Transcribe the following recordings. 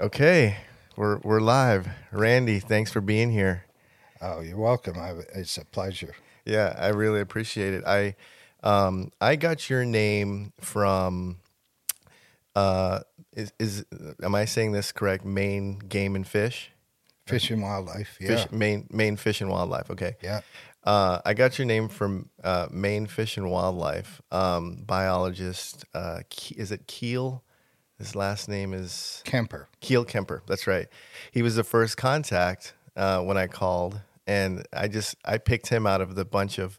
Okay, we're we're live. Randy, thanks for being here. Oh, you're welcome. I, it's a pleasure. Yeah, I really appreciate it. I um I got your name from uh is is am I saying this correct? Maine Game and Fish? Fish and wildlife. Yeah. Fish, Maine Maine Fish and Wildlife. Okay. Yeah. Uh, I got your name from uh, Maine Fish and Wildlife um, biologist. Uh, Ke- is it Keel? His last name is Kemper. Keel Kemper. That's right. He was the first contact uh, when I called, and I just I picked him out of the bunch of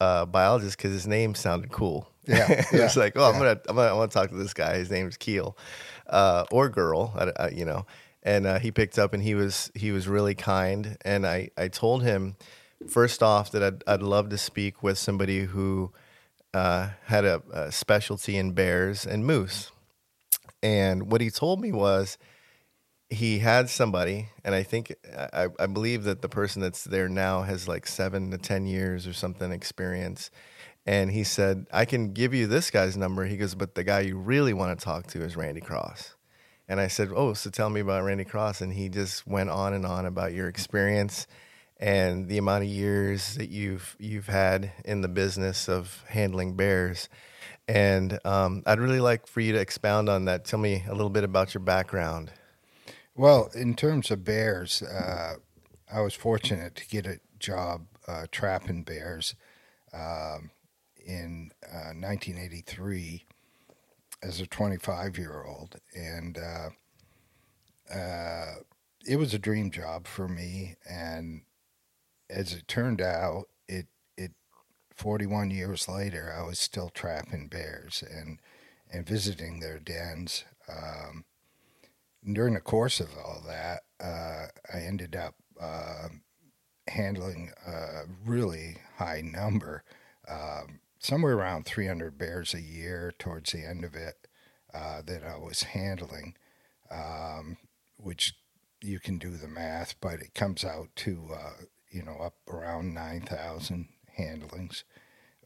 uh, biologists because his name sounded cool. Yeah, it was yeah, like, oh, I'm gonna I'm gonna I want to talk to this guy. His name's Keel, uh, or girl, I, I- you know. And uh, he picked up, and he was he was really kind. And I I told him first off that I'd I'd love to speak with somebody who uh, had a, a specialty in bears and moose. And what he told me was he had somebody, and I think I, I believe that the person that's there now has like seven to ten years or something experience. And he said, I can give you this guy's number. He goes, but the guy you really want to talk to is Randy Cross. And I said, Oh, so tell me about Randy Cross. And he just went on and on about your experience and the amount of years that you've you've had in the business of handling bears. And um, I'd really like for you to expound on that. Tell me a little bit about your background. Well, in terms of bears, uh, I was fortunate to get a job uh, trapping bears um, in uh, 1983 as a 25 year old. And uh, uh, it was a dream job for me. And as it turned out, 41 years later, I was still trapping bears and, and visiting their dens. Um, during the course of all that, uh, I ended up uh, handling a really high number, um, somewhere around 300 bears a year towards the end of it uh, that I was handling, um, which you can do the math, but it comes out to, uh, you know, up around 9,000 handlings.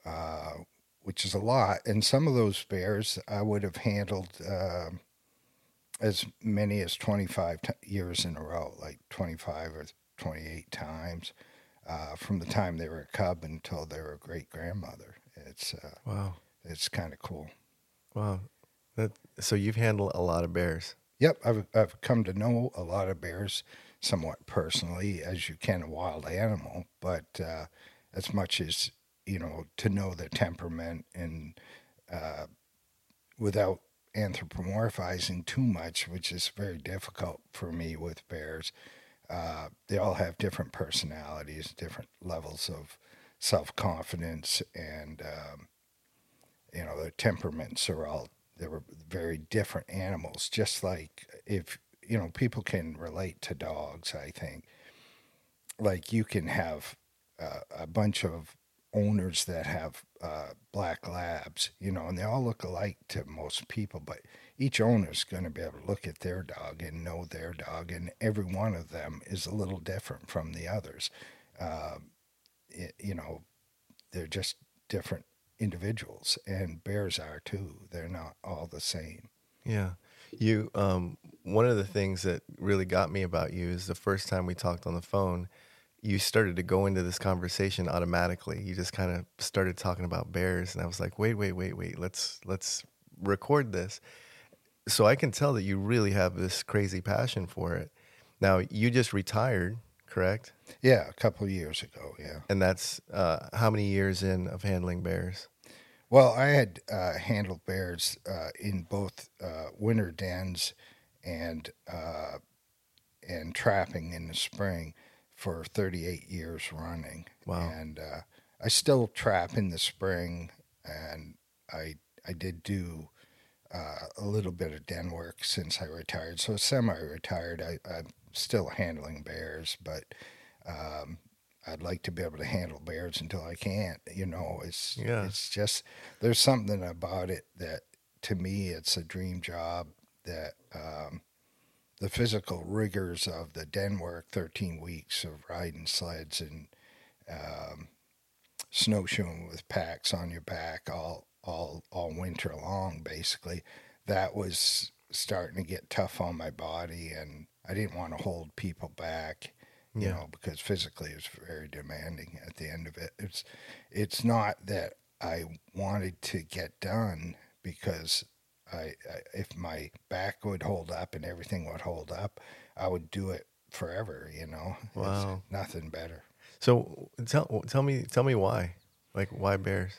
Uh, which is a lot, and some of those bears I would have handled um as many as 25 t- years in a row, like 25 or 28 times uh, from the time they were a cub until they were a great grandmother. It's uh, Wow. it's kind of cool. Wow. That, so you've handled a lot of bears. Yep, I've I've come to know a lot of bears somewhat personally, as you can a wild animal, but uh, as much as you know to know the temperament and uh, without anthropomorphizing too much, which is very difficult for me with bears. Uh, they all have different personalities, different levels of self confidence, and um, you know their temperaments are all they were very different animals. Just like if you know people can relate to dogs, I think like you can have uh, a bunch of owners that have uh, black labs, you know, and they all look alike to most people, but each owner is going to be able to look at their dog and know their dog, and every one of them is a little different from the others. Uh, it, you know, they're just different individuals, and bears are too. They're not all the same. Yeah. You um one of the things that really got me about you is the first time we talked on the phone, you started to go into this conversation automatically. You just kind of started talking about bears and I was like, "Wait, wait, wait, wait. Let's let's record this." So I can tell that you really have this crazy passion for it. Now, you just retired, correct? Yeah, a couple of years ago, yeah. And that's uh, how many years in of handling bears? Well, I had uh, handled bears uh, in both uh, winter dens and uh, and trapping in the spring for 38 years running. Wow. And uh, I still trap in the spring, and I I did do uh, a little bit of den work since I retired. So semi-retired, I, I'm still handling bears, but um, I'd like to be able to handle bears until I can't. You know, it's Yeah. it's just there's something about it that to me it's a dream job that um, the physical rigors of the den work, 13 weeks of riding sleds and um, snowshoeing with packs on your back all all all winter long, basically. That was starting to get tough on my body, and I didn't want to hold people back. You Yeah. know, because physically it was very demanding. At the end of it, it's it's not that I wanted to get done because I, I if my back would hold up and everything would hold up, I would do it forever. You know, It's nothing better. So tell tell me tell me why, like why bears?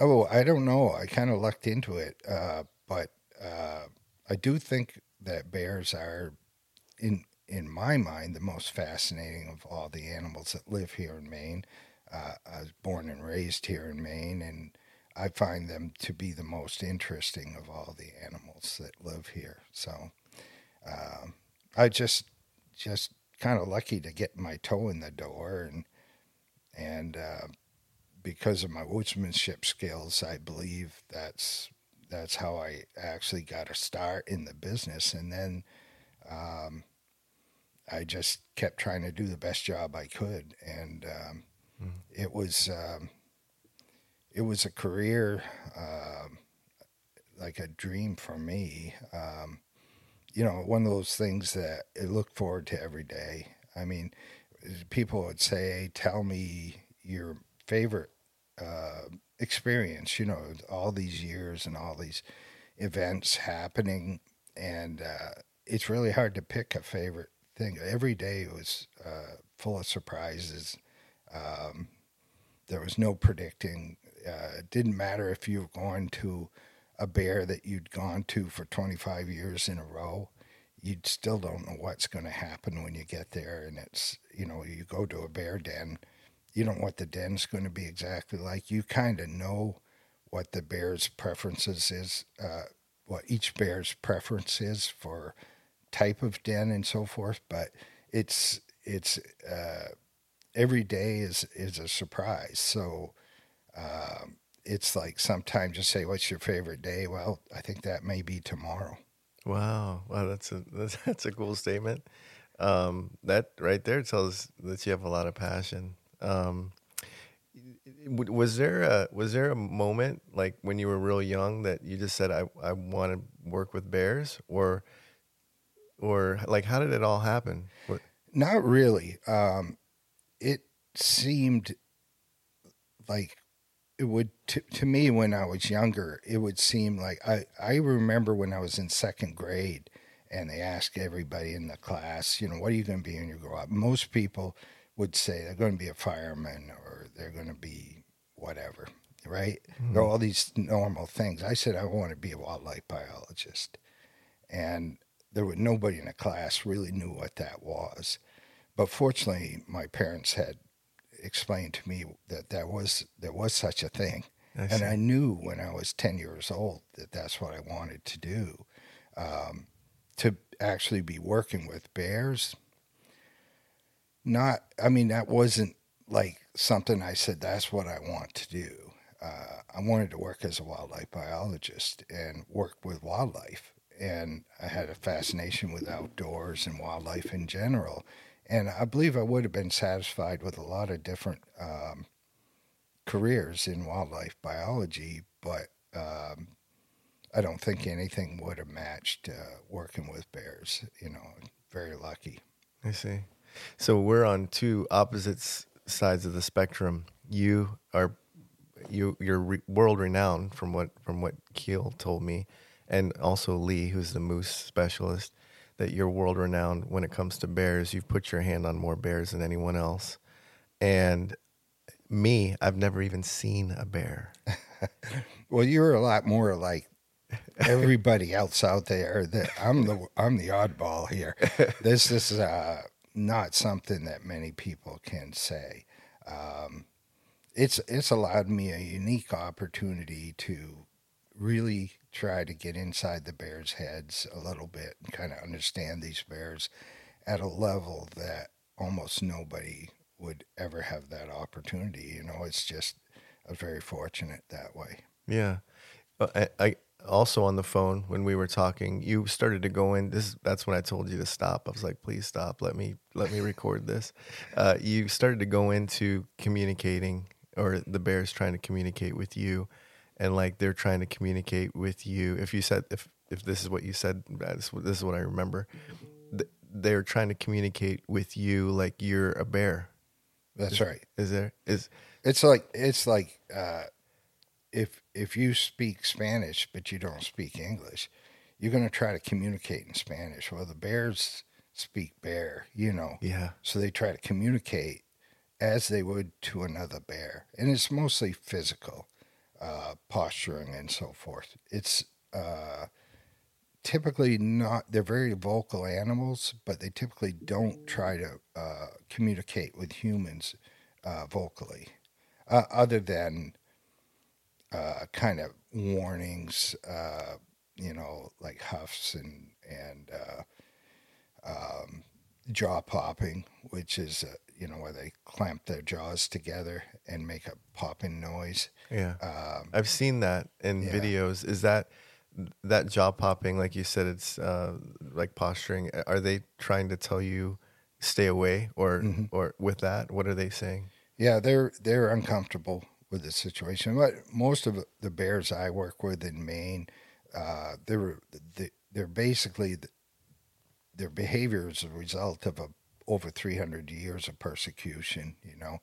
Oh, I don't know. I kind of lucked into it, uh, but uh, I do think that bears are, in in my mind, the most fascinating of all the animals that live here in Maine. Uh, I was born and raised here in Maine, and I find them to be the most interesting of all the animals that live here. So, um, I just just kind of lucky to get my toe in the door, and and uh, because of my woodsmanship skills, I believe that's that's how I actually got a start in the business, and then um, I just kept trying to do the best job I could, and um, it was um, it was a career um, like a dream for me. Um, you know, one of those things that I look forward to every day. I mean, people would say, "Tell me your favorite uh, experience." You know, all these years and all these events happening, and uh, it's really hard to pick a favorite thing. Every day was uh, full of surprises. Um, there was no predicting. Uh, it didn't matter if you were going to a bear that you'd gone to for 25 years in a row. You still don't know what's going to happen when you get there. And it's, you know, you go to a bear den, you don't know what the den's going to be exactly like. You kind of know what the bear's preferences is, uh, what each bear's preference is for type of den and so forth. But it's, it's, uh, every day is, is a surprise. So, um, it's like sometimes you say, "What's your favorite day?" Well, I think that may be tomorrow. Wow, wow, that's a that's, that's a cool statement. Um, that right there tells that you have a lot of passion. Um, was there a was there a moment like when you were real young that you just said I I want to work with bears or or like how did it all happen? What, Not really. Um, it seemed like it would to, to me when I was younger. It would seem like I I remember when I was in second grade and they asked everybody in the class, you know, what are you going to be when you grow up? Most people would say they're going to be a fireman or they're going to be whatever, right? Hmm. Are all these normal things. I said I want to be a wildlife biologist, and there was nobody in the class really knew what that was. But fortunately, my parents had explained to me that there was there was such a thing, I and. I knew when I was ten years old that that's what I wanted to do. Um, to actually be working with bears, not I mean that wasn't like something I said that's what I want to do. Uh, I wanted to work as a wildlife biologist and work with wildlife, and I had a fascination with outdoors and wildlife in general. And I believe I would have been satisfied with a lot of different um, careers in wildlife biology, but um, I don't think anything would have matched uh, working with bears. You know, very lucky. I see. So we're on two opposite sides of the spectrum. You are you you're re- world renowned from what from what Keel told me, and also Lee, who's the moose specialist. That you're world renowned when it comes to bears. You've put your hand on more bears than anyone else, and me, I've never even seen a bear. Well, you're a lot more like everybody else out there. That I'm the I'm the oddball here. This is uh, not something that many people can say. Um, it's it's allowed me a unique opportunity to really try to get inside the bears' heads a little bit and kind of understand these bears at a level that almost nobody would ever have that opportunity. You know, it's just I was very fortunate that way. Yeah. I, I also on the phone when we were talking, you started to go in. This that's when I told you to stop. I was like, please stop. Let me let me record this. Uh, you started to go into communicating, or the bears trying to communicate with you, and like they're trying to communicate with you. If you said if if this is what you said, this, this is what I remember. They're trying to communicate with you like you're a bear. That's right. Is there is It's like it's like uh, if if you speak Spanish but you don't speak English, you're going to try to communicate in Spanish. Well, the bears speak bear, you know, yeah so they try to communicate as they would to another bear, and it's mostly physical, uh, posturing and so forth. It's uh, typically not. They're very vocal animals, but they typically don't try to uh, communicate with humans uh, vocally, uh, other than uh, kind of warnings, you know, like huffs and and um, jaw popping, which is you know where they clamp their jaws together and make a popping noise. yeah. Um, I've seen that in Yeah. videos. Is that that jaw popping? Like you said, it's uh, like posturing. Are they trying to tell you stay away, or Mhm. or with that? What are they saying? Yeah, they're they're uncomfortable with the situation. But most of the bears I work with in Maine, uh, they're they're basically their behavior is a result of a, over 300 years of persecution. You know,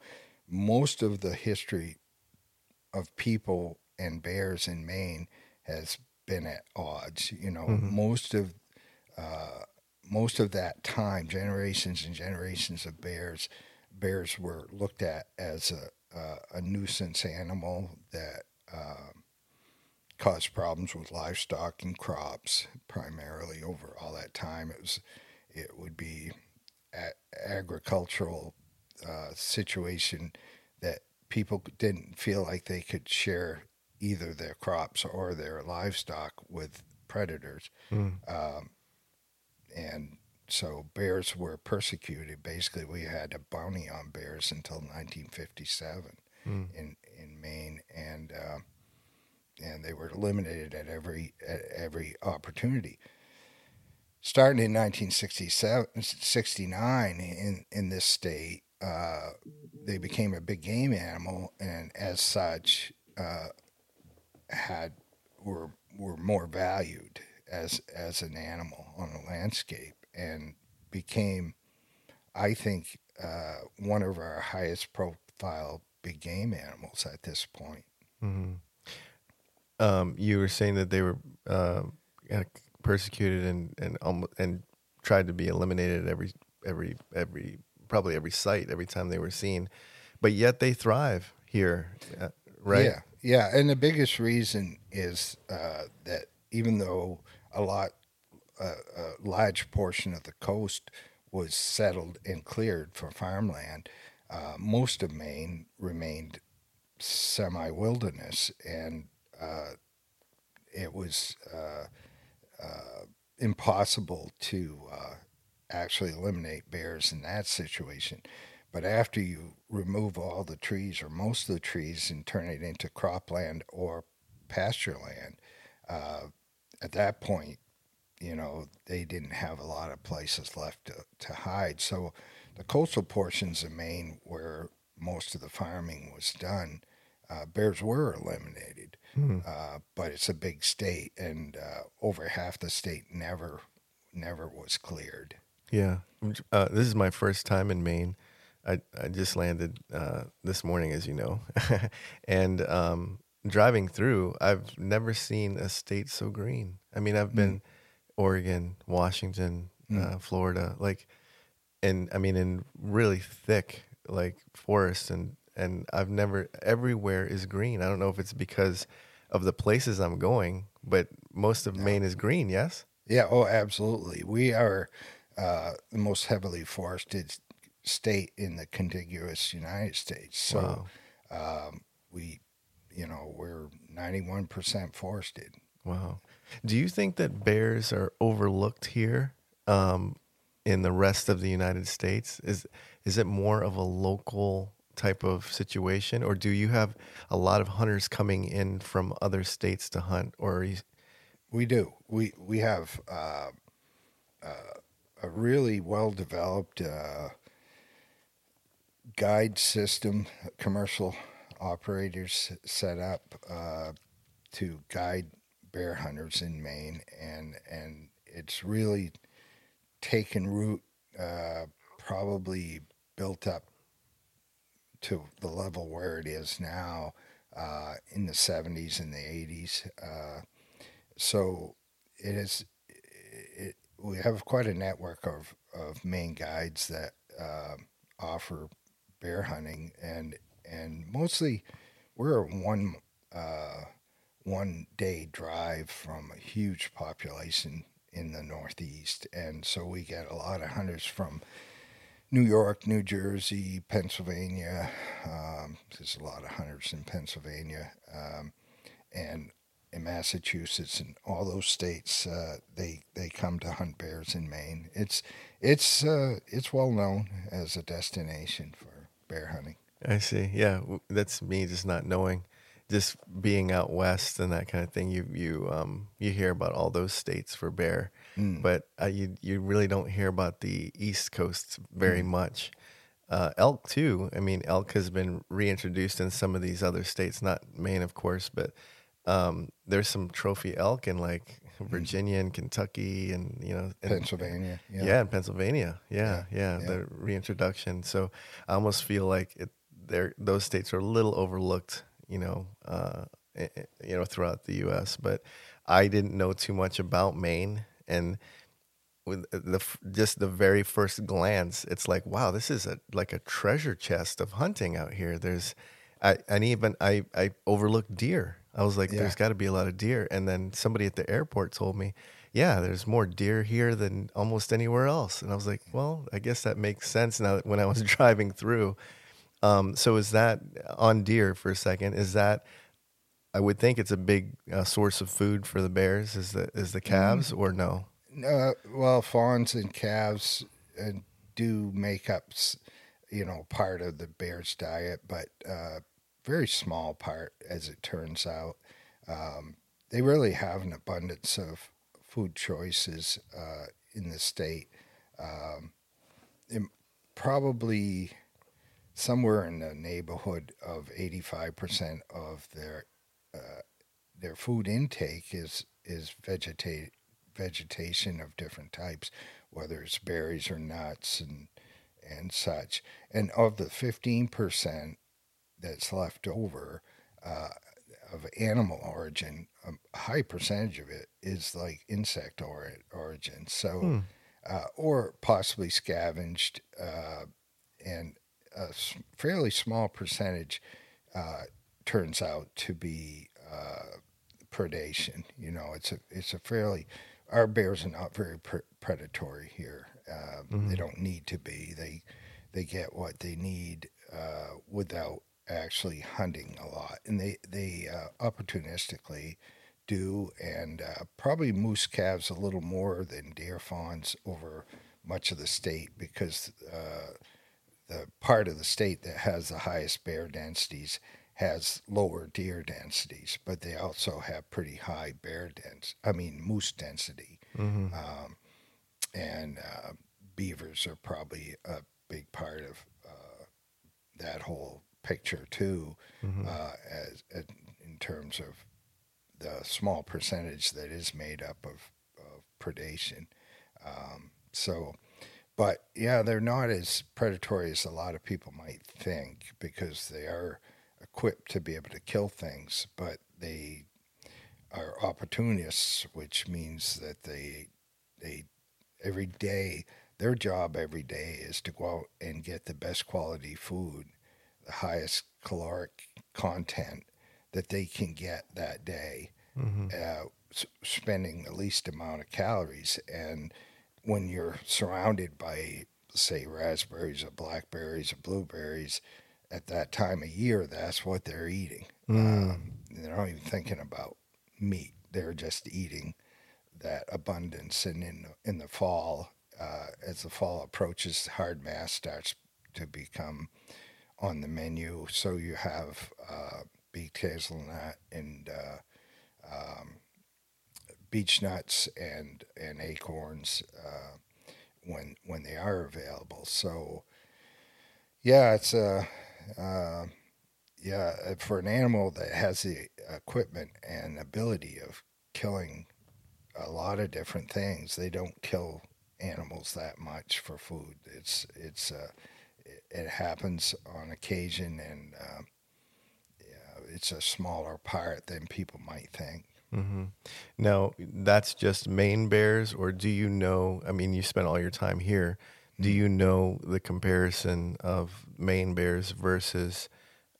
most of the history of people and bears in Maine has been at odds. You know, Mhm. most of uh, most of that time, generations and generations of bears, bears were looked at as a a, a nuisance animal that um, caused problems with livestock and crops. Primarily over all that time, it was it would be a- agricultural uh, situation that people didn't feel like they could share either their crops or their livestock with predators. Mm. Um, and so bears were persecuted. Basically, we had a bounty on bears until 1957 Mm. in in Maine, and uh, and they were eliminated at every at every opportunity. Starting in 1967, 69 in in this state, uh, they became a big game animal, and as such, uh, had were were more valued as as an animal on the landscape, and became, I think, uh, one of our highest profile big game animals at this point. hmm Um, you were saying that they were uh, persecuted and and and tried to be eliminated every every every probably every site every time they were seen, but yet they thrive here, uh, right? Yeah, yeah, and the biggest reason is uh, that even though a lot, uh, a large portion of the coast was settled and cleared for farmland, uh, most of Maine remained semi-wilderness, and uh, it was uh, impossible to uh, actually eliminate bears in that situation. But after you remove all the trees or most of the trees and turn it into cropland or pasture land, uh, at that point, you know, they didn't have a lot of places left to, to hide. So the coastal portions of Maine, where most of the farming was done, uh, bears were eliminated. Hmm. Uh, but it's a big state, and uh, over half the state never, never was cleared. Yeah. Uh, this is my first time in Maine. I, I just landed uh, this morning, as you know. and um, driving through, I've never seen a state so green. I mean, I've been Oregon, Washington, Mm. uh, Florida, like, and I mean, in really thick, like, forests. And, and I've never, everywhere is green. I don't know if it's because of the places I'm going, but most of Maine is green, yes? Yeah, oh, absolutely. We are uh, the most heavily forested state in the contiguous United States. So Wow. um, we, you know, we're 91% forested. Wow. Do you think that bears are overlooked here um, in the rest of the United States? Is is it more of a local type of situation, or do you have a lot of hunters coming in from other states to hunt? Or you, We do. We we have uh, uh, a really well developed uh, guide system. Commercial operators set up uh, to guide bear hunters in Maine, and and it's really taken root. Uh, probably built up to the level where it is now uh, in the 70s and the 80s. Uh, so it is. It, we have quite a network of of Maine guides that uh, offer bear hunting, and and mostly we're one uh, one day drive from a huge population in the Northeast, and so we get a lot of hunters from New York, New Jersey, Pennsylvania. Um, there's a lot of hunters in Pennsylvania, um, and in Massachusetts and all those states. Uh, they they come to hunt bears in Maine. It's it's uh, it's well known as a destination for bear hunting. I see. Yeah, that's me just not knowing, just being out west and that kind of thing. You you um you hear about all those states for bear, mm. but uh, you you really don't hear about the East Coast very mm. much. Uh, elk too. I mean, elk has been reintroduced in some of these other states, not Maine, of course, but um, there's some trophy elk in like mm. Virginia and Kentucky and you know and, Pennsylvania. Yeah. yeah, in Pennsylvania. Yeah, yeah, yeah, yeah, the reintroduction. So I almost feel like it, there those states are a little overlooked, you know, uh, you know, throughout the U.S. But I didn't know too much about Maine, and with the just the very first glance, it's like, wow, this is a like a treasure chest of hunting out here. There's, I and even I I overlooked deer I was like, yeah. there's got to be a lot of deer. And then somebody at the airport told me, yeah, there's more deer here than almost anywhere else. And I was like, well, I guess that makes sense now when I was driving through. Um, so is that on deer for a second? Is that I would think it's a big uh, source of food for the bears. Is the is the calves mm-hmm. or no? Uh, well, fawns and calves uh, do make up, you know, part of the bear's diet, but uh, very small part, as it turns out. Um, they really have an abundance of food choices uh, in the state. Um, probably somewhere in the neighborhood of 85% of their uh, their food intake is is vegeta- vegetation of different types, whether it's berries or nuts and and such. And of the 15% that's left over uh, of animal origin, a high percentage of it is like insect or- origin. So, hmm. uh, or possibly scavenged, uh, and a fairly small percentage uh, turns out to be uh, predation. You know, it's a it's a fairly our bears are not very pre- predatory here. Uh, mm-hmm. They don't need to be. They they get what they need uh, without actually hunting a lot, and they they uh, opportunistically do, and uh, probably moose calves a little more than deer fawns over much of the state because uh, the part of the state that has the highest bear densities has lower deer densities, but they also have pretty high bear dens. I mean moose density, mm-hmm. um, and uh, beavers are probably a big part of uh, that whole picture too, mm-hmm. uh, as, as, in terms of the small percentage that is made up of, of predation. Um, so, but yeah, they're not as predatory as a lot of people might think because they are equipped to be able to kill things, but they are opportunists, which means that they they every day their job every day is to go out and get the best quality food the highest caloric content that they can get that day, mm-hmm. uh, s- spending the least amount of calories. And when you're surrounded by, say, raspberries or blackberries or blueberries, at that time of year, that's what they're eating. Mm. Um, they're not even thinking about meat; they're just eating that abundance. And in in the fall, uh, as the fall approaches, hard mass starts to become on the menu. So you have uh, beaked hazelnut and uh, um, beech nuts and and acorns uh, when when they are available. So yeah, it's a uh, yeah for an animal that has the equipment and ability of killing a lot of different things. They don't kill animals that much for food. It's it's uh, it, it happens on occasion, and uh, yeah, it's a smaller part than people might think. Mm-hmm. Now, that's just Maine bears, or do you know? I mean, you spent all your time here. Do you know the comparison of Maine bears versus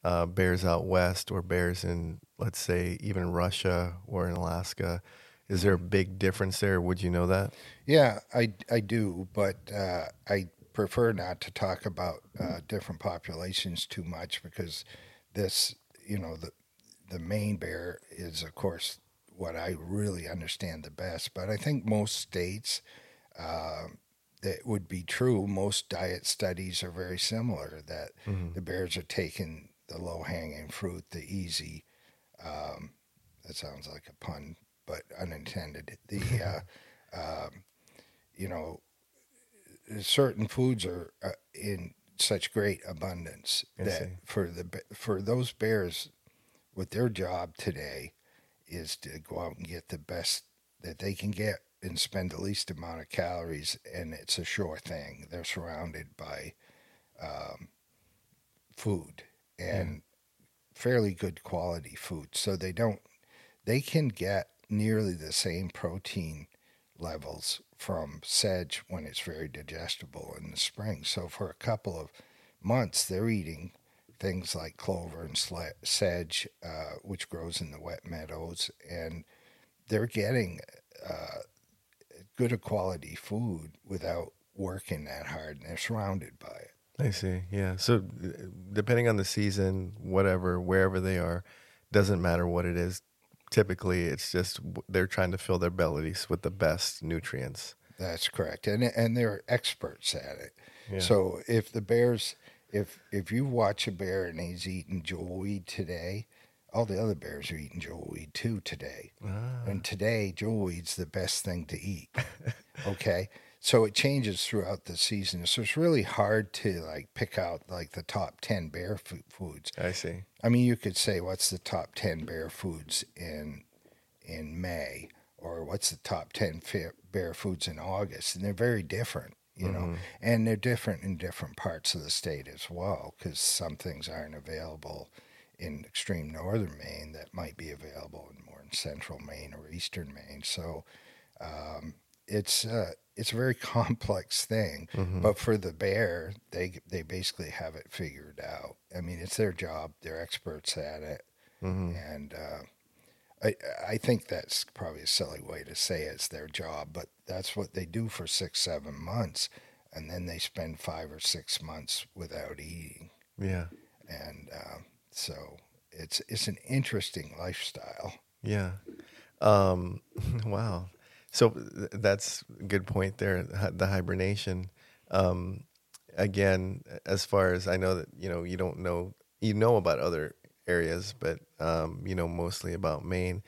uh, bears out west or bears in, let's say, even Russia or in Alaska? Is there a big difference there? Would you know that? Yeah, I, I do, but uh, I prefer not to talk about uh, different populations too much because this, you know, the the Maine bear is, of course, what I really understand the best. But I think most states, uh, that would be true. Most diet studies are very similar. That Mhm. the bears are taking the low hanging fruit, the easy. Um, that sounds like a pun, but unintended. The uh, um, you know, certain foods are uh, in such great abundance I that see. for the for those bears, what their job today is to go out and get the best that they can get and spend the least amount of calories, and it's a sure thing. They're surrounded by um, food and fairly good quality food, so they don't they can get nearly the same protein levels from sedge when it's very digestible in the spring. So for a couple of months, they're eating things like clover and sedge, uh, which grows in the wet meadows, and they're getting uh, good quality food without working that hard, and they're surrounded by it. I see. Yeah. So, uh, depending on the season, whatever, wherever they are, doesn't matter what it is. Typically, it's just they're trying to fill their bellies with the best nutrients. That's correct, and and they're experts at it. Yeah. So if the bears, if if you watch a bear and he's eating jewelweed today, all the other bears are eating jewelweed too today. Ah, And today, jewelweed's the best thing to eat. okay, so it changes throughout the season. So it's really hard to like pick out like the top ten bear food foods. I see. I mean, you could say what's the top ten bear foods in in May, or what's the top ten fa- bear foods in August, and they're very different, you know, Mhm. and they're different in different parts of the state as well, because some things aren't available in extreme northern Maine that might be available in more in central Maine or eastern Maine. So um, it's uh, it's a very complex thing. Mhm. But for the bear, they they basically have it figured out. I mean, it's their job; they're experts at it, Mhm. and uh, I I think that's probably a silly way to say it's their job, but that's what they do for six seven months, and then they spend five or six months without eating, Yeah. and uh, so it's it's an interesting lifestyle. Yeah. Um, wow. So that's a good point there. The hibernation. Um, again, as far as I know that you know, you don't know you know about other areas, but um, you know mostly about Maine.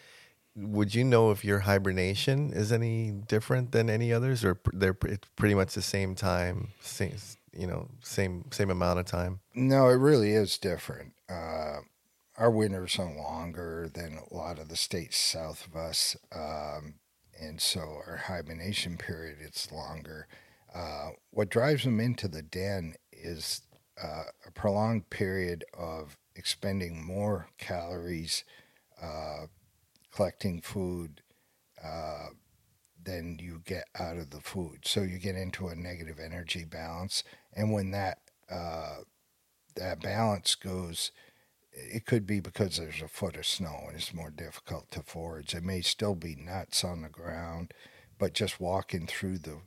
Would you know if your hibernation is any different than any others, or they're it's pretty much the same time, same you know, same same amount of time? No, it really is different. Uh, our winters are longer than a lot of the states south of us, um, and so our hibernation period is longer. Uh, what drives them into the den is uh, a prolonged period of expending more calories, uh, collecting food uh, than you get out of the food. So you get into a negative energy balance, and when that uh, that balance goes it could be because there's a foot of snow and it's more difficult to forage. It may still be nuts on the ground, but just walking through the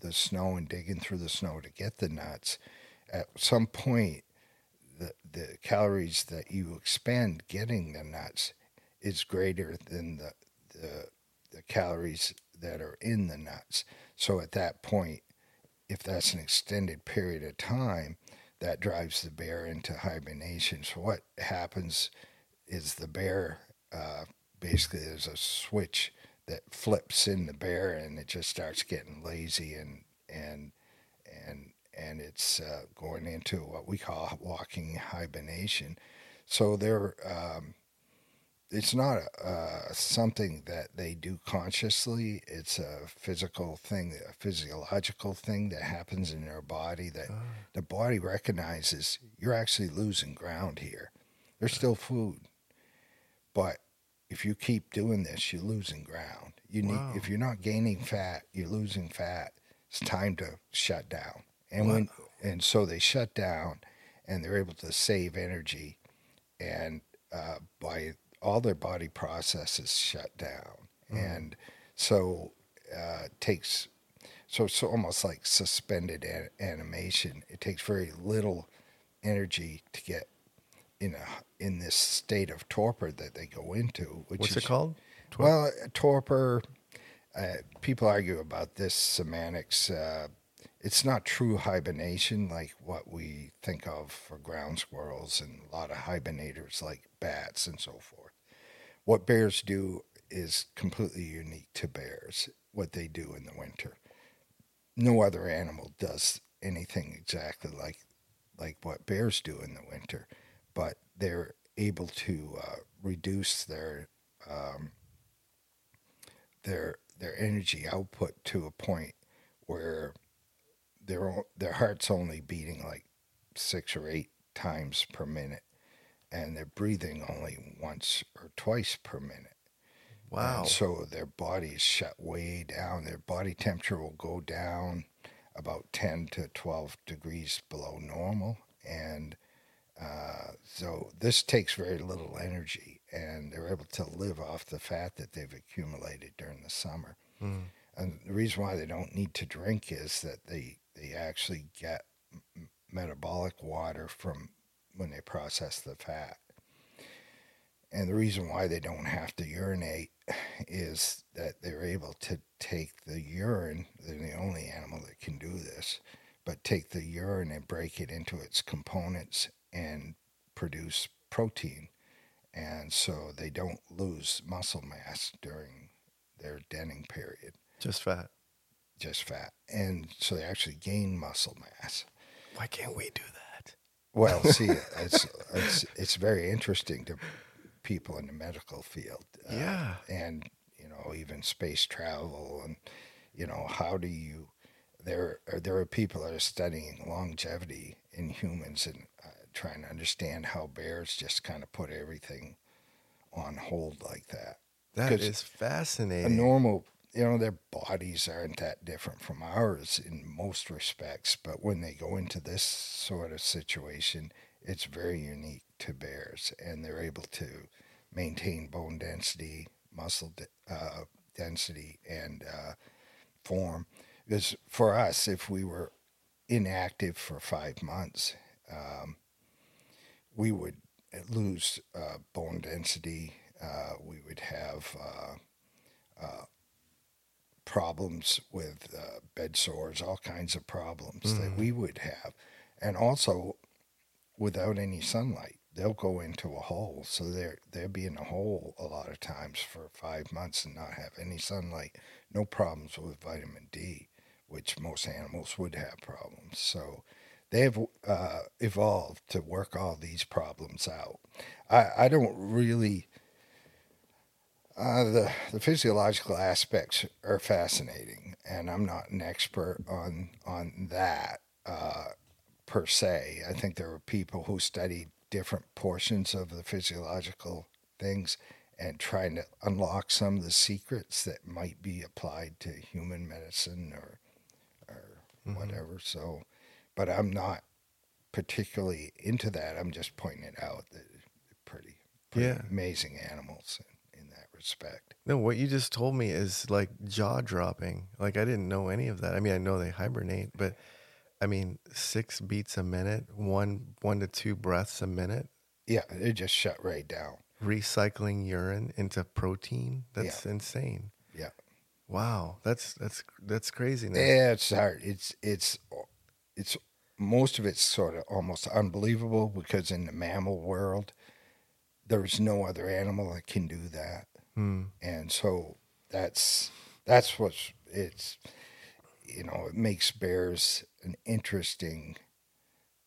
the snow and digging through the snow to get the nuts, at some point the the calories that you expend getting the nuts is greater than the the, the calories that are in the nuts. So at that point, if that's an extended period of time, that drives the bear into hibernation. So what happens is the bear uh, basically there's a switch that flips in the bear and it just starts getting lazy and and and and it's uh, going into what we call walking hibernation. So they're um, it's not uh, something that they do consciously. It's a physical thing, a physiological thing that happens in their body that Oh. the body recognizes you're actually losing ground here. There's still food, but if you keep doing this, you're losing ground. You need Wow. if you're not gaining fat, you're losing fat. It's time to shut down. And when and so they shut down, and they're able to save energy, and uh, by all their body processes shut down, and so uh, it takes so it's almost like suspended a- animation. It takes very little energy to get in a in this state of torpor that they go into. Which What's is, it called? Tor- Well, torpor. Uh, people argue about this semantics. Uh, it's not true hibernation like what we think of for ground squirrels and a lot of hibernators like bats and so forth. What bears do is completely unique to bears, what they do in the winter. No other animal does anything exactly like like what bears do in the winter, but they're able to uh, reduce their um, their their energy output to a point where their their heart's only beating like six or eight times per minute, and they're breathing only once or twice per minute. wow. And so their body is shut way down. Their body temperature will go down about 10 to 12 degrees below normal. And uh, so this takes very little energy, and they're able to live off the fat that they've accumulated during the summer. Mm. And the reason why they don't need to drink is that they, they actually get m- metabolic water from when they process the fat. And the reason why they don't have to urinate is that they're able to take the urine, they're the only animal that can do this, but take the urine and break it into its components and produce protein. And so they don't lose muscle mass during their denning period, Just fat. just fat. And so they actually gain muscle mass. Why can't we do that? Well, see, it's, it's, it's very interesting to people in the medical field. uh, yeah. and you know even space travel and you know how do you there are, there are people that are studying longevity in humans and uh, trying to understand how bears just kind of put everything on hold like that That is is a fascinating. normal you know their bodies aren't that different from ours in most respects but when they go into this sort of situation it's very unique to bears and they're able to maintain bone density muscle de- uh, density and uh, form. Because for us if we were inactive for five months um, we would lose uh, bone density uh, we would have uh, uh, problems with uh, bed sores, all kinds of problems that Mhm. we would have. And also, without any sunlight, they'll go into a hole. So they're, they'll be in a hole a lot of times for five months and not have any sunlight. No problems with vitamin D, which most animals would have problems. So they have uh, evolved to work all these problems out. I, I don't really. Uh, the the physiological aspects are fascinating, and I'm not an expert on on that uh, per se. I think there are people who study different portions of the physiological things and trying to unlock some of the secrets that might be applied to human medicine or or Mhm. whatever. So, but I'm not particularly into that. I'm just pointing it out that they're pretty, pretty Yeah. amazing animals in, in that respect. No, what you just told me is like jaw dropping. Like I didn't know any of that. I mean, I know they hibernate, but I mean, six beats a minute, one one to two breaths a minute, Yeah, they just shut right down. recycling urine into protein. That's insane. Yeah. Wow, that's that's that's crazy. Yeah, it's hard. It's it's it's most of it's sort of almost unbelievable because in the mammal world, there's no other animal that can do that. Hmm. and so that's that's what's it's you know it makes bears an interesting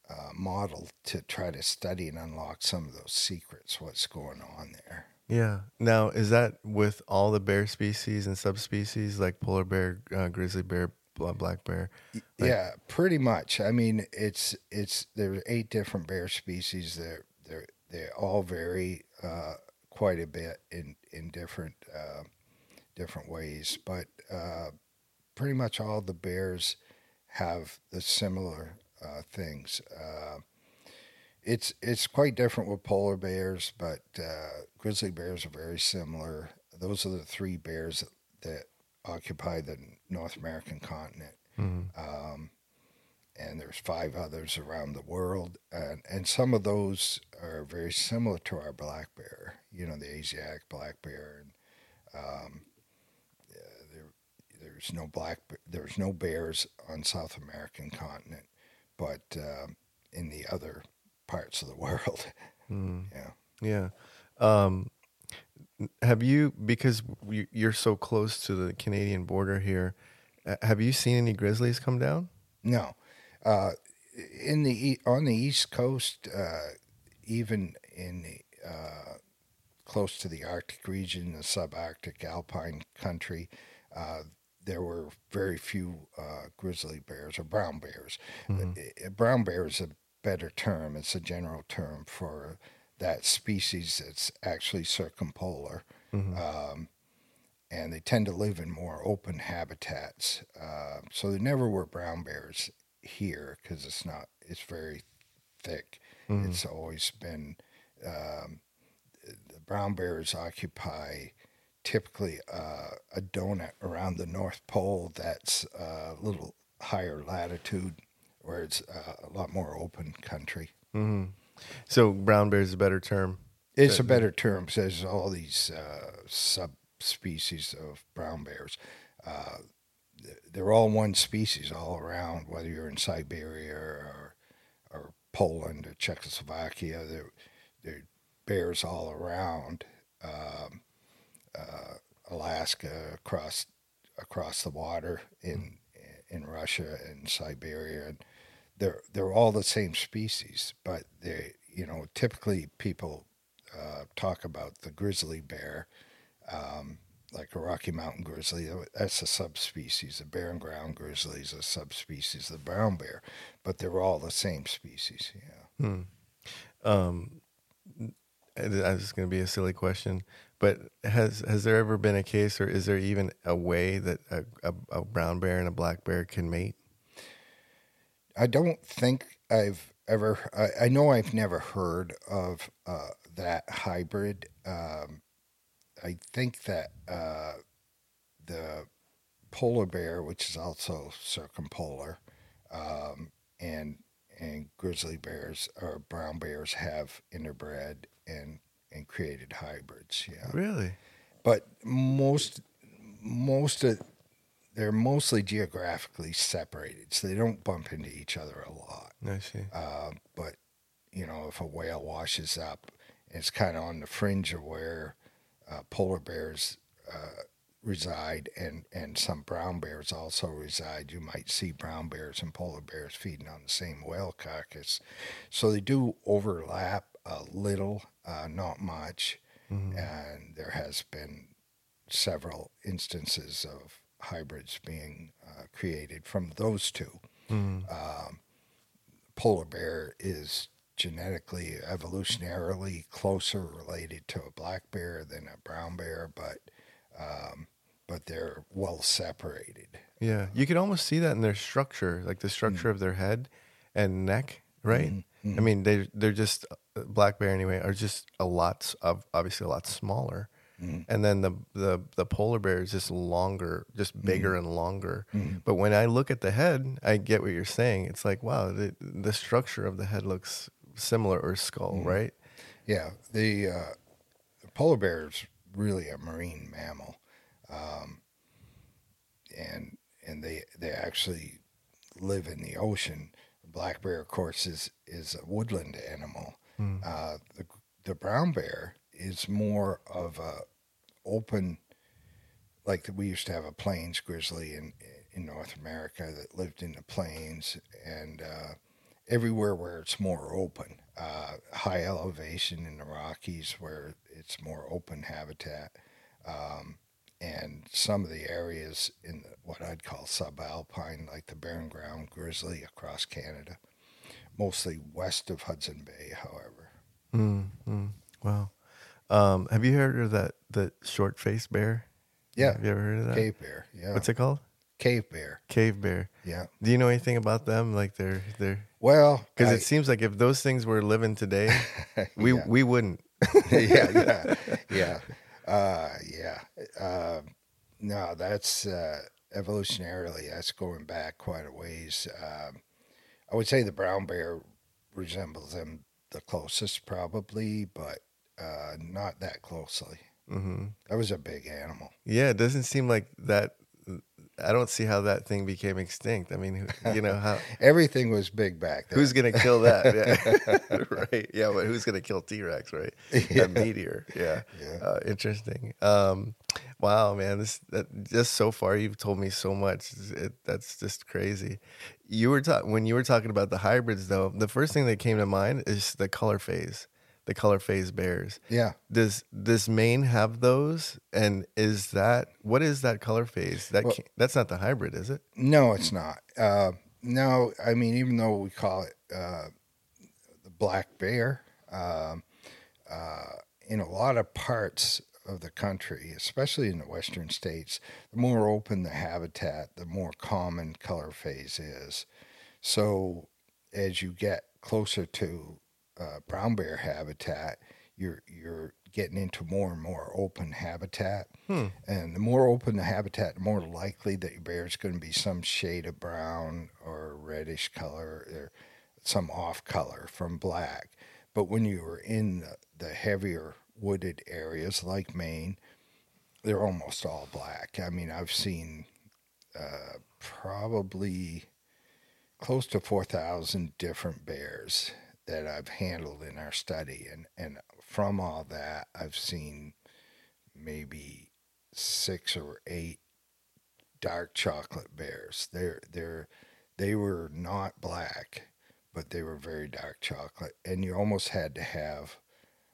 uh, model to try to study and unlock some of those secrets what's going on there Yeah. Now, is that with all the bear species and subspecies like polar bear, uh, grizzly bear, black bear? Like- yeah, pretty much. I mean, it's it's there's eight different bear species. They're they they all vary uh, quite a bit in in different uh, different ways, but uh, pretty much all the bears have the similar uh, things. Uh, it's it's quite different with polar bears, but uh, grizzly bears are very similar. Those are the three bears that, that occupy the North American continent. Mhm. Um, and there's five others around the world, and and some of those are very similar to our black bear. You know, the Asiatic black bear, and um, uh, there there's no black there's no bears on South American continent, but um, in the other parts of the world, Mm. yeah. Yeah. Um, have you, because you- you're so close to the Canadian border here, uh, have you seen any grizzlies come down? No, uh, in the on the East Coast, uh, even in the uh, close to the Arctic region, the subarctic alpine country, uh, there were very few uh, grizzly bears or brown bears. Mhm. Uh, Brown bear is a better term. It's a general term for that species that's actually circumpolar. Mhm. Um, and they tend to live in more open habitats. Uh, so there never were brown bears here because it's not. It's very thick. Mhm. It's always been um, the brown bears occupy typically uh, a donut around the North Pole that's uh, a little higher latitude, where it's uh, a lot more open country. Mhm. So brown bear is a better term. It's a better term because there's all these uh, subspecies of brown bears. Th- they're all one species all around, whether you're in Siberia or, or Poland or Czechoslovakia. They're, they're bears all around. Um, uh, Alaska, across across the water in in Russia and Siberia, and they're they're all the same species, but they you know typically people uh, talk about the grizzly bear, um, like a Rocky Mountain grizzly. That's a subspecies. The barren ground grizzly is a subspecies of the brown bear, but they're all the same species. Yeah. Hmm. Um, this is going to be a silly question, but has has there ever been a case, or is there even a way that a, a, a brown bear and a black bear can mate? I don't think I've ever. I, I know I've never heard of uh, that hybrid. Um, I think that uh, the polar bear, which is also circumpolar, um, and and grizzly bears or brown bears have interbred and and created hybrids. Yeah, Really? but most most of they're mostly geographically separated, so they don't bump into each other a lot. I see. Uh, but you know, if a whale washes up, it's kind of on the fringe of where uh, polar bears uh, reside, and and some brown bears also reside. You might see brown bears and polar bears feeding on the same whale carcass, so they do overlap a little, uh, not much, Mhm. and there has been several instances of hybrids being uh, created from those two Mhm. um, polar bear is genetically evolutionarily closer related to a black bear than a brown bear, but um, but they're well separated. Yeah, you can almost see that in their structure, like the structure of their head and neck, right? Mhm. I mean, they they're just uh, black bear anyway are just a lot of obviously a lot smaller, Mhm. and then the the the polar bear is just longer, just bigger and longer. Mhm. But when I look at the head, I get what you're saying. It's like wow, the the structure of the head looks similar or skull, right? Yeah, the, uh, the polar bear is really a marine mammal, um, and and they they actually live in the ocean. The black bear, of course, is is a woodland animal. Mm. Uh, the the brown bear is more of a open, like we used to have a plains grizzly in in North America that lived in the plains and uh, everywhere where it's more open, uh, high elevation in the Rockies where it's more open habitat. Um, and some of the areas in the, what I'd call subalpine, like the Barren Ground grizzly across Canada, mostly west of Hudson Bay, however. Mm, mm, wow. Um, have you heard of that the short faced bear? Yeah, Have you ever heard of that? cave bear. Yeah, What's it called? Cave bear. Cave bear. Yeah. Do you know anything about them? Like they're they're Well, because it seems like if those things were living today, we Yeah. we wouldn't. yeah, yeah, yeah, uh, yeah. Uh, no, that's uh, evolutionarily. That's going back quite a ways. Um, I would say the brown bear resembles them the closest, probably, but uh, not that closely. hmm That was a big animal. Yeah, it doesn't seem like that. I don't see how that thing became extinct. I mean, you know how Everything was big back then. who's gonna kill that? Yeah. right? Yeah, but who's gonna kill T Rex? Right? A meteor. Yeah. Yeah. Uh, interesting. Um, wow, man, this that, just so far you've told me so much. It, that's just crazy. You were talking when you were talking about the hybrids, though. The first thing that came to mind is the color phase, the color phase bears. Yeah. Does does Maine have those? And is that what is that color phase? That Well- that's not the hybrid, is it? No, it's not. Uh, no, I mean, even though we call it uh, the black bear, um, uh, in a lot of parts of the country, especially in the western states, the more open the habitat, the more common color phase is. So as you get closer to uh, brown bear habitat, you're you're getting into more and more open habitat. Hmm. And the more open the habitat, the more likely that your bear is going to be some shade of brown or reddish color or some off color from black. But when you were in the, the heavier wooded areas like Maine, they're almost all black. I mean, I've seen uh, probably close to 4,000 different bears that I've handled in our study. And, and from all that, I've seen maybe six or eight dark chocolate bears. They're, they're, they were not black, but they were very dark chocolate. And you almost had to have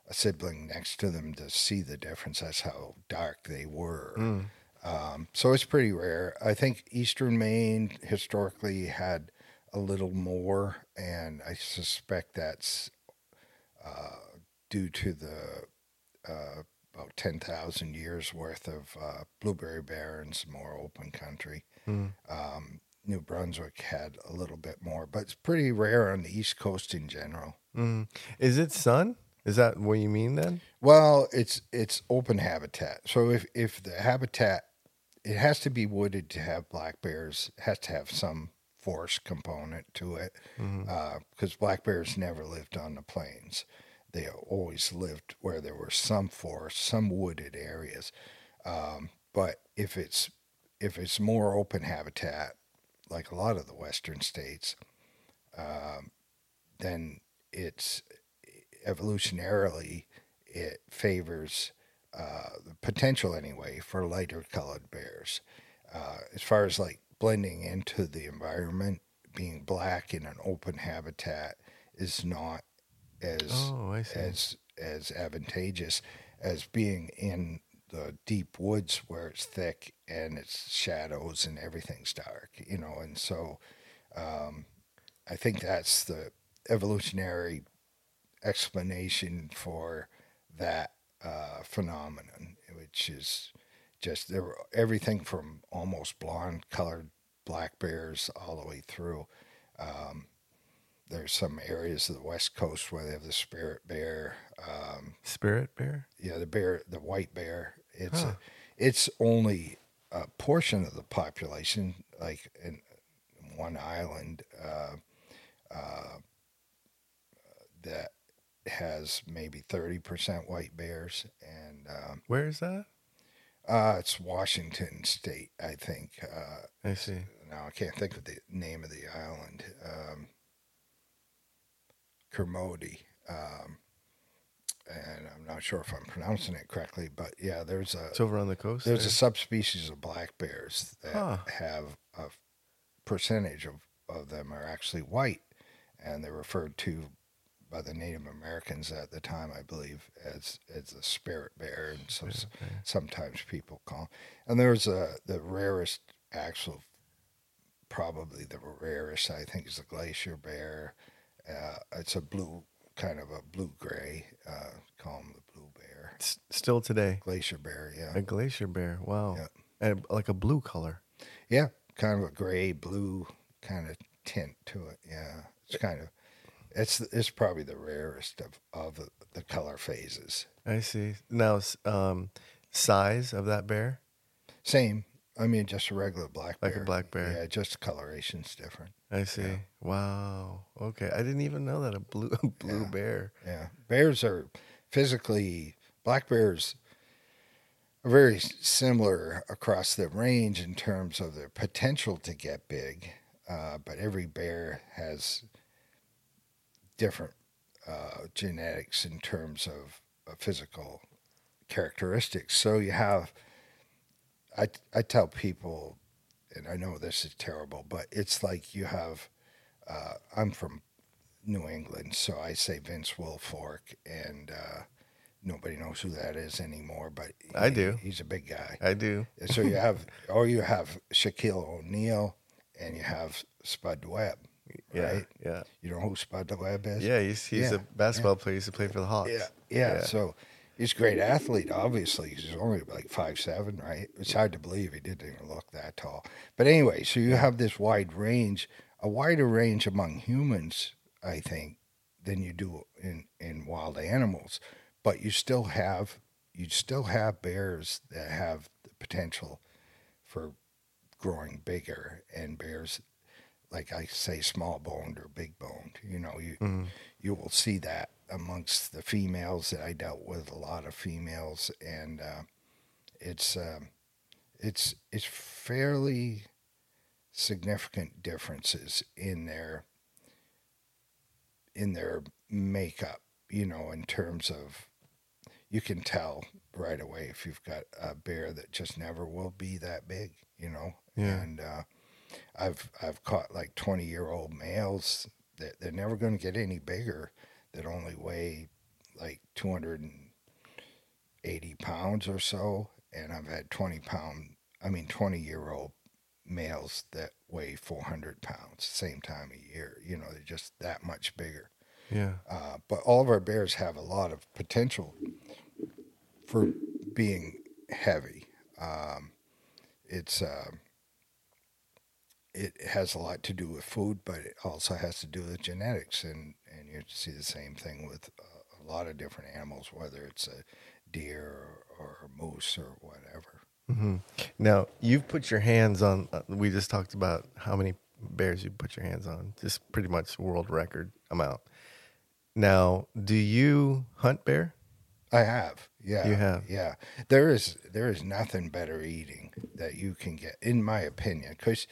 a sibling next to them to see the difference. That's how dark they were. Mm. Um, so it's pretty rare. I think Eastern Maine historically had a little more, and I suspect that's uh, due to the uh, about 10,000 years worth of uh, blueberry barrens, more open country. Mm. Um, New Brunswick had a little bit more, but it's pretty rare on the East Coast in general. Mm. Is it sun? Is that what you mean then? Well, it's it's open habitat. So if if the habitat it has to be wooded to have black bears, it has to have some forest component to it, because black bears never lived on the plains. They always lived where there were some forest, some wooded areas. Um, but if it's if it's more open habitat, like a lot of the western states, um, then it's evolutionarily it favors uh, the potential anyway for lighter colored bears. Uh, as far as like blending into the environment, being black in an open habitat is not as Oh, as as advantageous as being in the deep woods where it's thick and it's shadows and everything's dark, you know. And so, um, I think that's the evolutionary explanation for that uh, phenomenon, which is just there everything from almost blonde colored black bears all the way through. Um, there's some areas of the west coast where they have the spirit bear. Um, Spirit bear? yeah, the bear, the white bear. It's Huh. it's only a portion of the population, like in one island, uh, uh, that has maybe thirty percent white bears, and um, Where is that? uh, it's Washington State, I think. Uh, I see. Now I can't think of the name of the island. Um, Kermode. Um, and I'm not sure if I'm pronouncing it correctly, but yeah, there's a It's over on the coast. there's there. a subspecies of black bears that Huh. have a percentage of, of them are actually white, and they're referred to by the Native Americans at the time, I believe, as as the spirit bear, and so sometimes people call. And there's a the rarest actual, probably the rarest I think is the glacier bear. Uh, it's a blue kind of a blue gray. Uh, call him the blue bear, S- still today, glacier bear. Yeah, a glacier bear. Wow, Yeah. and like a blue color. yeah, kind of a gray blue kind of tint to it. Yeah, it's kind of. It's it's probably the rarest of of the, the color phases. I see. Now, um, size of that bear, Same. I mean, just a regular black bear. like a black bear. Yeah, just coloration's different. I see. Wow. Okay, I didn't even know that a blue a blue Yeah. bear. Yeah, bears are physically black bears are very similar across the range in terms of their potential to get big, uh, but every bear has different uh, genetics in terms of uh, physical characteristics. So you have, I I tell people, and I know this is terrible, but it's like you have. Uh, I'm from New England, so I say Vince Wilfork, and uh, nobody knows who that is anymore. But I he- do. He's a big guy. I do. So you have, or you have Shaquille O'Neal, and you have Spud Webb. Yeah. Right? Yeah. You know who Spud Webb is? Yeah. He's he's Yeah, a basketball player. He used to play for the Hawks. Yeah, yeah. Yeah. So he's a great athlete. Obviously, he's only like five seven, right? It's hard to believe he didn't even look that tall. But anyway, so you have this wide range, a wider range among humans, I think, than you do in in wild animals. But you still have you still have bears that have the potential for growing bigger, and bears like I say, small boned or big boned. You know, you Mhm. you will see that amongst the females that I dealt with a lot of females, and uh, it's um, it's it's fairly significant differences in their in their makeup. You know, in terms of you can tell right away if you've got a bear that just never will be that big. You know, Yeah. and uh, I've I've caught like twenty year old males that they're never going to get any bigger that only weigh like two hundred and eighty pounds or so, and I've had twenty pound, I mean twenty year old males that weigh four hundred pounds same time of year. You know, they're just that much bigger. Yeah. Uh, but all of our bears have a lot of potential for being heavy. Um, it's uh, it has a lot to do with food, but it also has to do with genetics, and you see the same thing with uh, a lot of different animals, whether it's a deer or, or a moose or whatever. hmm Now you've put your hands on. Uh, we just talked about how many bears you put your hands on. Just pretty much world record amount. Now, do you hunt bear? I have, yeah, You have? yeah. There is there is nothing better eating that you can get, in my opinion, because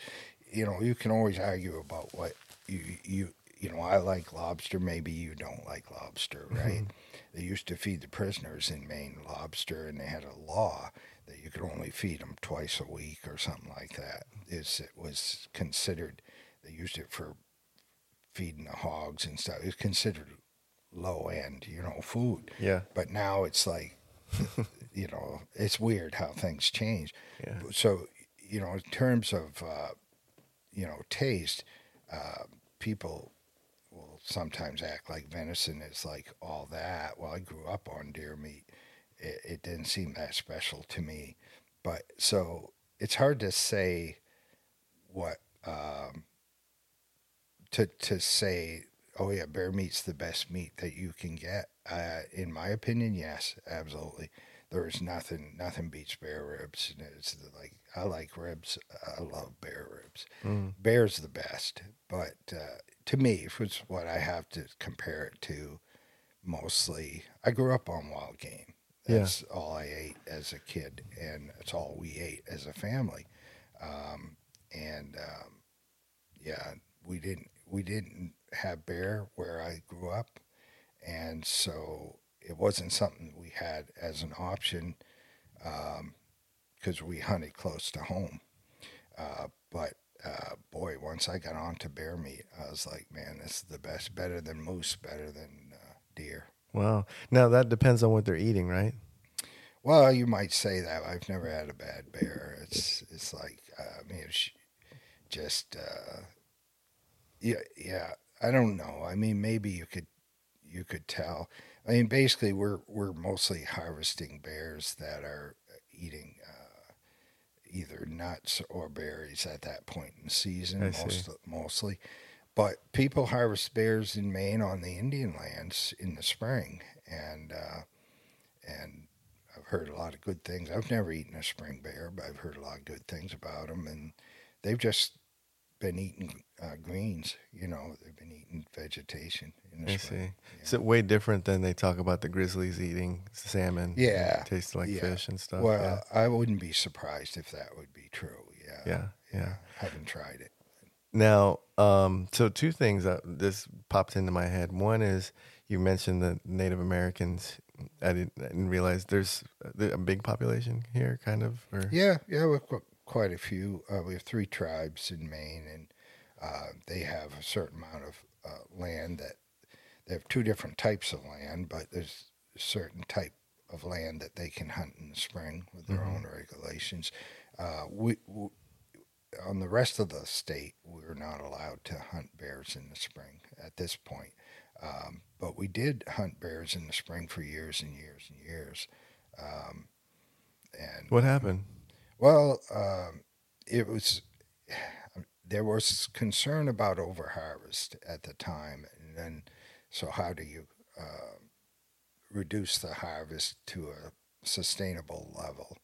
you know you can always argue about what you you you know. I like lobster, maybe you don't like lobster, right? They used to feed the prisoners in Maine lobster, and they had a law that you could only feed them twice a week or something like that. It's, it was considered. They used it for feeding the hogs and stuff. It was considered low end, you know, food Yeah. but now it's like you know it's weird how things change Yeah. so you know in terms of uh, you know taste uh, people sometimes act like venison is like all that. Well i grew up on deer meat. It, it didn't seem that special to me. But so it's hard to say what um, to to say oh yeah bear meat's the best meat that you can get. Uh, in my opinion yes absolutely. There is nothing nothing beats bear ribs and it's like i like ribs. I love bear ribs. Mm. bear's the best but uh, to me if it's what i have to compare it to mostly i grew up on wild game. Yeah. that's all i ate as a kid and it's all we ate as a family. Um, and um, yeah we didn't we didn't have bear where i grew up and so it wasn't something we had as an option because we hunted close to home. Uh, but uh, boy, once I got on to bear meat, I was like, man, this is the best. Better than moose. Better than deer. Wow. Now that depends on what they're eating, right? Well, you might say that. I've never had a bad bear. It's it's like uh, I mean, it's just uh, yeah, yeah. I don't know. I mean, maybe you could you could tell. I mean, basically, we're we're mostly harvesting bears that are eating uh, either nuts or berries at that point in the season, most, mostly. But people harvest bears in Maine on the Indian lands in the spring, and uh, and I've heard a lot of good things. I've never eaten a spring bear, but I've heard a lot of good things about them, and they've just been eating uh, greens. You know, they've been eating vegetation in the I spring. see. Is it way different than they talk about the grizzlies eating salmon? Yeah. Tastes like Yeah. fish and stuff. Well, I wouldn't be surprised if that would be true. Yeah. yeah. Yeah. Yeah. Haven't tried it. Now, um, so two things that this popped into my head. One is you mentioned the Native Americans. I didn't, I didn't realize there's a big population here, kind of. Or Yeah, yeah, we've got quite a few. Uh, we have three tribes in Maine, and uh, they have a certain amount of uh, land that they have two different types of land, but there's a certain type of land that they can hunt in the spring with their Mhm. own regulations. Uh, we, we on the rest of the state, we're not allowed to hunt bears in the spring at this point. Um, but we did hunt bears in the spring for years and years and years. Um, and what happened? well, um, it was there was concern about overharvest at the time, and then so how do you uh, reduce the harvest to a sustainable level?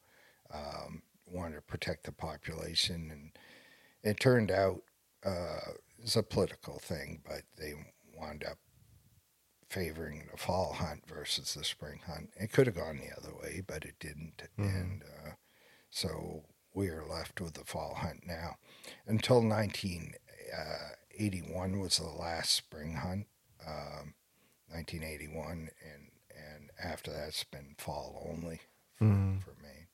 Um, wanted to protect the population, and it turned out uh, it's a political thing, but they wound up favoring the fall hunt versus the spring hunt. It could have gone the other way, but it didn't, Mhm. and uh, so we are left with the fall hunt now. Until 1981 was the last spring hunt, um, 1981, and and after that it's been fall only for, Mhm. for Maine.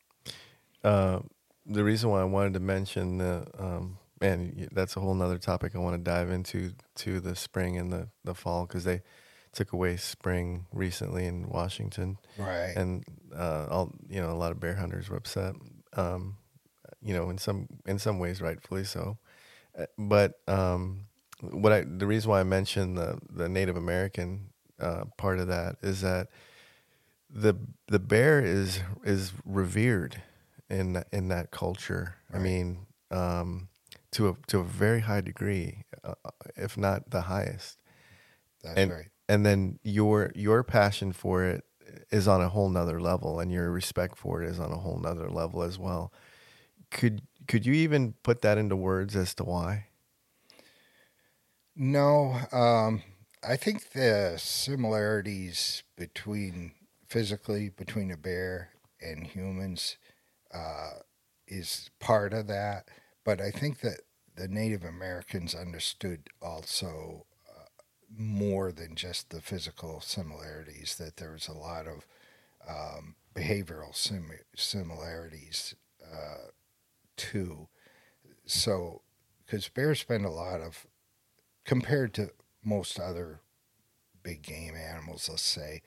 Uh, the reason why I wanted to mention the um, man, that's a whole nother topic I want to dive into to the spring and the the fall because they took away spring recently in Washington, Right. and uh, all you know a lot of bear hunters were upset. Um, you know, in some in some ways, rightfully so. Uh, But um, what I the reason why I mentioned the the Native American uh, part of that is that the the bear is is revered in in that culture. I mean, um, to a to a very high degree, uh, if not the highest. That's and- right. And then your your passion for it is on a whole nother level, and your respect for it is on a whole nother level as well. Could could you even put that into words as to why? No, um, I think the similarities between physically between a bear and humans uh, is part of that, but I think that the Native Americans understood also uh, more than just the physical similarities. That there was a lot of um, behavioral sim- similarities uh, too. So, because bears spend a lot of compared to most other big game animals, let's say,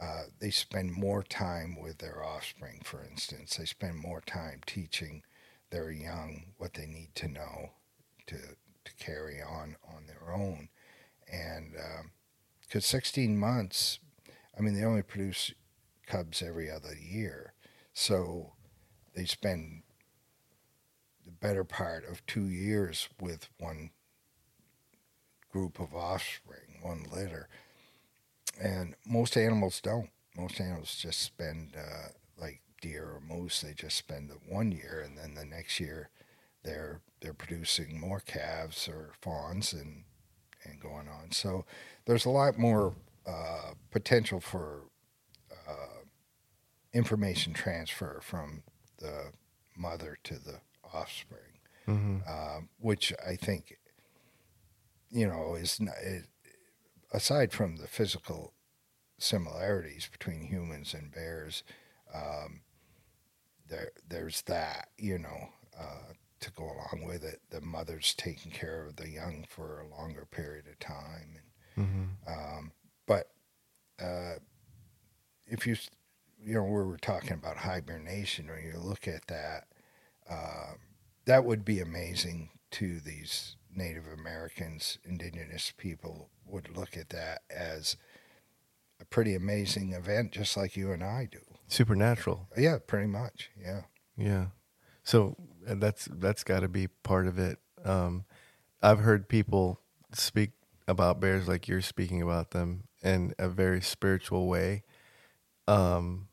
uh, they spend more time with their offspring, for instance. They spend more time teaching their young what they need to know to, to carry on on their own. And because 16 months, I mean, they only produce cubs every other year. So they spend better part of two years with one group of offspring, one litter. And most animals don't. Most animals just spend, uh, like deer or moose, they just spend the one year, and then the next year they're they're producing more calves or fawns and and going on. So there's a lot more uh, potential for uh, information transfer from the mother to the offspring Mm-hmm. um, which I think, you know, is not, it, aside from the physical similarities between humans and bears, um, there there's that, you know, uh, to go along with it. The mother's taking care of the young for a longer period of time, Mm-hmm. um, but uh, if you, you know, we were talking about hibernation, or you look at that, uh, that would be amazing to these Native Americans, indigenous people would look at that as a pretty amazing event, just like you and I do. Supernatural. Yeah, pretty much. Yeah. Yeah. So uh, that's that's got to be part of it. Um, I've heard people speak about bears like you're speaking about them in a very spiritual way. Um,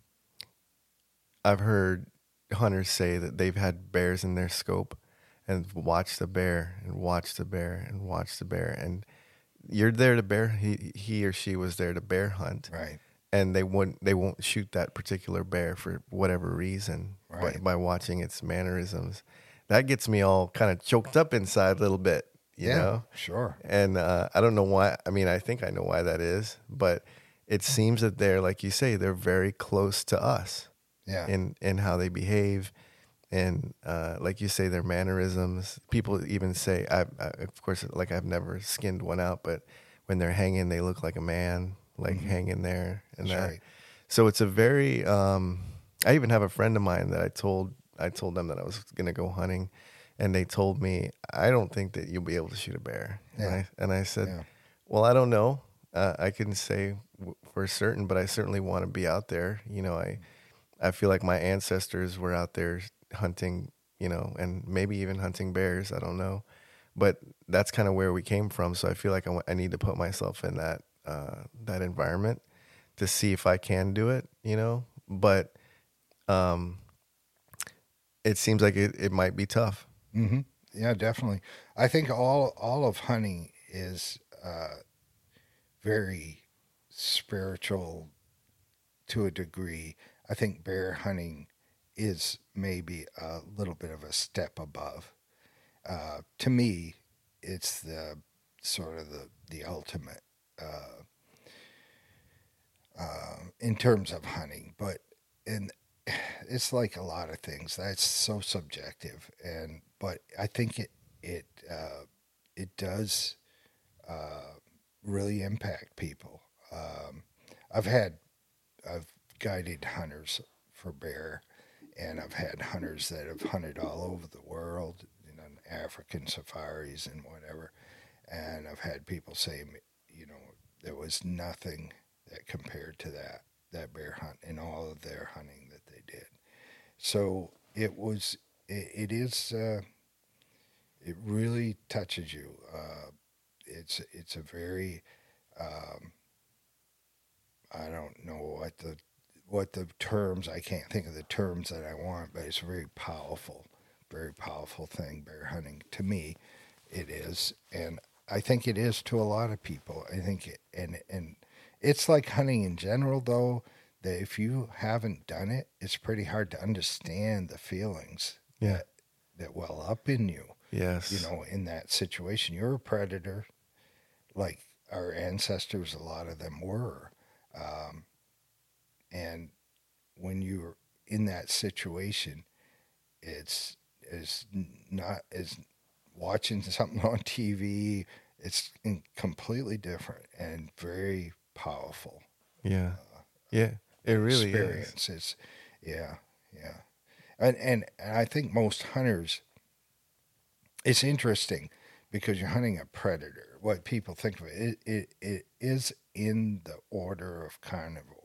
I've heard hunters say that they've had bears in their scope and watched the bear and watched the bear and watched the bear and you're there to bear he he or she was there to bear hunt Right. and they won't they won't shoot that particular bear for whatever reason Right. by, by watching its mannerisms that gets me all kind of choked up inside a little bit you yeah. know Sure. and uh, I don't know why. I mean, I think I know why that is, but it seems that they're, like you say, they're very close to us Yeah. in in how they behave, and uh, like you say, their mannerisms. People even say, I, I, of course, like I've never skinned one out, but when they're hanging, they look like a man, like hanging there, and Mm-hmm. That's that. right. So it's a very. Um, I even have a friend of mine that I told. I told them that I was going to go hunting, and they told me, "I don't think that you'll be able to shoot a bear." And Yeah. I and I said, Yeah. "Well, I don't know. Uh, I couldn't say w- for certain, but I certainly want to be out there. You know, I I feel like my ancestors were out there hunting. You know, and maybe even hunting bears. I don't know, but that's kind of where we came from. So I feel like I I need to put myself in that uh, that environment to see if I can do it. You know, but um, it seems like it, it might be tough. Mm-hmm. Yeah, definitely. I think all all of hunting is uh, very spiritual to a degree. I think bear hunting is maybe a little bit of a step above. Uh, to me, it's the sort of the the ultimate uh, uh, in terms of hunting, but in it's like a lot of things. That's so subjective, and but I think it it uh, it does uh, really impact people. Um, I've had I've guided hunters for bear, and I've had hunters that have hunted all over the world, you know, African safaris and whatever. And I've had people say, you know, there was nothing that compared to that that bear hunt in all of their hunting that they did. So it was, it, it is, uh, it really touches you. Uh, it's it's a very, um, I don't know what the what the terms I can't think of the terms that I want, but it's a very powerful, very powerful thing. Bear hunting to me, it is, and I think it is to a lot of people. I think it, and and it's like hunting in general, though. That if you haven't done it, it's pretty hard to understand the feelings Yeah. that that well up in you. Yes. You know, in that situation, you're a predator, like our ancestors. A lot of them were, um, and when you're in that situation, it's is not as watching something on TV. It's in- completely different and very powerful Yeah. Uh, yeah. It really is. It's yeah, yeah, and, and and I think most hunters. It's interesting because you're hunting a predator. What people think of it, it, it, it is in the order of carnivore,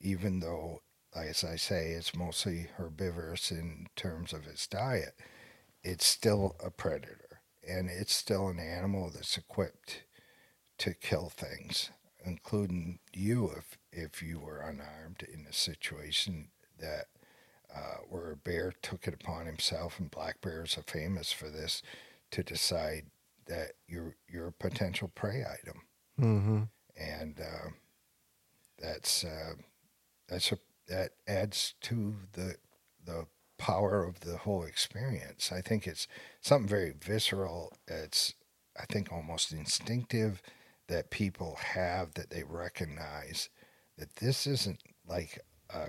even though, as I say, it's mostly herbivorous in terms of its diet. It's still a predator, and it's still an animal that's equipped to kill things, including you if if you were unarmed in a situation that uh, where a bear took it upon himself, and black bears are famous for this, to decide that you're you're a potential prey item, Mm-hmm. and uh, that's uh, that's a that adds to the the power of the whole experience. I think it's something very visceral. It's I think almost instinctive that people have that they recognize that this isn't like a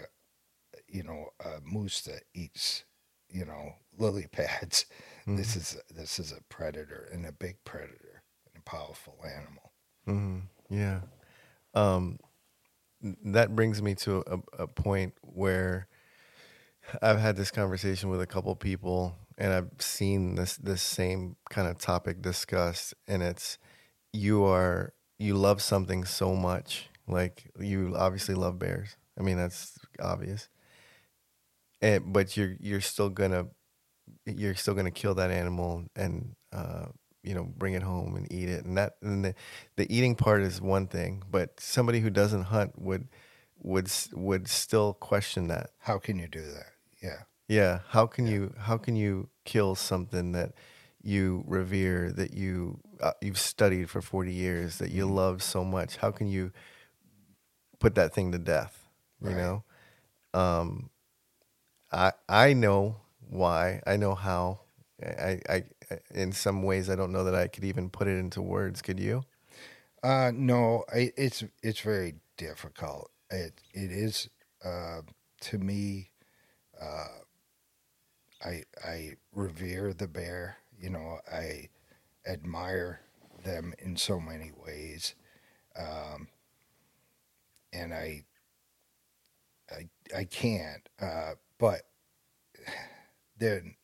you know a moose that eats you know lily pads. This is this is a predator and a big predator and a powerful animal. hmm Yeah. Um, that brings me to a, a point where I've had this conversation with a couple people, and I've seen this this same kind of topic discussed, and it's you are you love something so much, like you obviously love bears. I mean that's obvious, and but you're you're still gonna you're still gonna kill that animal and uh, you know bring it home and eat it, and that and the the eating part is one thing, but somebody who doesn't hunt would would would still question that. How can you do that? Yeah. Yeah. How can yeah. you how can you kill something that you revere that you uh, you've studied for 40 years that you mm-hmm. love so much? How can you put that thing to death? You right. know? Um I I know why. I know how. I, I in some ways I don't know that I could even put it into words. Could you? Uh no, I, it's it's very difficult. It it is uh, to me uh, I I revere the bear. You know, I admire them in so many ways, um, and I I I can't. Uh, but then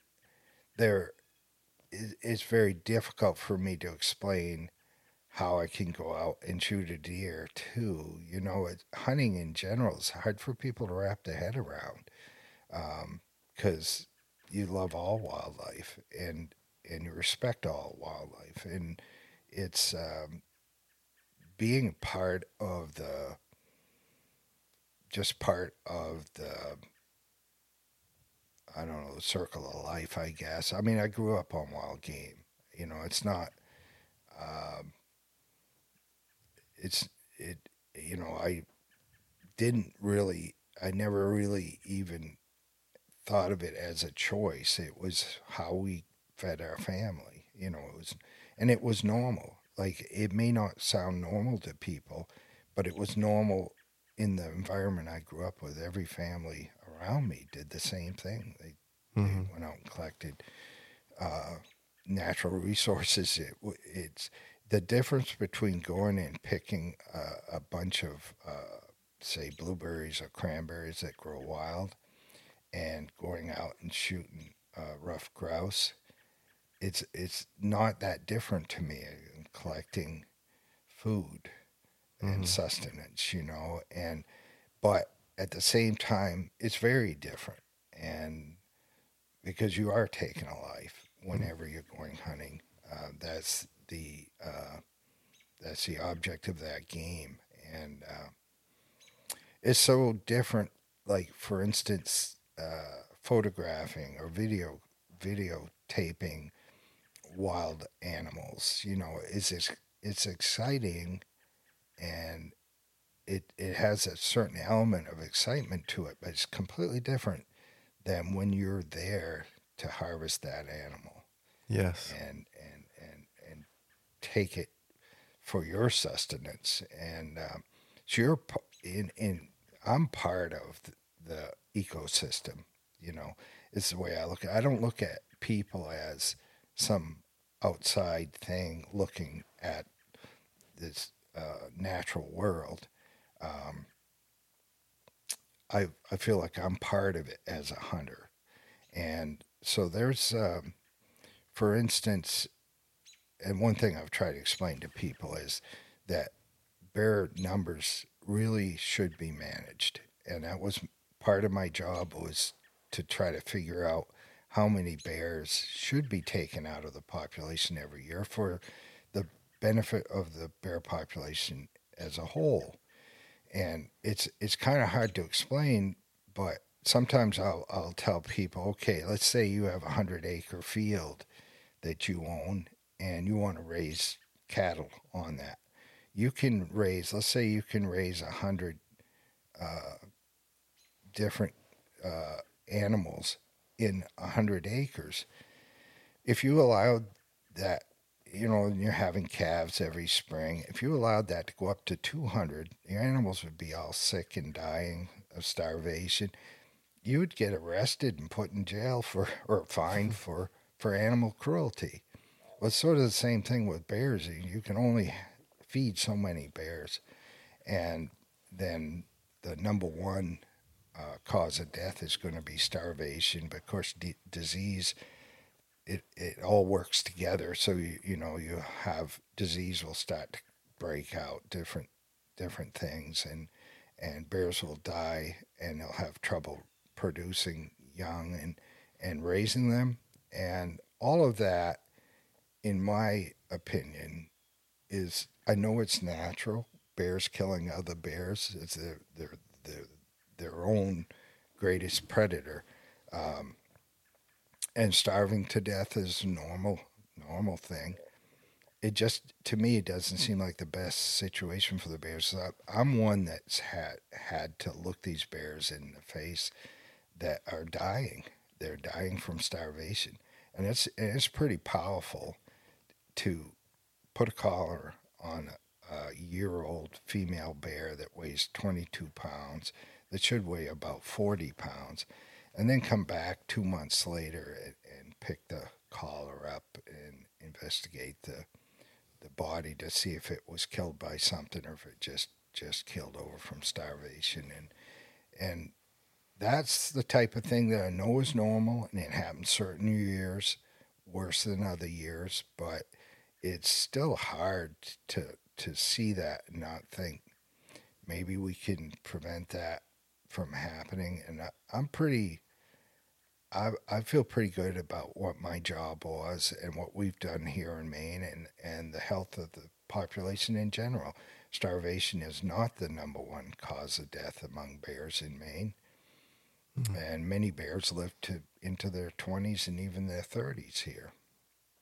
there it's very difficult for me to explain how I can go out and shoot a deer too. You know, it, hunting in general is hard for people to wrap their head around because um, you love all wildlife and and you respect all wildlife and it's um, being part of the just part of the I don't know the circle of life I guess I mean I grew up on wild game you know it's not um, it's it you know I didn't really I never really even thought of it as a choice. It was how we fed our family. You know, it was, and it was normal. Like it may not sound normal to people, but it was normal in the environment I grew up with. Every family around me did the same thing. They, mm-hmm. they went out and collected uh, natural resources. It, it's the difference between going and picking a, a bunch of, uh, say, blueberries or cranberries that grow wild and going out and shooting uh, ruffed grouse, it's it's not that different to me. in Collecting food and mm-hmm. sustenance, you know, and but at the same time, it's very different, and because you are taking a life whenever you're going hunting, uh, that's the uh, that's the object of that game, and uh, it's so different. Like for instance, uh, photographing or video videotaping wild animals. You know, it's it's, it's exciting, and it it has a certain element of excitement to it, but it's completely different than when you're there to harvest that animal. Yes, and and and and take it for your sustenance, and um, so you're in in. I'm part of the, the ecosystem. You know, is the way I look I don't look at people as some outside thing looking at this uh, natural world. Um, I I feel like I'm part of it as a hunter, and so there's, um, for instance, and one thing I've tried to explain to people is that bear numbers really should be managed, and that was part of my job was to try to figure out how many bears should be taken out of the population every year for the benefit of the bear population as a whole. And it's it's kind of hard to explain, but sometimes I'll I'll tell people, okay, let's say you have a hundred acre field that you own and you want to raise cattle on that. You can raise, let's say you can raise a hundred uh, different uh, animals in a hundred acres. If you allowed that, you know, you're having calves every spring. If you allowed that to go up to 200, your animals would be all sick and dying of starvation. You would get arrested and put in jail for or fined for for animal cruelty. Well, it's sort of the same thing with bears. You can only feed so many bears, and then the number one uh, cause of death is going to be starvation. But of course, d- disease, it, it all works together. So you you know you have disease will start to break out different different things, and and bears will die, and they'll have trouble producing young and and raising them, and all of that, in my opinion, is I know it's natural. Bears killing other bears. It's their their their, their own greatest predator. Um, and starving to death is a normal normal thing. It just to me it doesn't mm. seem like the best situation for the bears. So I'm one that's had had to look these bears in the face that are dying. They're dying from starvation, and it's and it's pretty powerful to put a collar on a, a year old female bear that weighs 22 pounds, that should weigh about 40 pounds, and then come back two months later and, and pick the collar up and investigate the the body to see if it was killed by something or if it just just killed over from starvation. And and that's the type of thing that I know is normal and it happens certain years worse than other years but it's still hard to to see that and not think maybe we can prevent that from happening. And I, I'm pretty, I I feel pretty good about what my job was and what we've done here in Maine and and the health of the population in general. Starvation is not the number one cause of death among bears in Maine. Mm-hmm. And many bears live to into their 20s and even their 30s here.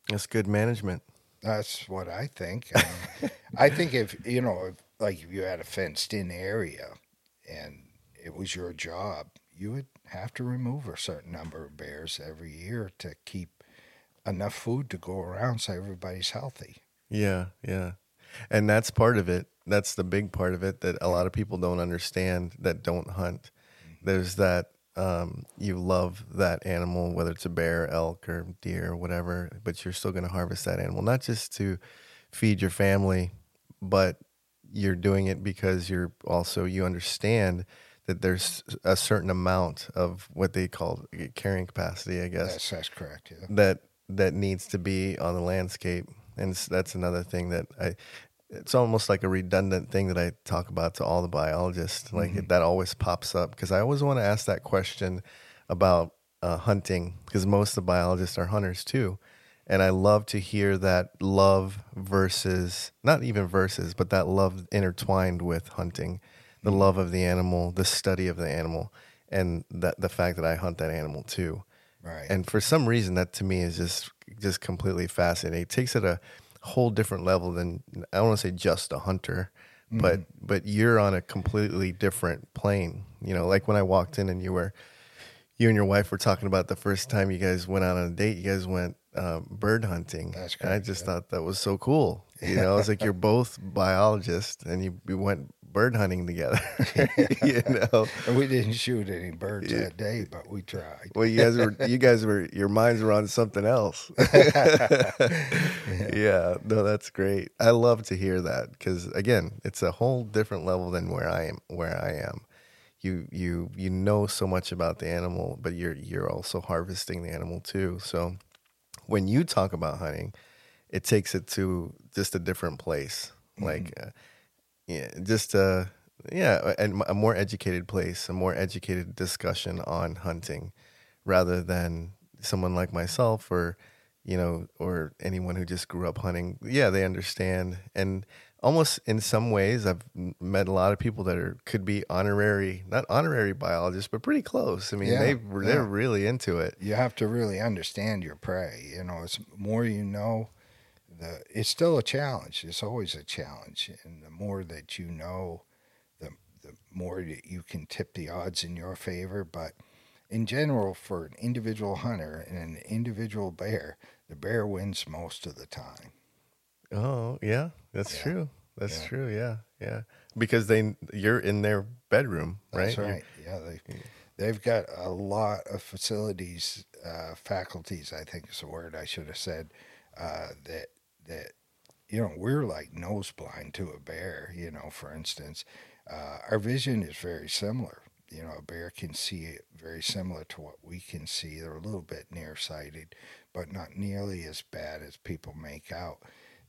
That's good management. That's what I think. I, I think if you know, if, like if you had a fenced-in area and it was your job, you would have to remove a certain number of bears every year to keep enough food to go around so everybody's healthy. Yeah, yeah. And that's part of it. That's the big part of it that a lot of people don't understand that don't hunt. Mm-hmm. There's that um, you love that animal, whether it's a bear, elk, or deer, or whatever, but you're still going to harvest that animal, not just to feed your family, but you're doing it because you're also, you understand that there's a certain amount of what they call carrying capacity, I guess. Yes, that's correct. Yeah. That, that needs to be on the landscape. And that's another thing that I, it's almost like a redundant thing that I talk about to all the biologists. Like mm-hmm. that always pops up because I always want to ask that question about uh, hunting because most of the biologists are hunters too. And I love to hear that love versus, not even versus, but that love intertwined with hunting, the love of the animal, the study of the animal, and that the fact that I hunt that animal too. Right. And for some reason, that to me is just just completely fascinating. It takes it a whole different level than I don't want to say just a hunter, mm-hmm. but but you're on a completely different plane. You know, like when I walked in and you were you and your wife were talking about the first time you guys went out on a date. You guys went um, bird hunting. That's correct, and I just yeah. thought that was so cool. You know, it's like you're both biologists and you, you went bird hunting together. you know, and we didn't shoot any birds yeah. that day, but we tried. Well, you guys were, you guys were, your minds were on something else. yeah. yeah, no, that's great. I love to hear that because again, it's a whole different level than where I am. Where I am, you you you know so much about the animal, but you're you're also harvesting the animal too. So when you talk about hunting, it takes it to just a different place. Mm-hmm. Like. Uh, yeah, just uh, yeah, and a more educated place, a more educated discussion on hunting, rather than someone like myself or you know or anyone who just grew up hunting. Yeah, they understand, and almost in some ways, I've met a lot of people that are could be honorary, not honorary biologists, but pretty close. I mean, yeah, they they're yeah. really into it. You have to really understand your prey. You know, it's more you know the it's still a challenge. It's always a challenge, and the more that you know, the the more you can tip the odds in your favor. But in general, for an individual hunter and an individual bear, the bear wins most of the time. Oh yeah, that's yeah. true. That's yeah. true. Yeah, yeah. Because they you're in their bedroom, right? That's right. Yeah, they they've got a lot of facilities, uh, faculties. I think is the word I should have said. Uh, that that you know, we're like nose blind to a bear, you know, for instance. Uh, our vision is very similar. You know, a bear can see it very similar to what we can see. They're a little bit nearsighted, but not nearly as bad as people make out.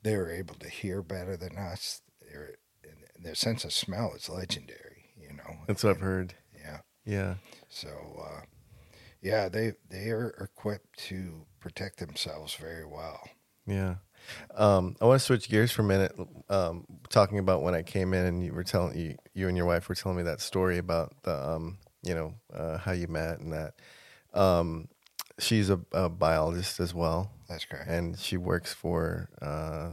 They're able to hear better than us. They're, their sense of smell is legendary, you know. That's what I've heard. Yeah. Yeah. So, uh, yeah, they they are equipped to protect themselves very well. Yeah. Um, I want to switch gears for a minute, um, talking about when I came in and you were telling you, you and your wife were telling me that story about the, um, you know, uh, how you met and that. Um, she's a, a, biologist as well. That's correct. And she works for uh,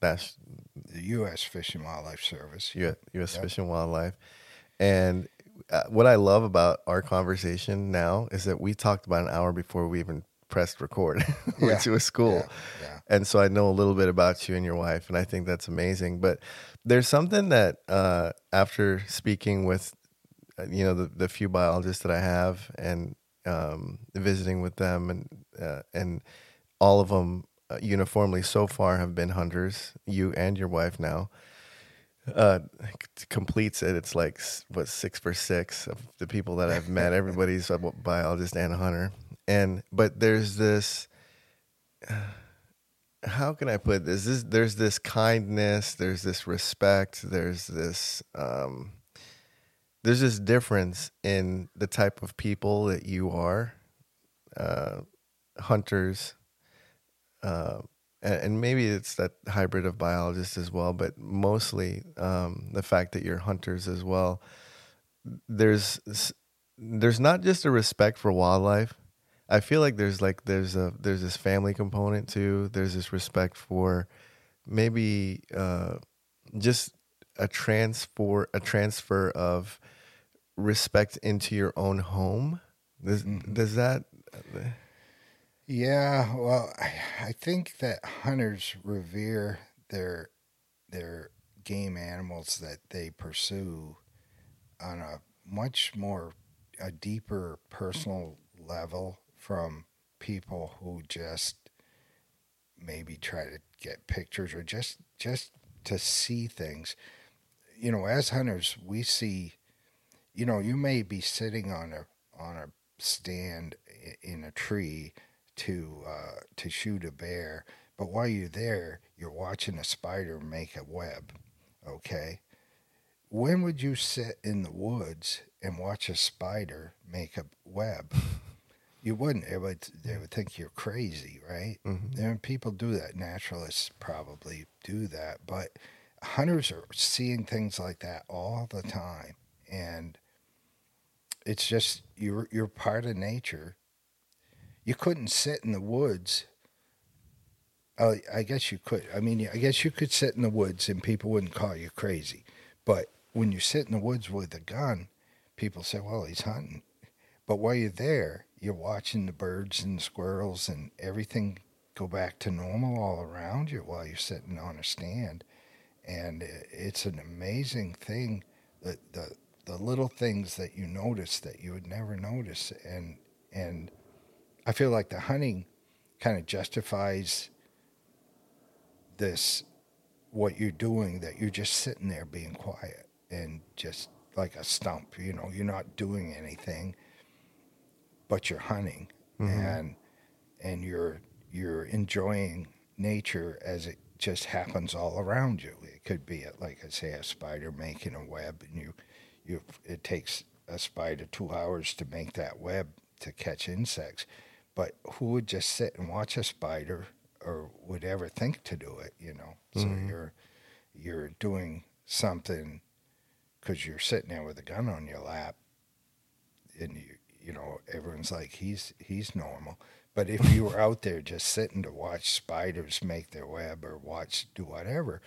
that's the U.S. Fish and Wildlife Service. U.S. U.S. Yep. Fish and Wildlife. And uh, what I love about our conversation now is that we talked about an hour before we even pressed record. went yeah. to a school. Yeah. Yeah. And so I know a little bit about you and your wife, and I think that's amazing. But there's something that uh, after speaking with, uh, you know, the, the few biologists that I have and um, visiting with them, and uh, and all of them uh, uniformly so far have been hunters. You and your wife now. Uh, completes it. It's like what six for six of the people that I've met. Everybody's a biologist and a hunter, and but there's this how can I put this? this? There's this kindness, there's this respect, there's this um, there's this difference in the type of people that you are, uh, hunters, uh, and, maybe it's that hybrid of biologists as well, but mostly um, the fact that you're hunters as well. There's there's not just a respect for wildlife I feel like there's like there's a there's this family component too. There's this respect for maybe uh, just a transfer a transfer of respect into your own home. Does, mm-hmm. does that? Yeah, well, I, I think that hunters revere their their game animals that they pursue on a much more a deeper personal level from people who just maybe try to get pictures or just just to see things. You know, as hunters, we see. You know, you may be sitting on a on a stand in a tree to uh, to shoot a bear, but while you're there, you're watching a spider make a web. Okay, when would you sit in the woods and watch a spider make a web? you wouldn't. It would they would think you're crazy, right? Mm-hmm. And people do that. Naturalists probably do that, but hunters are seeing things like that all the time, and it's just you're you're part of nature. You couldn't sit in the woods. Uh, I guess you could. I mean, I guess you could sit in the woods and people wouldn't call you crazy. But when you sit in the woods with a gun, people say, "Well, he's hunting." But while you're there, you're watching the birds and squirrels and everything go back to normal all around you while you're sitting on a stand. And it's an amazing thing that the the little things that you notice that you would never notice and and I feel like the hunting kind of justifies this what you're doing that you're just sitting there being quiet and just like a stump, you know, you're not doing anything but you're hunting mm-hmm. and and you're you're enjoying nature as it just happens all around you. It could be a, like I say a spider making a web and you you it takes a spider 2 hours to make that web to catch insects. But who would just sit and watch a spider or would ever think to do it, you know? Mm-hmm. So you're you're doing something cuz you're sitting there with a gun on your lap and you you know, everyone's like, he's he's normal. But if you were out there just sitting to watch spiders make their web or watch do whatever,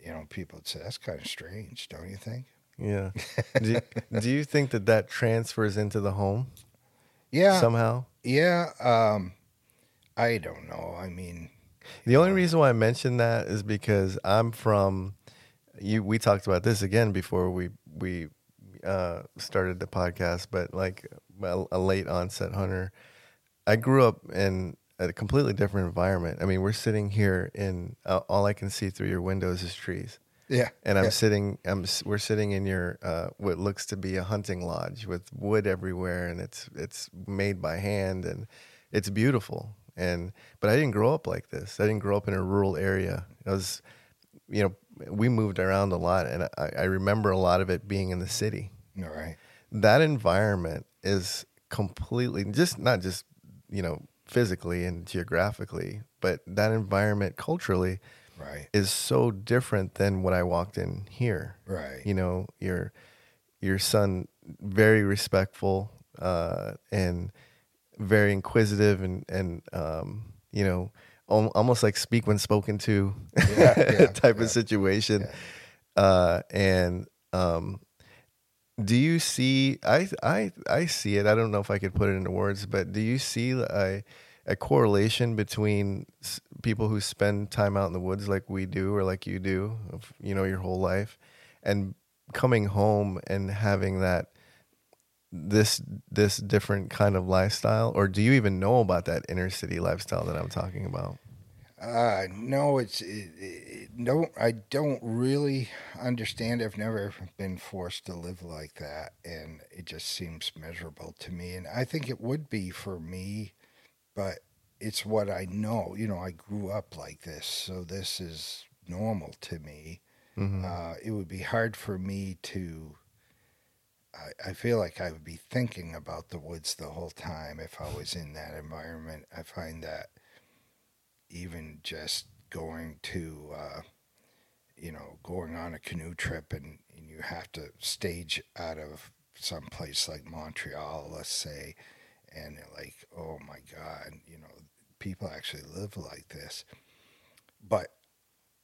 you know, people would say that's kind of strange, don't you think? Yeah. do, you, do you think that that transfers into the home? Yeah. Somehow. Yeah. Um, I don't know. I mean, the only reason why I mentioned that is because I'm from. You. We talked about this again before we we uh, started the podcast, but like a, a late onset hunter. I grew up in a completely different environment. I mean, we're sitting here in uh, all I can see through your windows is trees. Yeah. And I'm yeah. sitting, I'm, we're sitting in your, uh, what looks to be a hunting lodge with wood everywhere, and it's, it's made by hand, and it's beautiful. And, but I didn't grow up like this. I didn't grow up in a rural area. I was, you know, we moved around a lot, and I, I remember a lot of it being in the city. All right. That environment is completely just not just you know physically and geographically, but that environment culturally Right. is so different than what I walked in here. Right. You know, your your son very respectful uh, and very inquisitive and and um, you know al- almost like speak when spoken to Yeah, yeah, type yeah, of situation. Uh, and um, do you see? I I I see it. I don't know if I could put it into words, but do you see a a correlation between people who spend time out in the woods like we do or like you do, you know, your whole life, and coming home and having that this this different kind of lifestyle, or do you even know about that inner city lifestyle that I'm talking about? Uh, no, it's it, it, no. I don't really understand. I've never been forced to live like that, and it just seems miserable to me. And I think it would be for me, but it's what I know. You know, I grew up like this, so this is normal to me. Mhm. Uh, it would be hard for me to. I, I feel like I would be thinking about the woods the whole time if I was in that environment. I find that even just going to, uh, you know, going on a canoe trip and, and you have to stage out of some place like Montreal, let's say, and like, oh my God, you know, people actually live like this. But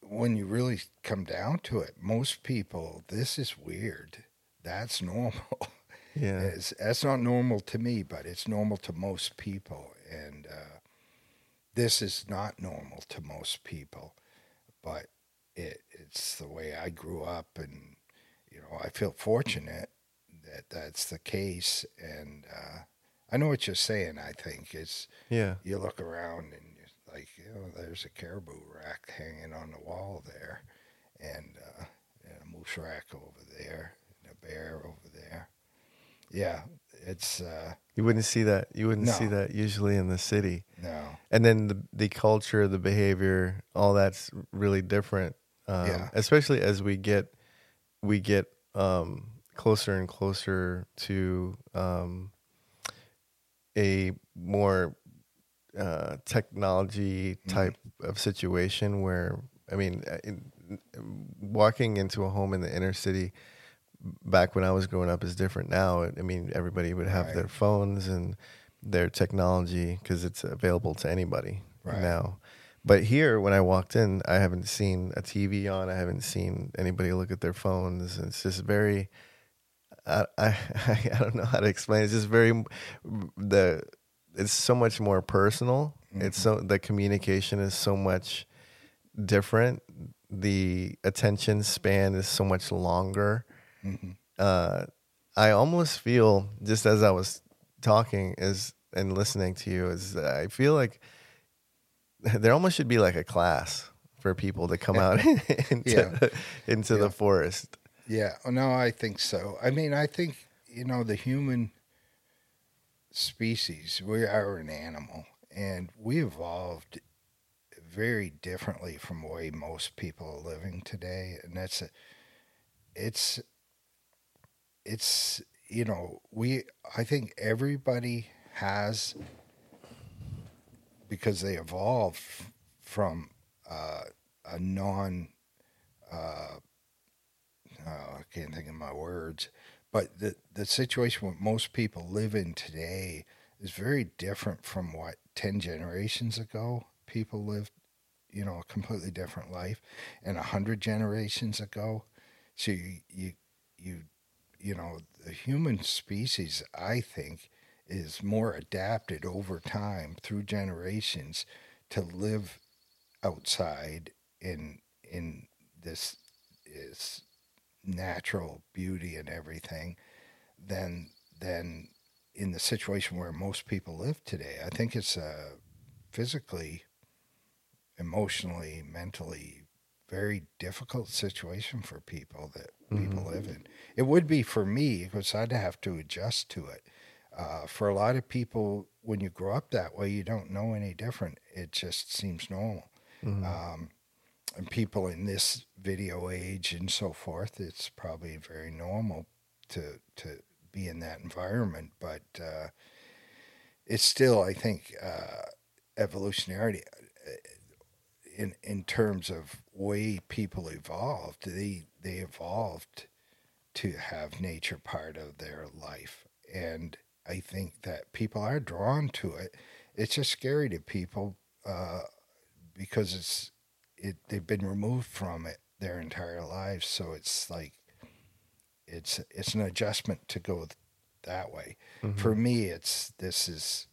when you really come down to it, most people, this is weird. That's normal. Yeah. It's, that's not normal to me, but it's normal to most people. And uh, this is not normal to most people, but it, it's the way I grew up. And, you know, I feel fortunate that that's the case. And uh, I know what you're saying, I think. It's Yeah. you look around and you're like, you know, there's a caribou rack hanging on the wall there, and, uh, and a moose rack over there, and a bear over there. Yeah, it's uh, You wouldn't see that. You wouldn't see that usually in the city. no, And then the the culture, the behavior, all that's really different. Um, Yeah. Especially as we get we get um, closer and closer to um, a more uh, technology type of situation where I mean, uh, in, walking into a home in the inner city back when I was growing up is different now. I mean, everybody would have Right. their phones and their technology because it's available to anybody Right. now. But here, when I walked in, I haven't seen a TV on. I haven't seen anybody look at their phones. It's just very, I, I, I don't know how to explain. It's just very, the, it's so much more personal. It's so mm-hmm. the communication is so much different. The attention span is so much longer. Mhm. Uh, I almost feel just as I was talking is and listening to you is I feel like there almost should be like a class for people to come out into Yeah. into Yeah. the forest. yeah. Oh, No, I think so. I mean, I think you know the human species. We are an animal, and we evolved very differently from the way most people are living today, and that's a, it's it's you know we I think everybody has because they evolved from uh, a non uh, oh, I can't think of my words, but the the situation what most people live in today is very different from what ten generations ago people lived. You know, a completely different life, and a hundred generations ago. So you you you you know the human species, I think, is more adapted over time through generations to live outside in in this is natural beauty and everything than than in the situation where most people live today. I think it's a physically, emotionally, mentally very difficult situation for people that people Mhm. live in. It would be for me because I'd have to adjust to it. Uh, for a lot of people, when you grow up that way, you don't know any different. It just seems normal. Mhm. Um, and people in this video age and so forth, it's probably very normal to to be in that environment. But uh, it's still, I think, uh, evolutionarily uh, in in terms of way people evolved. They they evolved to have nature part of their life, and I think that people are drawn to it. It's just scary to people uh, because it's it they've been removed from it their entire lives. So it's like it's it's an adjustment to go that way. Mhm. For me, it's this is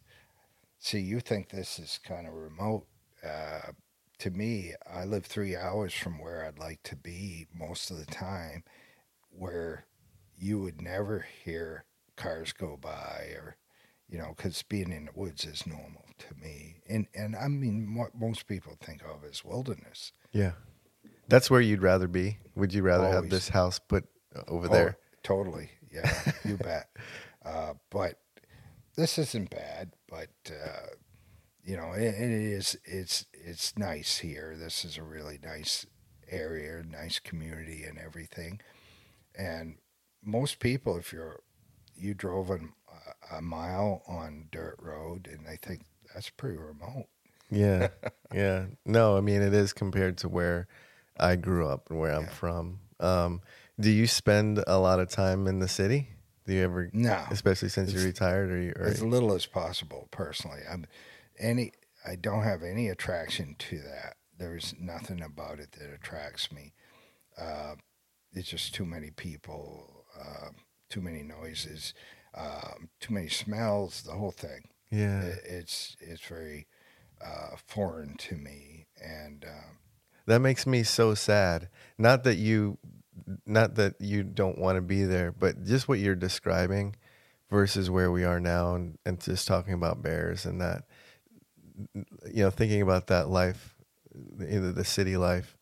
see you think this is kind of remote. Uh, to me, I live three hours from where I'd like to be most of the time, where you would never hear cars go by or you know because being in the woods is normal to me. And and i mean what most people think of as wilderness. Yeah. That's where you'd rather be. Would you rather have this house put over Oh, there? totally. Yeah you bet. Uh, but this isn't bad but uh, you know it, it is it's it's nice here. This is a really nice area nice community and everything and most people if you're you drove an, a mile on dirt road and they think that's pretty remote Yeah. yeah. No, I mean it is compared to where I grew up and where I'm Yeah. from. Um, do you spend a lot of time in the city? Do you ever, no especially since you're retired, or, you, or as little as possible personally i'm any i don't have any attraction to that there's nothing about it that attracts me uh, it's just too many people uh, too many noises um, too many smells the whole thing yeah, it, it's it's very uh, foreign to me and um, that makes me so sad. Not that you, not that you don't want to be there, but just what you're describing versus where we are now, and, and just talking about bears and that, you know, thinking about that life, either the city life,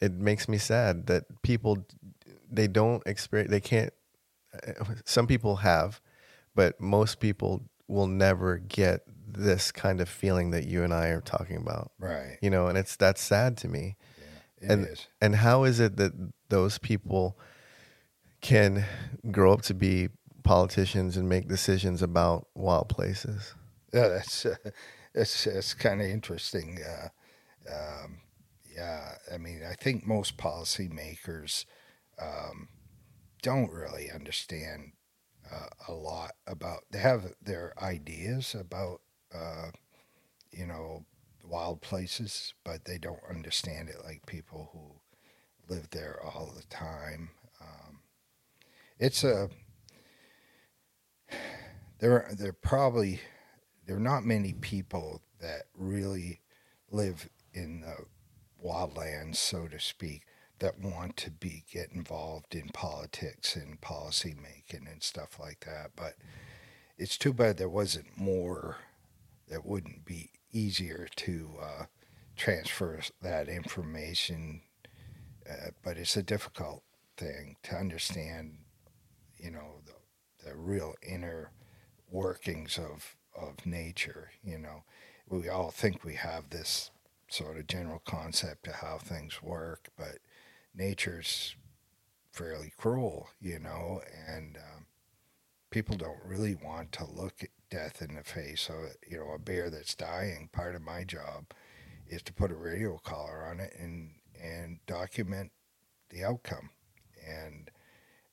it makes me sad that people they don't experience they can't some people have but most people will never get this kind of feeling that you and I are talking about right you know and it's that's sad to me it is. And- and how is it that those people can grow up to be politicians and make decisions about wild places Yeah, that's uh, that's that's kind of interesting. Uh, um, yeah, I mean, I think most policymakers um, don't really understand uh, a lot about. They have their ideas about, uh, you know, wild places, but they don't understand it like people who live there all the time. Um, it's a there are there probably there are not many people that really live in the wildlands, so to speak, that want to be get involved in politics and policy making and stuff like that. But it's too bad there wasn't more that wouldn't be easier to uh, transfer that information. Uh, but it's a difficult thing to understand, you know, the, the real inner workings of of nature. You know, we all think we have this sort of general concept of how things work, but nature's fairly cruel. You know, and um, people don't really want to look at death in the face. So, you know, a bear that's dying. Part of my job is to put a radio collar on it and and document the outcome and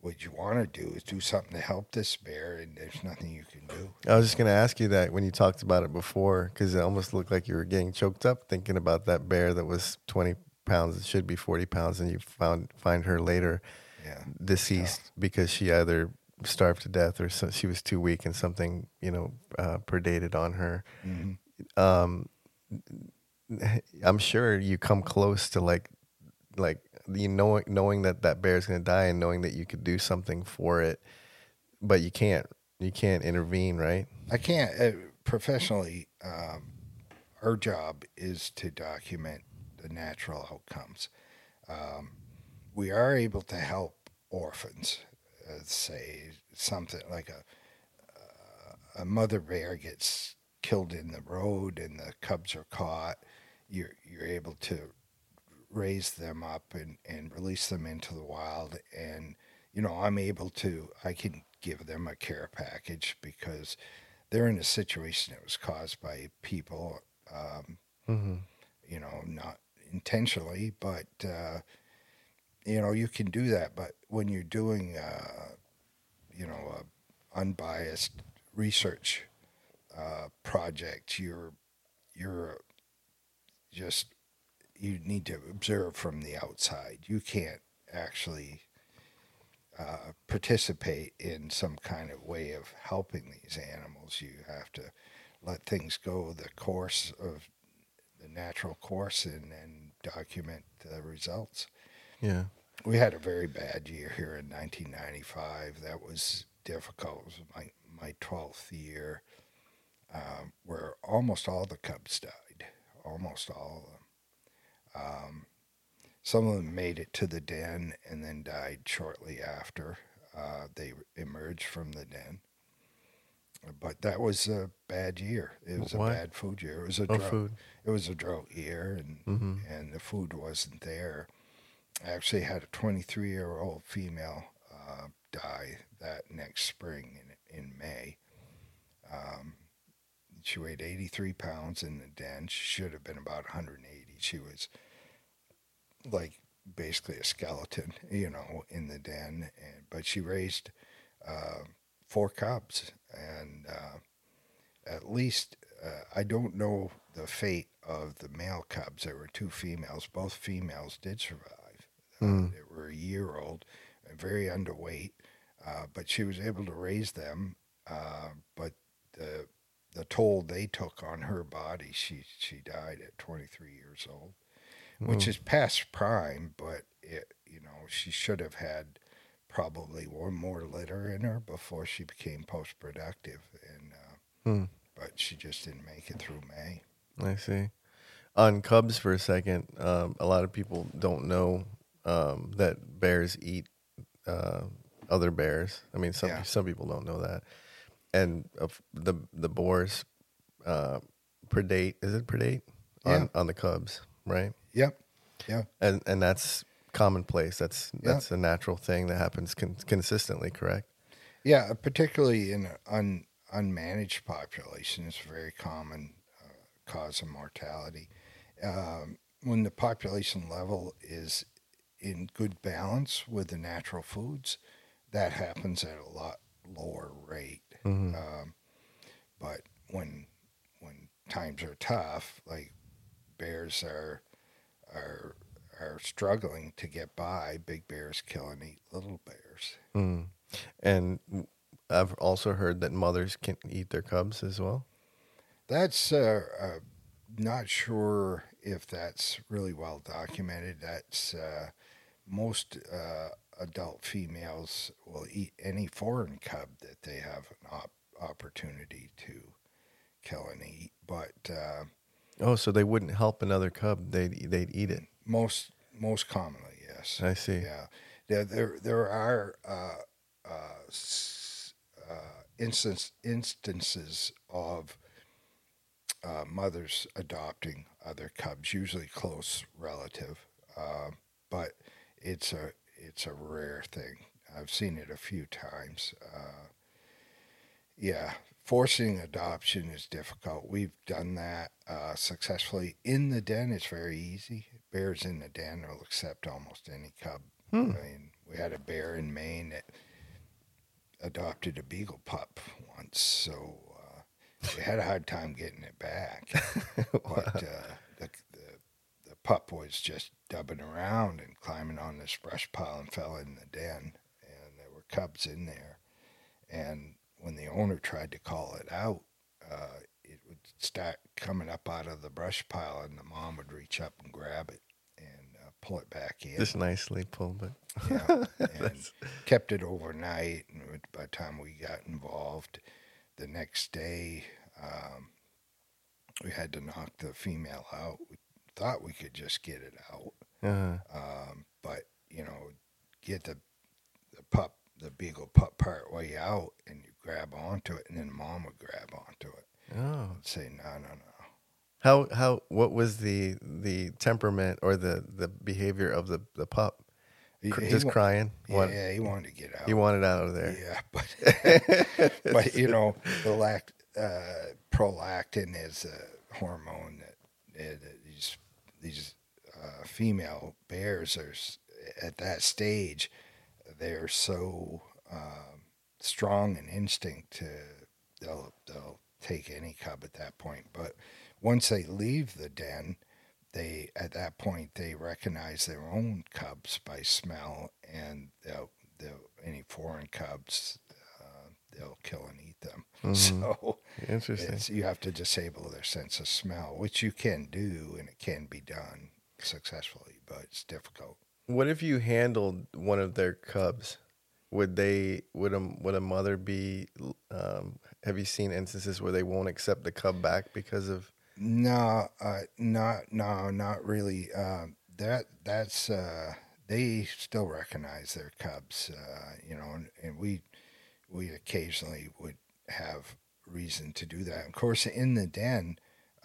what you want to do is do something to help this bear, and there's nothing you can do. I was just going to ask you that when you talked about it before, because it almost looked like you were getting choked up thinking about that bear that was 20 pounds. It should be 40 pounds, and you found find her later Yeah, deceased because she either starved to death or so, she was too weak and something you know uh, predated on her. hmm Um, I'm sure you come close to like like you know knowing that that bear is going to die and knowing that you could do something for it, but you can't. You can't intervene, right? I can't uh, professionally. Um, our job is to document the natural outcomes. Um, we are able to help orphans. Uh, say something like a a mother bear gets killed in the road and the cubs are caught. You're you're able to raise them up and, and release them into the wild and you know i'm able to i can give them a care package because they're in a situation that was caused by people um, Mm-hmm. you know not intentionally but uh, you know you can do that but when you're doing uh, you know unbiased research uh, project you're you're just you need to observe from the outside. You can't actually uh, participate in some kind of way of helping these animals. You have to let things go the course of the natural course and, and document the results. Yeah. We had a very bad year here in 1995. That was difficult. It was my, my 12th year um, where almost all the cubs died, almost all of them. Um, some of them made it to the den and then died shortly after uh, they emerged from the den. But that was a bad year. It was Why? a bad food year. It was a Oh, drought. food. It was a drought year, and Mm-hmm. and the food wasn't there. I actually had a 23 year old female uh, die that next spring in in May. Um, she weighed 83 pounds in the den. She should have been about 180. She was like basically a skeleton, you know, in the den. And, but she raised uh, four cubs, and uh, at least uh, I don't know the fate of the male cubs. There were two females. Both females did survive. Uh, Mm. they were a year old, and very underweight, uh, but she was able to raise them. Uh, but the the toll they took on her body, she she died at 23 years old, which Mm. is past prime. But it, you know, she should have had probably one more litter in her before she became post productive, and uh, Hmm. but she just didn't make it through May. I see. On cubs for a second, um, a lot of people don't know um, that bears eat uh, other bears. I mean, some Yeah. some people don't know that, and of the the boars uh, predate. Is it predate on Yeah. on the cubs? Right. Yep. Yeah. And and that's commonplace. That's Yeah. that's a natural thing that happens con- consistently. Correct. Yeah, particularly in un, unmanaged population, populations, very common uh, cause of mortality. Um, when the population level is in good balance with the natural foods, that happens at a lot lower rate. Mhm. Um, but when when times are tough, like bears are are are struggling to get by, big bears kill and eat little bears. Mm. And I've also heard that mothers can eat their cubs as well. That's uh, uh, not sure if that's really well documented. That's uh, most uh, adult females will eat any foreign cub that they have an op- opportunity to kill and eat, but uh, Oh, so they wouldn't help another cub; they'd they'd eat it. Most most commonly, yes. I see. Yeah, there there, there are uh, uh, uh, instance, instances of uh, mothers adopting other cubs, usually close relative, uh, but it's a it's a rare thing. I've seen it a few times. Uh, yeah, forcing adoption is difficult. We've done that uh, successfully in the den. It's very easy. Bears in the den will accept almost any cub. Hmm. I mean, we had a bear in Maine that adopted a beagle pup once, so uh, we had a hard time getting it back. but uh, the, the the pup was just dubbing around and climbing on this brush pile and fell in the den, and there were cubs in there. And when the owner tried to call it out, uh, start coming up out of the brush pile, and the mom would reach up and grab it and uh, pull it back in. Just nicely pulled, it. Yeah, and kept it overnight. And by the time we got involved, the next day, um, we had to knock the female out. We thought we could just get it out, Uh, um, but you know, get the the pup, the beagle pup part way out, and you grab onto it, and then mom would grab onto it oh. and say, "No, no, no." How how what was the the temperament or the the behavior of the the pup? He- he just wa- crying. What Yeah, he wanted to get out. he wanted out of there. Yeah, but but you know the lact uh, prolactin is a hormone that, uh, that these these uh, female bears are at that stage. They're so um, strong in instinct to they'll they'll take any cub at that point. But once they leave the den, they at that point they recognize their own cubs by smell, and they'll they'll any foreign cubs uh, they'll kill and eat them. So Interesting. you have to disable their sense of smell, which you can do, and it can be done successfully, but it's difficult. What if you handled one of their cubs? Would they would a would a mother be? Um, have you seen instances where they won't accept the cub back because of? No, uh, not no, not really. Um, that that's uh, they still recognize their cubs, uh, you know, and, and we we occasionally would have reason to do that. Of course, in the den,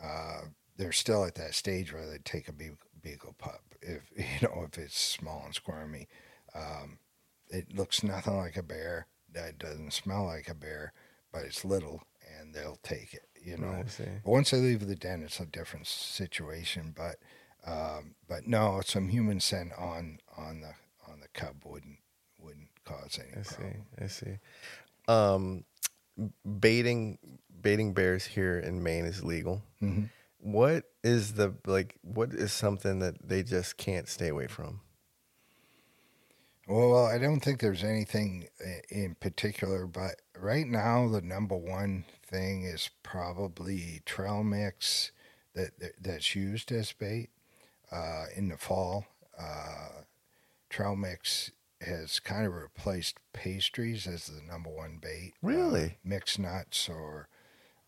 uh, they're still at that stage where they take a beagle, beagle pup. If you know if it's small and squirmy, um, it looks nothing like a bear. That doesn't smell like a bear, but it's little, and they'll take it. You know. I see. Once they leave the den, it's a different situation. But um, but no, some human scent on on the on the cub wouldn't wouldn't cause any I see. I see. Um, baiting baiting bears here in Maine is legal. Mhm. What is the like? What is something that they just can't stay away from? Well, I don't think there's anything in particular, but right now the number one thing is probably trail mix that, that that's used as bait uh, in the fall. Uh, trail mix has kind of replaced pastries as the number one bait. Uh, Really? mixed nuts or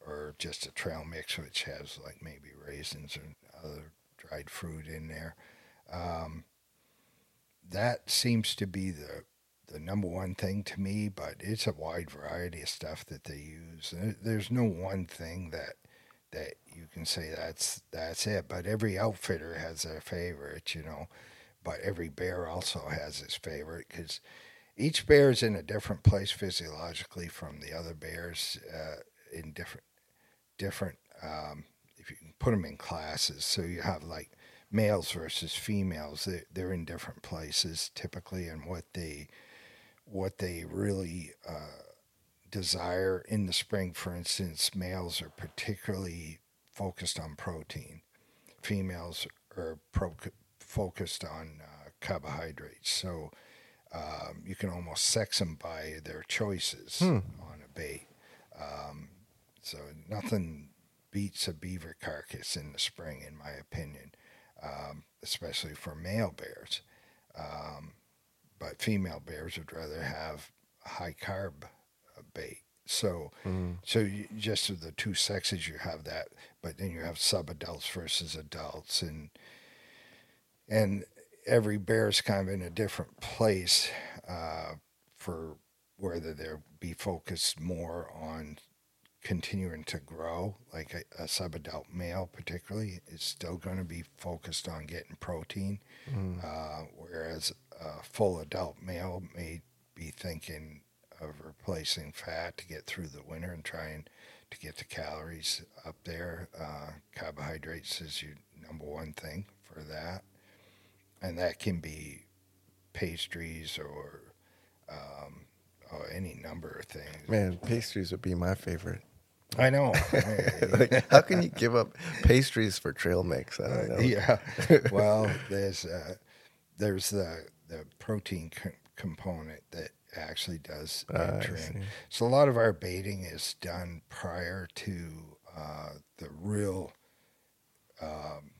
or just a trail mix which has like maybe raisins and other dried fruit in there. Um, that seems to be the the number one thing to me, but it's a wide variety of stuff that they use. There's no one thing that that you can say that's that's it. But every outfitter has their favorite, you know. But every bear also has his favorite because each bear is in a different place physiologically from the other bears uh, in different different. Um, if you can put them in classes, so you have like males versus females. They they're in different places typically, and what they what they really uh, desire in the spring. For instance, males are particularly focused on protein. Females are pro- focused on uh, carbohydrates. So um, you can almost sex them by their choices Hmm. on a bait. Um, so nothing beats a beaver carcass in the spring, in my opinion, um, especially for male bears. Um, but female bears would rather have high carb uh, bait. So, Mm. so you, just of the two sexes, you have that, but then you have sub adults versus adults, and and every bear is kind of in a different place uh, for whether they'll be focused more on continuing to grow, like a, a subadult male particularly is still going to be focused on getting protein, Mm. uh, whereas a full adult male may be thinking of replacing fat to get through the winter and trying to get the calories up there. Uh, carbohydrates is your number one thing for that, and that can be pastries or um, or any number of things. Man, pastries would be my favorite. I know. like, how can you give up pastries for trail mix? I don't know. Uh, yeah. Well, there's uh, there's the the protein co- component that actually does in. So a lot of our baiting is done prior to uh, the real um,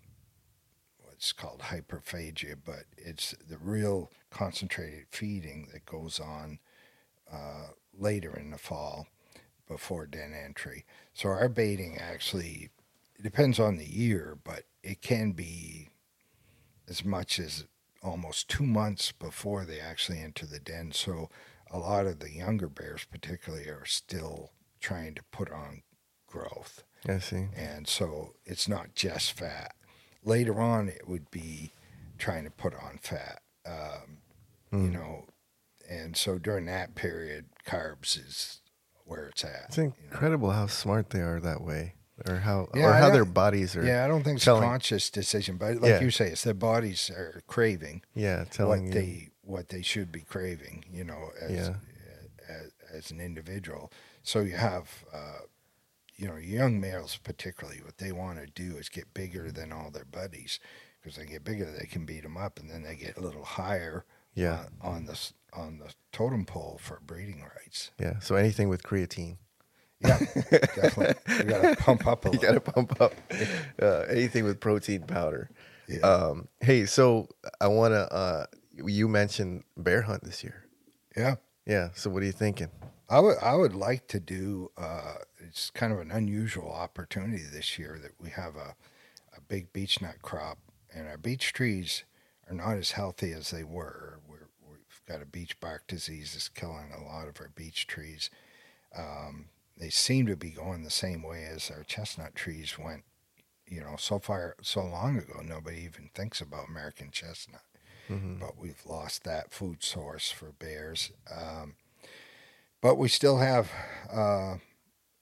what's called hyperphagia, but it's the real concentrated feeding that goes on uh, later in the fall before den entry. So our baiting actually it depends on the year, but it can be as much as almost two months before they actually enter the den. So a lot of the younger bears, particularly, are still trying to put on growth. I see. And so it's not just fat. Later on, it would be trying to put on fat, um, you Mm. know. And so during that period, carbs is where it's at. It's you know. incredible how smart they are that way, or how Yeah, or I how their bodies are. Yeah, I don't think it's telling- a conscious decision, but like Yeah. you say, it's their bodies are craving Yeah, telling what you. they what they should be craving. You know, as Yeah. as, as an individual. So you have, uh, you know, young males particularly. What they want to do is get bigger than all their buddies, because they get bigger, they can beat them up, and then they get a little higher. yeah, uh, on the on the totem pole for breeding rights. yeah. So anything with creatine, Yeah, definitely. You got to pump up a you got to pump up. Uh, anything with protein powder. Yeah. Um, hey, so I want to. Uh, you mentioned bear hunt this year. yeah. Yeah. So what are you thinking? I would I would like to do. Uh, it's kind of an unusual opportunity this year that we have a a big beech nut crop, and our beech trees are not as healthy as they were. Got a beech bark disease that's killing a lot of our beech trees. Um, they seem to be going the same way as our chestnut trees went. You know, so far so long ago, nobody even thinks about American chestnut Mhm. but we've lost that food source for bears. Um, but we still have uh,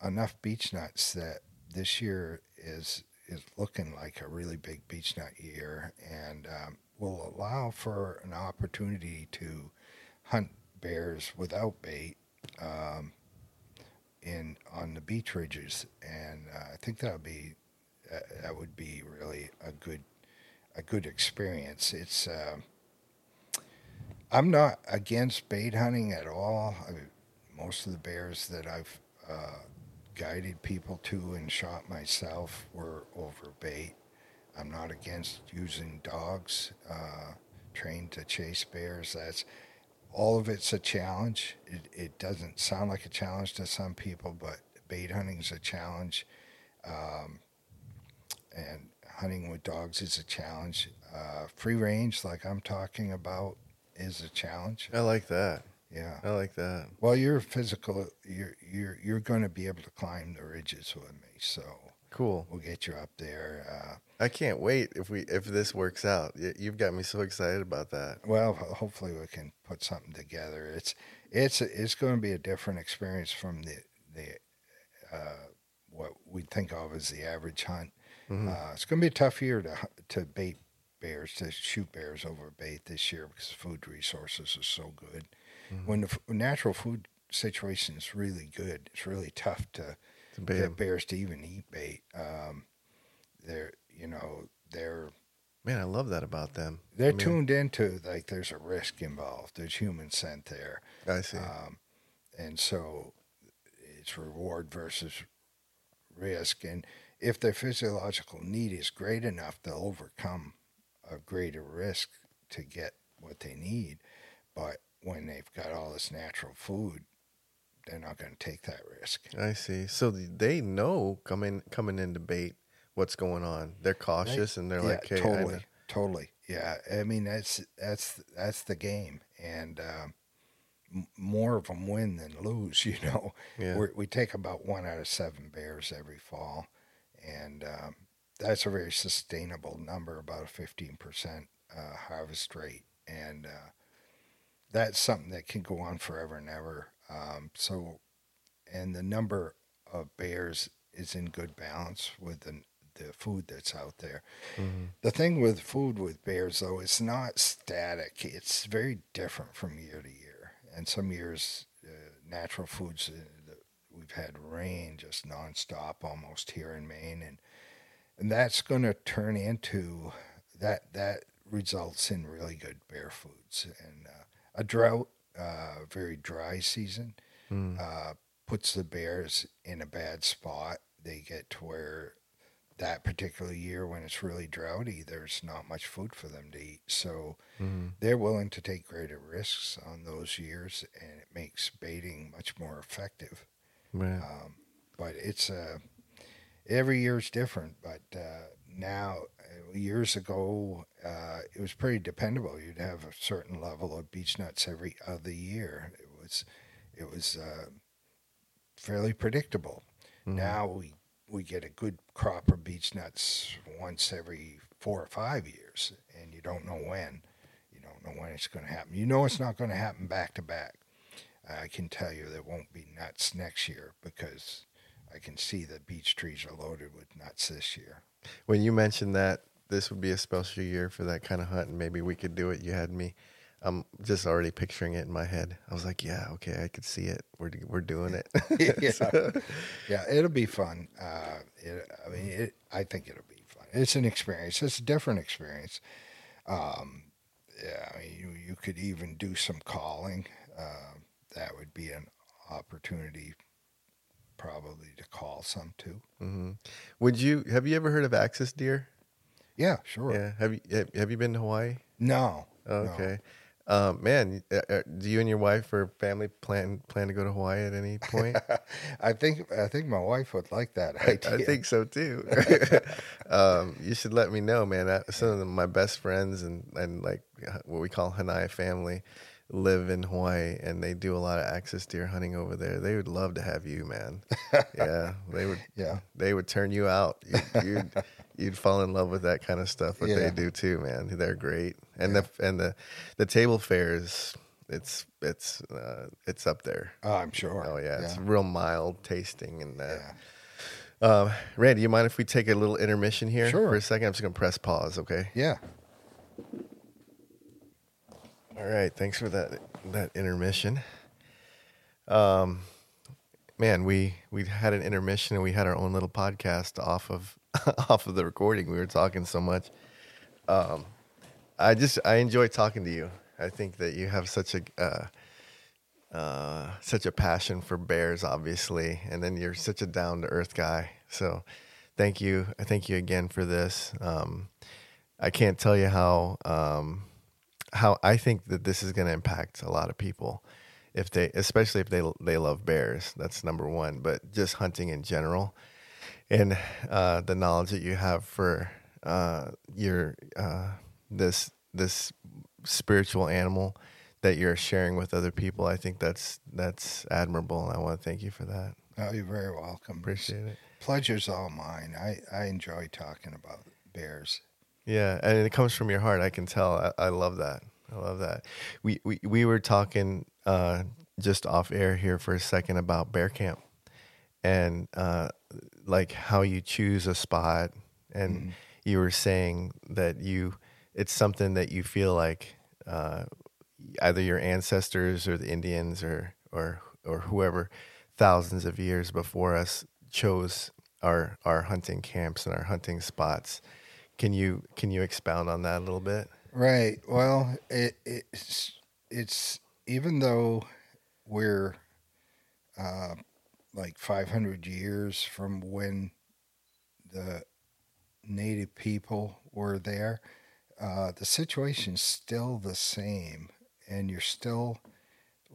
enough beech nuts that this year is is looking like a really big beech nut year, and um, will allow for an opportunity to hunt bears without bait um, in on the beech ridges, and uh, I think that would be uh, that would be really a good a good experience. It's uh, I'm not against bait hunting at all. I most of the bears that I've uh, guided people to and shot myself were over bait. I'm not against using dogs uh, trained to chase bears. That's all of it's a challenge. It, it doesn't sound like a challenge to some people, but bait hunting is a challenge. Um, and hunting with dogs is a challenge. Uh, free range, like I'm talking about, is a challenge. I like that. Yeah. I like that. Well, you're physical. You're you're you're going to be able to climb the ridges with me, so Cool. we'll get you up there. Uh, I can't wait if we if this works out. You've got me so excited about that. well, hopefully we can put something together. It's it's it's going to be a different experience from the the uh, what we think of as the average hunt. Mhm. Uh, it's going to be a tough year to to bait bears to shoot bears over bait this year because food resources are so good. Mhm. When the f- natural food situation is really good, it's really tough to To bait bears to even eat bait. Um, they're you know they're Man, I love that about them. they're I mean, tuned into like there's a risk involved. There's human scent there, I see. um, and so it's reward versus risk. And if their physiological need is great enough, they'll overcome a greater risk to get what they need. But when they've got all this natural food, they're not going to take that risk. I see. So they know coming coming in debate what's going on. They're cautious and they're yeah, like, "Hey, totally, totally. Yeah, I mean that's that's that's the game, and um, more of them win than lose. You know, yeah, We're, we take about one out of seven bears every fall, and um, that's a very sustainable number, about a fifteen percent uh, harvest rate, and uh, that's something that can go on forever and ever. Um, so, and the number of bears is in good balance with the the food that's out there. Mhm. The thing with food with bears, though, it's not static. It's very different from year to year. And some years, uh, natural foods, uh, we've had rain just nonstop almost here in Maine, and and that's going to turn into that that results in really good bear foods and uh, a drought, uh, very dry season Mm. uh, puts the bears in a bad spot. They get to where that particular year, when it's really droughty, there's not much food for them to eat. So Mhm. they're willing to take greater risks on those years, and it makes baiting much more effective. Right. Um, but it's a every year is different, but uh, now uh, years ago uh, it was pretty dependable. You'd have a certain level of beech nuts every other year. It was it was uh, fairly predictable. Mhm. Now we we get a good crop of beech nuts once every four or five years, and you don't know when. You don't know when it's going to happen. You know it's not going to happen back to back. I can tell you there won't be nuts next year because I can see the beech trees are loaded with nuts this year. When you mentioned that this would be a special year for that kind of hunt, and maybe we could do it, you had me. I'm just already picturing it in my head. I was like, yeah, okay, I could see it. We're we're doing it. Yeah. Yeah, it'll be fun. Uh, it, I mean, it, I think it'll be fun. It's an experience. It's a different experience. Um, yeah, I mean, you, you could even do some calling. Uh, that would be an opportunity, probably to call some too. hmm Would you have you ever heard of axis deer? Yeah, sure. Yeah. Have you have- you been to Hawaii? No. no. Um, man, uh, uh, do you and your wife or family plan plan to go to Hawaii at any point? I think I think my wife would like that I, idea. I think so too. um, you should let me know, man. I, some of my best friends and, and like what we call Hanai family live in Hawaii and they do a lot of axis deer hunting over there. They would love to have you, man. Yeah, they would. Yeah. they would turn you out. You, you'd you'd fall in love with that kind of stuff. What Yeah. they do too, man. They're great. And the and the the table fares. It's it's uh, it's up there. Oh, I'm sure. Oh yeah, it's yeah. real mild tasting and that. yeah. Um, Randy, you mind if we take a little intermission here Sure. for a second? I'm just gonna press pause, okay? Yeah. All right, thanks for that that intermission. Um, man, we we had an intermission and we had our own little podcast off of off of the recording. We were talking so much. Um, I just I enjoy talking to you. I think that you have such a uh, uh, such a passion for bears, obviously, and then you're such a down to earth guy. So, thank you, I thank you again for this. Um, I can't tell you how um, how I think that this is going to impact a lot of people if they, especially if they they love bears. That's number one. But just hunting in general, and uh, the knowledge that you have for uh, your uh, this this spiritual animal that you're sharing with other people, I think that's that's admirable, and I want to thank you for that. Oh, you're very welcome. Appreciate it. Pleasure's all mine. I, I enjoy talking about bears. Yeah, and it comes from your heart. I can tell. I, I love that. I love that. We we, we were talking uh, just off air here for a second about bear camp, and uh, like how you choose a spot, and you were saying that you it's something that you feel like uh, either your ancestors or the Indians or or or whoever thousands of years before us chose our our hunting camps and our hunting spots. Can you can you expound on that a little bit? Right. Well, it, it's it's even though we're uh, like 500 years from when the native people were there, uh, the situation's still the same, and you're still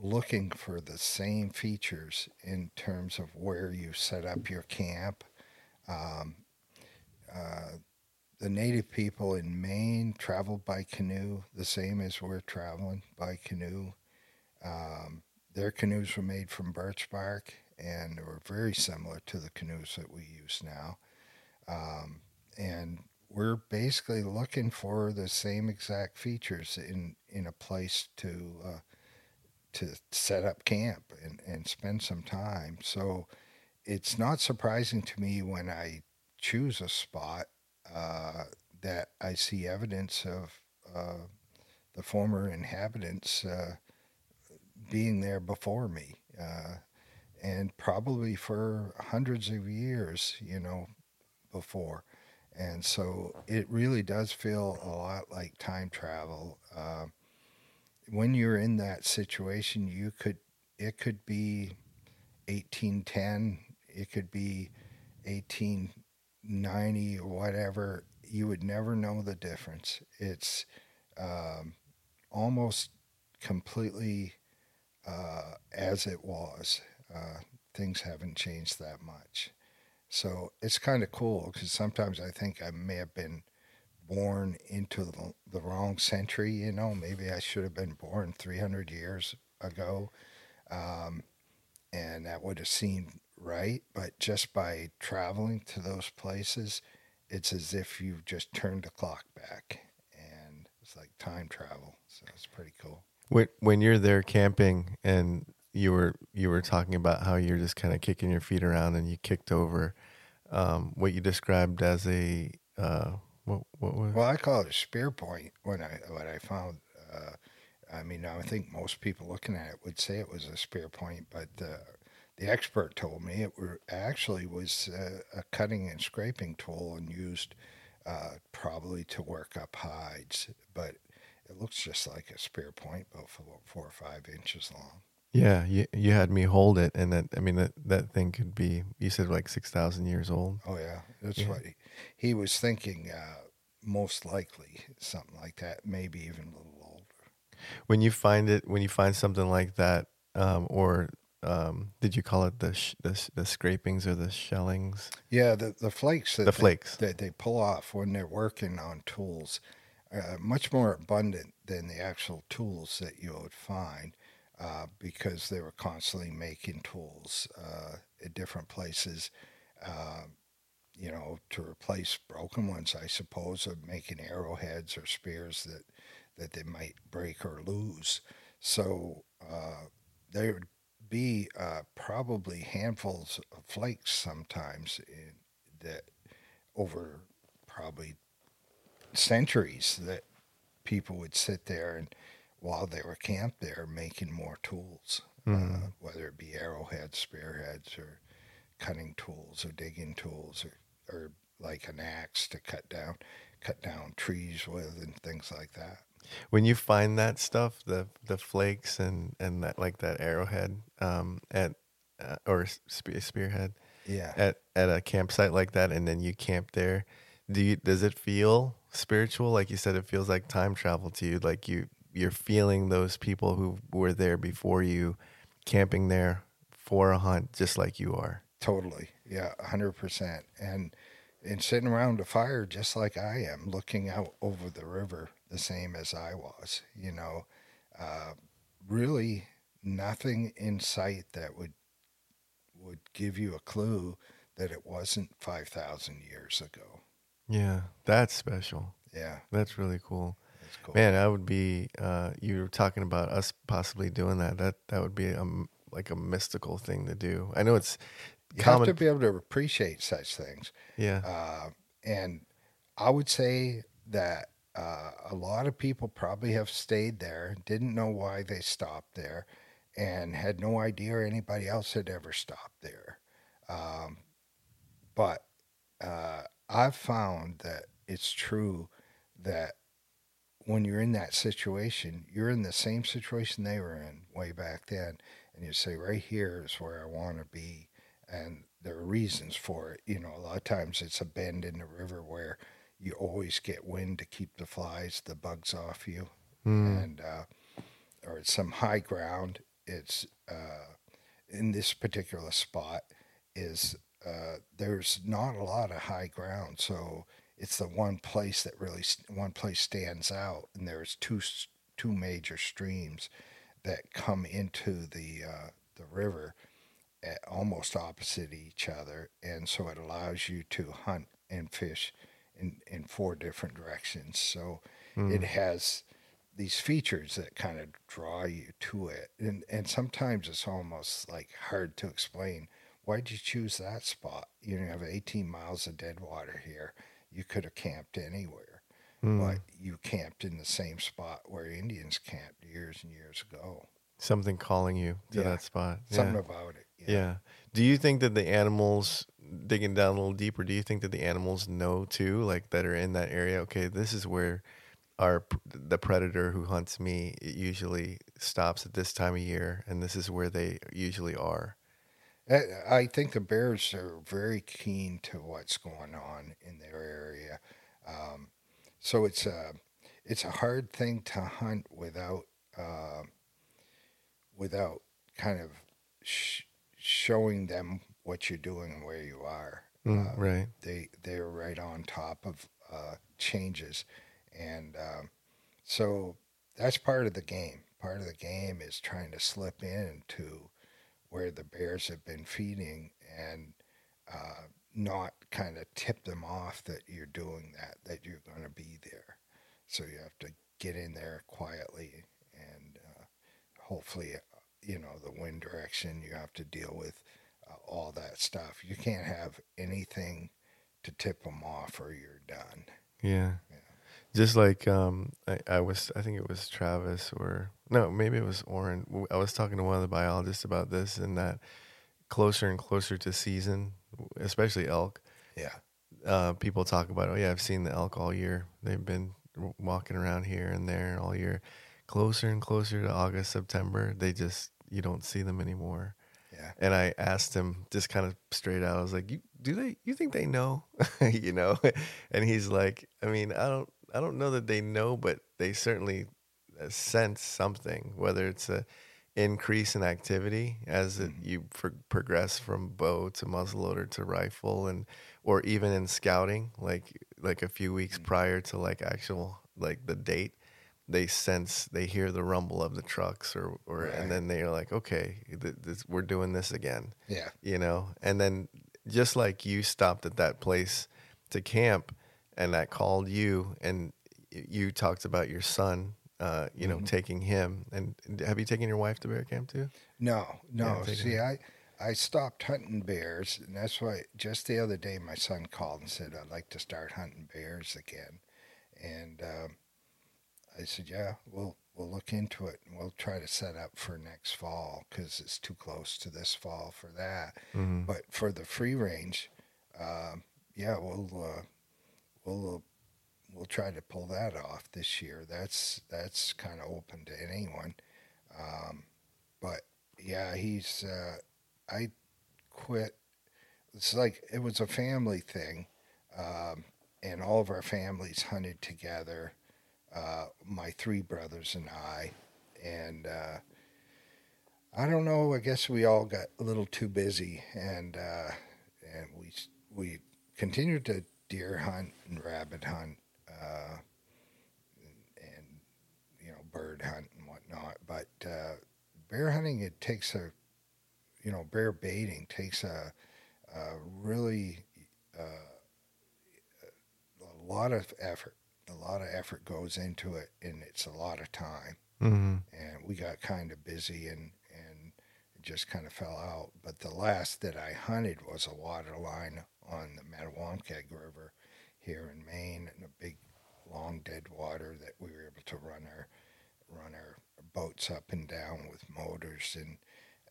looking for the same features in terms of where you set up your camp. Um, uh, the native people in Maine traveled by canoe, the same as we're traveling by canoe. Um, their canoes were made from birch bark and were very similar to the canoes that we use now. Um, and we're basically looking for the same exact features in, in a place to uh, to set up camp and, and spend some time. So it's not surprising to me when I choose a spot uh, that I see evidence of uh, the former inhabitants uh, being there before me, uh, and probably for hundreds of years, you know, before. And so it really does feel a lot like time travel. Uh, when you're in that situation, you could it could be 1810, it could be 1890 or whatever. You would never know the difference. It's um, almost completely uh, as it was. Uh, things haven't changed that much. So it's kind of cool because sometimes I think I may have been born into the, the wrong century. You know, maybe I should have been born 300 years ago, um, and that would have seemed right. But just by traveling to those places, it's as if you've just turned the clock back, and it's like time travel. So it's pretty cool. When when you're there camping and you were you were talking about how you're just kind of kicking your feet around and you kicked over um, what you described as a uh, what what was Well, I call it a spear point when I what I found. Uh, I mean, I think most people looking at it would say it was a spear point, but uh, the expert told me it were actually was uh, a cutting and scraping tool and used uh, probably to work up hides, but it looks just like a spear point, about four, four or five inches long. Yeah you you had me hold it and that I mean that that thing could be you said like six thousand years old Oh yeah, that's Yeah. what he, was thinking. Uh, most likely something like that, maybe even a little older. when you find it when you find something like that um, or um, did you call it the, sh- the sh- the scrapings or the shellings Yeah, the the flakes that the they- flakes that they pull off when they're working on tools, uh, much more abundant than the actual tools that you would find, uh, because they were constantly making tools uh, at different places. Uh, you know, to replace broken ones, I suppose, of making arrowheads or spears that that they might break or lose. So uh, there would be uh, probably handfuls of flakes sometimes in, that over probably centuries that people would sit there and while they were camped there making more tools, Mhm. uh, whether it be arrowheads, spearheads, or cutting tools or digging tools or, or like an axe to cut down cut down trees with and things like that. when you find that stuff the the flakes and and that like that arrowhead um, at uh, or spe- spearhead Yeah. at at a campsite like that and then you camp there do you does it feel spiritual like you said it feels like time travel to you like you you're feeling those people who were there before you camping there for a hunt just like you are Totally. Yeah, 100%. And and sitting around a fire just like I am, looking out over the river the same as I was, you know. Uh, really nothing in sight that would would give you a clue that it wasn't 5,000 years ago. yeah that's special Yeah, that's really cool cool. man that would be uh you were talking about us possibly doing that that that would be a like a mystical thing to do i know it's you common have to be able to appreciate such things. yeah Uh, and I would say that uh, a lot of people probably have stayed there, didn't know why they stopped there, and had no idea anybody else had ever stopped there. Um, but uh, I've found that it's true that when you're in that situation, you're in the same situation they were in way back then, and you say, right here is where I want to be and there are reasons for it. You know, a lot of times it's a bend in the river where you always get wind to keep the flies, the bugs off you, Mm. and uh, or it's some high ground. It's uh, in this particular spot is uh, there's not a lot of high ground, so it's the one place that really one place stands out, and there's two two major streams that come into the uh, the river at almost opposite each other, and so it allows you to hunt and fish in in four different directions. So Mm. it has these features that kind of draw you to it, and and sometimes it's almost like hard to explain. Why'd you choose that spot? You have 18 miles of dead water here. You could have camped anywhere, Mm. but you camped in the same spot where Indians camped years and years ago. something calling you to Yeah. that spot Something about it. yeah do you think that the animals digging down a little deeper do you think that the animals know too like that are in that area okay this is where our the predator who hunts me it usually stops at this time of year and this is where they usually are I think the Bears are very keen to what's going on in their area, um, so it's a it's a hard thing to hunt without uh, without kind of sh- showing them what you're doing and where you are. Mm, Uh, right. they they're right on top of uh, changes, and um, so that's part of the game. Part of the game is trying to slip into where the bears have been feeding and uh, not kind of tip them off that you're doing that, that you're going to be there. So you have to get in there quietly and uh, hopefully, uh, you know, the wind direction, you have to deal with uh, all that stuff. You can't have anything to tip them off or you're done. Yeah. Yeah. Just like um, I, I was, I think it was Travis or no, maybe it was Oren. I was talking to one of the biologists about this, and that closer and closer to season, especially elk, Yeah. uh, people talk about, oh yeah, I've seen the elk all year. They've been walking around here and there all year. Closer and closer to August, September, they just you don't see them anymore. Yeah. And I asked him just kind of straight out. I was like, "You do they? You think they know? you know?" And he's like, "I mean, I don't, I don't know that they know, but they certainly sense something. Whether it's a increase in activity as it, mm-hmm. you pro- progress from bow to muzzleloader to rifle, and or even in scouting, like like a few weeks mm. prior to like actual like the date." They sense, they hear the rumble of the trucks, or, or Right. and then they're like, okay, th- this, we're doing this again Yeah. you know and then just like you stopped at that place to camp and that called you and you talked about your son uh, you know taking him and have you taken your wife to bear camp too No, no. Yeah, See, it. I I stopped hunting bears, and that's why just the other day my son called and said I'd like to start hunting bears again, and um, I said, yeah, we'll we'll look into it and we'll try to set up for next fall because it's too close to this fall for that. mm-hmm. But for the free range, um, yeah, we'll uh, we'll uh, we'll try to pull that off this year. That's that's kind of open to anyone. Um, but yeah, he's uh, I quit. It's like it was a family thing, um, and all of our families hunted together. Uh, my three brothers and I, and uh, I don't know. I guess we all got a little too busy, and uh, and we we continued to deer hunt and rabbit hunt, uh, and, and you know bird hunt and whatnot. But uh, bear hunting it takes a you know bear baiting takes a, a really uh, a lot of effort. A lot of effort goes into it, and it's a lot of time Mm-hmm. and we got kind of busy and and just kind of fell out. But the last that I hunted was a water line on the Mattawamkeag River here in Maine, and a big long dead water that we were able to run our run our boats up and down with motors, and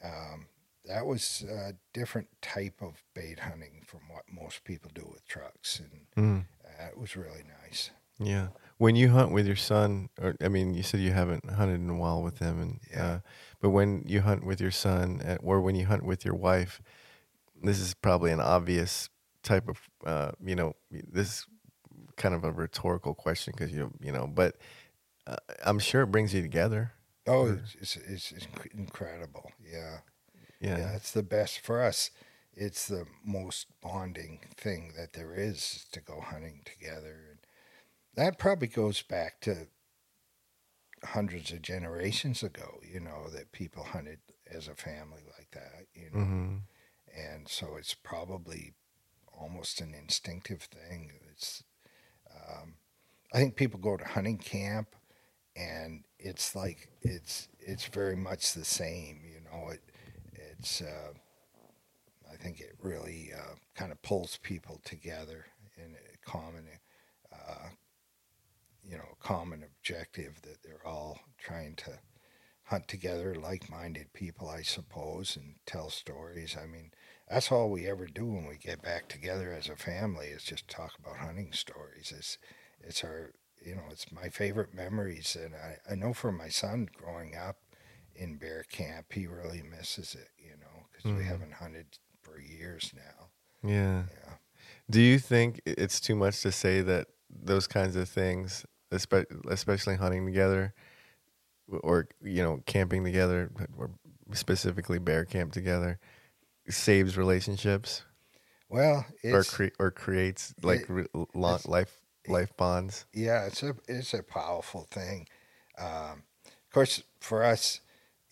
um, that was a different type of bait hunting from what most people do with trucks, and Mm-hmm. uh, it was really nice. Yeah. When you hunt with your son, or I mean, you said you haven't hunted in a while with him, and Yeah. uh, but when you hunt with your son, uh, or when you hunt with your wife, this is probably an obvious type of, uh, you know, this is kind of a rhetorical question because you, you know, but uh, I'm sure it brings you together. Oh, it's, it's, it's inc- incredible. Yeah. Yeah. Yeah, it's the best for us. It's the most bonding thing that there is to go hunting together, and that probably goes back to hundreds of generations ago. You know that people hunted as a family like that. You know, hmm and so it's probably almost an instinctive thing. It's, um, I think people go to hunting camp, and it's like it's it's very much the same. You know, it it's. Uh, I think it really uh, kind of pulls people together in a common, uh, you know, common objective that they're all trying to hunt together, like-minded people, I suppose, and tell stories. I mean, that's all we ever do when we get back together as a family is just talk about hunting stories. It's it's our you know it's my favorite memories, and I, I know for my son growing up in bear camp, he really misses it. You know, because we Mhm. haven't hunted for years now. Yeah. Yeah. Do you think it's too much to say that those kinds of things, espe- especially hunting together, or you know, camping together, or specifically bear camp together, saves relationships? Well, or cre- or creates like it- re- long, life life bonds. yeah, it's a it's a powerful thing. Um, of course, for us,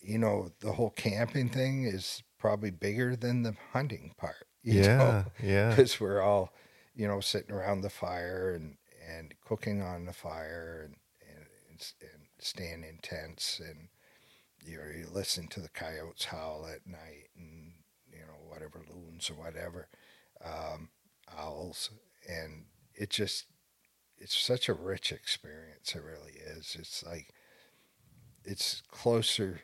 you know, the whole camping thing is probably bigger than the hunting part. Yeah, yeah, because we're all, you know, sitting around the fire and and cooking on the fire and and, and, and staying in tents and you know, you listen to the coyotes howl at night and know whatever loons or whatever um, owls. And it just it's such a rich experience it really is. It's like it's closer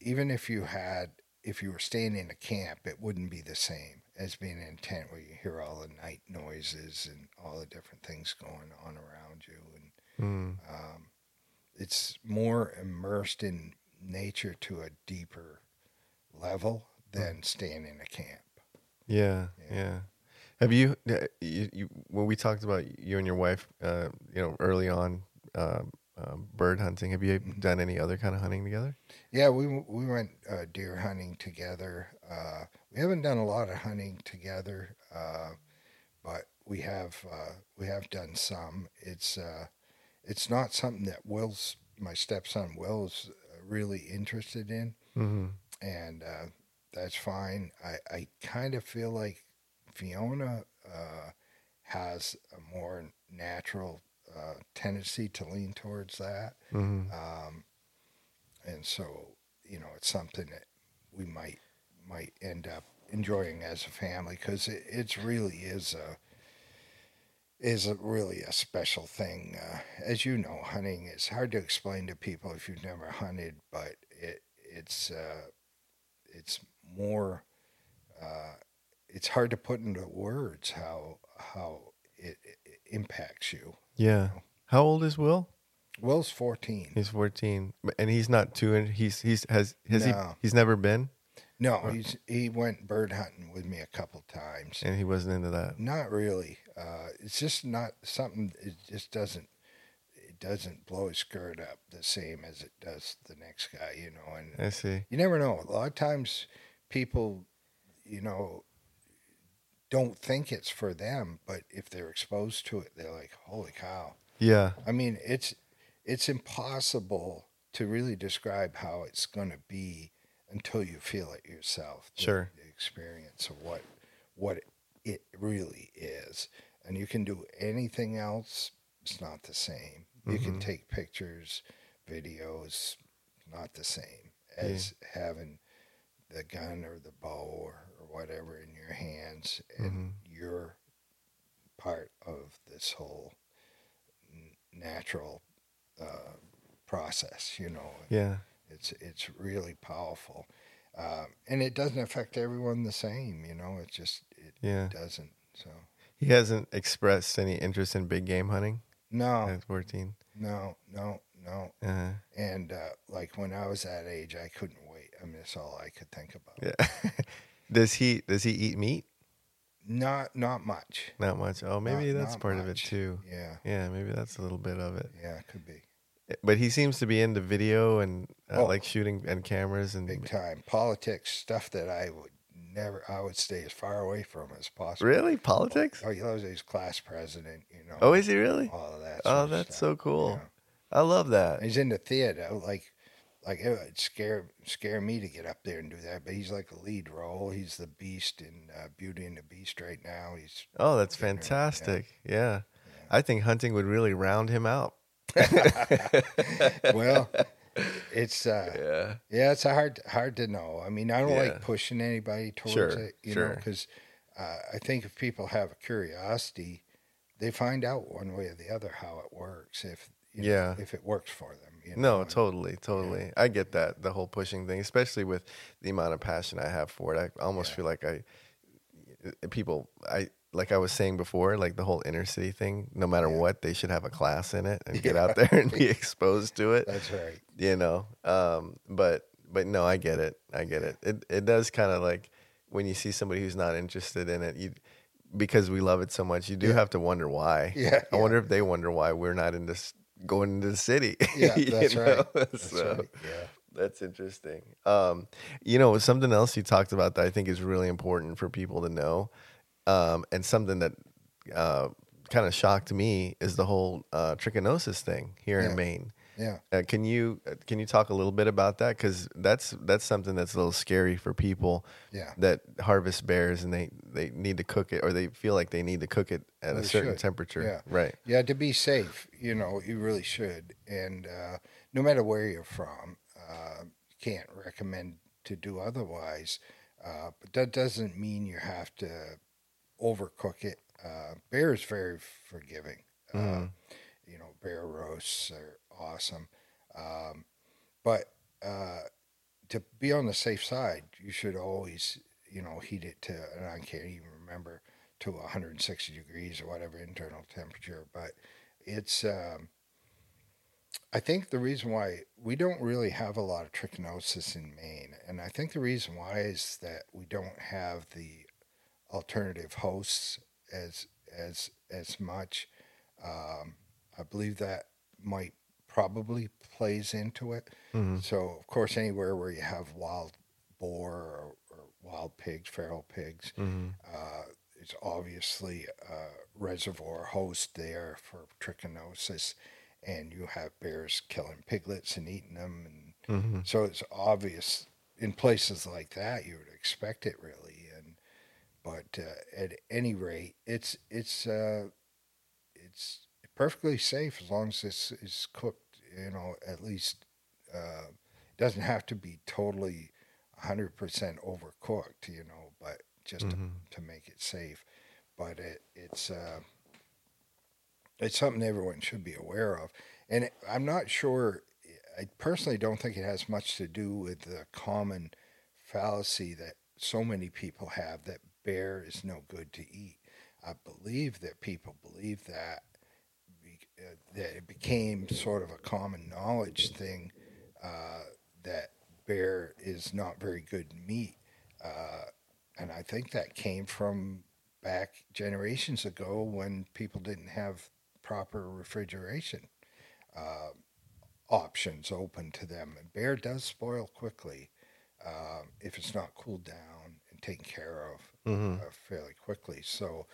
even if you had if you were staying in a camp it wouldn't be the same as being in a tent where you hear all the night noises and all the different things going on around you. And Mm. um, it's more immersed in nature to a deeper level than staying in a camp yeah, Yeah. yeah. Have you, uh, you, you when we talked about you and your wife, uh, you know, early on, um, um, bird hunting? Have you Mm-hmm. done any other kind of hunting together? Yeah, we we went uh, deer hunting together. Uh, we haven't done a lot of hunting together, uh, but we have uh, we have done some. It's uh, it's not something that Will's my stepson Will's uh, really interested in, Mm-hmm. and uh, that's fine. I I kind of feel like Fiona uh, has a more natural uh, tendency to lean towards that. Mm-hmm. Um, and so, you know, it's something that we might might end up enjoying as a family because it it's really is a is a really a special thing. Uh, as you know, hunting is hard to explain to people if you've never hunted, but it it's uh, it's more uh, it's hard to put into words how how it, it impacts you. Yeah. How old is Will? Will's fourteen. He's fourteen, and he's not too. in- He's he's has has No. he? He's never been, No, he's he went bird hunting with me a couple times. and he wasn't into that. Not really. Uh, it's just not something. It just doesn't. It doesn't blow his skirt up the same as it does the next guy. You know, and I see. you never know. A lot of times, people, you know, don't think it's for them, but if they're exposed to it, they're like, "Holy cow!" Yeah. I mean, it's it's impossible to really describe how it's going to be until you feel it yourself. the- Sure. The experience of what what it really is, and you can do anything else. It's not the same. You can Mhm. take pictures, videos. Not the same as having the gun or the bow or, or whatever in your hands, and Mhm. you're part of this whole n- natural uh, process. You know, Yeah. it's it's really powerful, um, and it doesn't affect everyone the same. You know, it just it Yeah. doesn't. So He hasn't expressed any interest in big game hunting no, at fourteen. no, no, no. Uh, And uh, like when I was that age, I couldn't. I mean, that's all I could think about. yeah. does he does he eat meat? Not not much. Not much. Oh, maybe Not- that's not part of it too. Yeah, Yeah, maybe that's a little bit of it. yeah, it could be But he seems to be into video and uh, Oh. like shooting and cameras and big time politics stuff that I would never. I would stay as far away from as possible. really politics. Oh, he loves his class president. You know. Oh, is he really? all of that. Oh, that's so cool. yeah. I love that. He's into theater. Like, like it would scare scare me to get up there and do that. But he's like a lead role. He's the Beast in uh, Beauty and the Beast right now. He's Oh, that's Ignorant, yeah. fantastic. Yeah. I think hunting would really round him out. well, it's uh, Yeah. yeah, it's hard hard to know. I mean, I don't Yeah. like pushing anybody towards Sure, it, you know, because uh, I think if people have a curiosity, they find out one way or the other how it works. If you know, Yeah. if it works for them. You know? No, totally, totally. I get that the whole pushing thing, especially with the amount of passion I have for it. I almost Yeah. feel like I people I like I was saying before, like the whole inner city thing. No matter Yeah. what, they should have a class in it and get out there and be exposed to it. That's right. you know um but but no i get it i get it it, it does kind of like when you see somebody who's not interested in it you because we love it so much you do Yeah. have to wonder why Yeah, i yeah. wonder if they wonder why we're not in this going into the city Yeah, you that's know? right. That's so right. Yeah. That's interesting. Um, you know, something else you talked about that I think is really important for people to know, um, and something that uh, kind of shocked me is the whole uh, trichinosis thing here Yeah. in Maine. Yeah. Uh, can you uh, can you talk a little bit about that? Because that's that's something that's a little scary for people Yeah. that harvest bears and they they need to cook it or they feel like they need to cook it at a certain should. temperature. Yeah. Right. Yeah, to be safe, you know, you really should. And uh, no matter where you're from, uh, can't recommend to do otherwise. Uh, but that doesn't mean you have to overcook it. Uh, bear is very forgiving. Uh, Mhm. you know, bear roasts are awesome. Um, but uh, to be on the safe side, you should always, you know, heat it to, and I can't even remember, to 160 degrees or whatever internal temperature. But it's, um, I think the reason why we don't really have a lot of trichinosis in Maine, and I think the reason why is that we don't have the alternative hosts as as as much. Um, I believe that might probably plays into it. Mhm. So of course, anywhere where you have wild boar or, or wild pigs, feral pigs, hmm uh, it's obviously a reservoir host there for trichinosis, and you have bears killing piglets and eating them, and hmm so it's obvious in places like that you would expect it really, and but uh, at any rate, it's it's uh, it's perfectly safe as long as this is cooked. You know, at least uh, it doesn't have to be totally hundred percent overcooked. You know, but just Mhm. to, to make it safe. But it, it's uh, it's something everyone should be aware of, and it, I'm not sure. I personally don't think it has much to do with the common fallacy that so many people have that bear is no good to eat. I believe that people believe that that it became sort of a common knowledge thing uh, that bear is not very good meat, uh, and I think that came from back generations ago when people didn't have proper refrigeration uh, options open to them. And bear does spoil quickly um, if it's not cooled down and taken care of hmm uh, fairly quickly. So,